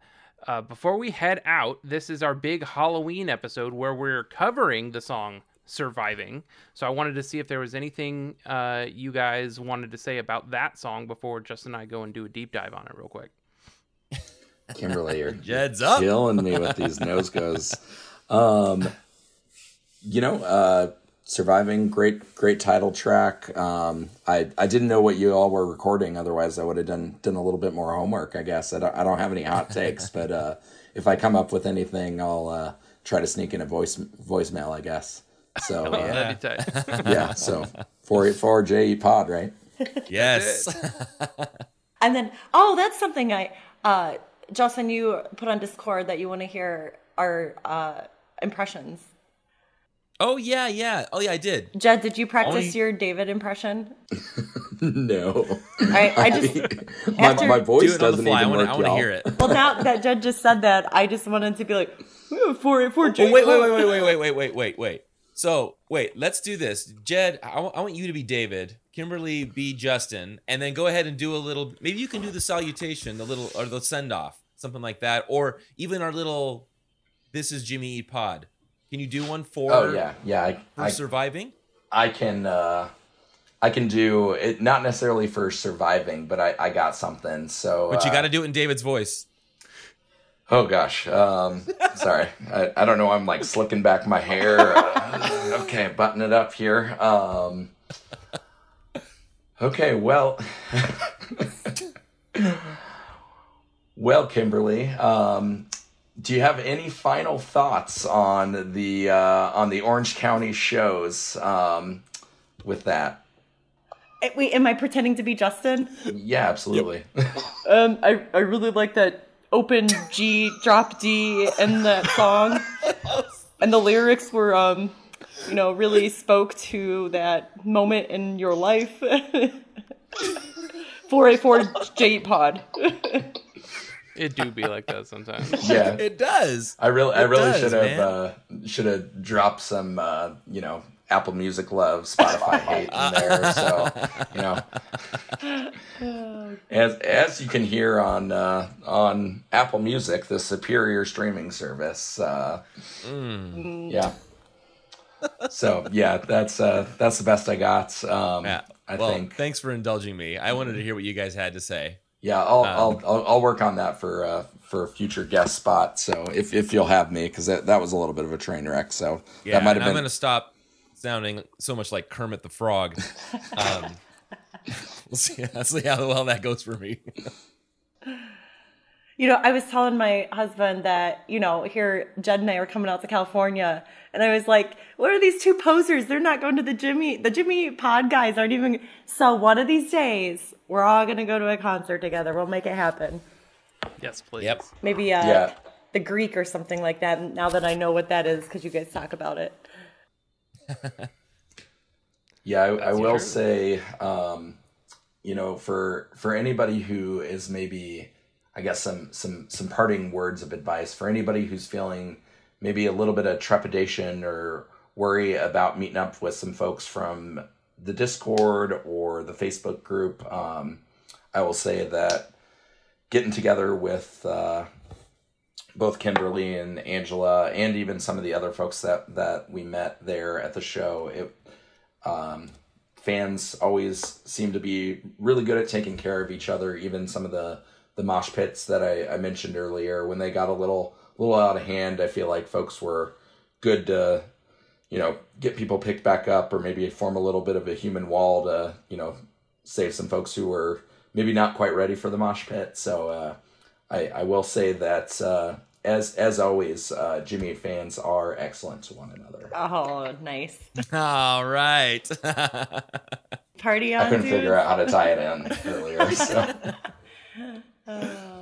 uh, before we head out, this is our big Halloween episode where we're covering the song Surviving. So I wanted to see if there was anything uh, you guys wanted to say about that song before Justin and I go and do a deep dive on it real quick. Kimberly, you're [laughs] Jed's up. killing me with these nose goes. Um, you know, uh, surviving great great title track. Um, I I didn't know what you all were recording. Otherwise, I would have done done a little bit more homework. I guess I don't I don't have any hot takes, but uh, if I come up with anything, I'll uh, try to sneak in a voice voicemail. I guess. So Oh, uh, that'd be tight. [laughs] yeah. So four eight four J E Pod, right? Yes. [laughs] And then, oh, that's something I, uh, Justin, you put on Discord that you want to hear our uh, impressions. Oh yeah, yeah. Oh yeah, I did. Jed, did you practice Only- your David impression? [laughs] no. I, I just [laughs] my, after- my voice Do it on the doesn't fly. I even wanna- work. I wanna y'all. hear it. Well, now that Jed just said that, I just wanted to be like, four eight four Oh, J. wait, wait, wait, wait, wait, wait, wait, wait, wait, wait. So wait, let's do this. Jed, I wa- I want you to be David, Kimberly be Justin, and then go ahead and do a little. Maybe you can do the salutation, the little or the send off, something like that, or even our little. This is Jimmy Eat Pod. Can you do one for? Oh yeah, yeah. I, For I, surviving. I can uh I can do it not necessarily for surviving, but I, I got something. So But you uh, got to do it in David's voice. Oh gosh. Um sorry. I, I don't know, I'm like slicking back my hair. Uh, [laughs] okay, button it up here. Um Okay, well [laughs] Well, Kimberly, um do you have any final thoughts on the uh, on the Orange County shows um, with that? Eh, Wait, am I pretending to be Justin? Yeah, absolutely. [laughs] Um, I I really like that open G drop D in that song, and the lyrics were um, you know, really spoke to that moment in your life. [laughs] Four eight four J Pod. [laughs] It do be like that sometimes. [laughs] Yeah, [laughs] it does. I really, I really should have uh, should have dropped some, uh, you know, Apple Music love, Spotify [laughs] hate in there. So, you know, as as you can hear on uh, on Apple Music, the superior streaming service. Uh, Mm. Yeah. so yeah, that's uh, that's the best I got. Um, Yeah. I well, think. thanks for indulging me. I wanted to hear what you guys had to say. Yeah, I'll, Um, I'll I'll I'll work on that for uh, for a future guest spot. So if if you'll have me, because that, that was a little bit of a train wreck. So Yeah, that might have been. I'm going to stop sounding so much like Kermit the Frog. [laughs] Um, [laughs] we'll see. We'll see how well that goes for me. You know, I was telling my husband that, you know, here Jed and I are coming out to California and I was like, what are these two posers? They're not going to the Jimmy the Jimmy pod guys aren't even so one of these days we're all gonna go to a concert together. We'll make it happen. Yes, please. Yep. Maybe uh Yeah. the Greek or something like that now that I know what that is because you guys talk about it. [laughs] Yeah, I, I will true. say, um, you know, for for anybody who is maybe, I guess some some some parting words of advice for anybody who's feeling maybe a little bit of trepidation or worry about meeting up with some folks from the Discord or the Facebook group. Um, I will say that getting together with uh, both Kimberly and Angela, and even some of the other folks that that we met there at the show, it um, fans always seem to be really good at taking care of each other. Even some of the the mosh pits that I, I mentioned earlier, when they got a little little out of hand, I feel like folks were good to you know get people picked back up, or maybe form a little bit of a human wall to you know save some folks who were maybe not quite ready for the mosh pit. So uh, I, I will say that uh, as as always, uh, Jimmy fans are excellent to one another. Oh, nice. [laughs] All right. [laughs] Party on I couldn't dude. figure out how to tie it in earlier. So. Uh, [laughs]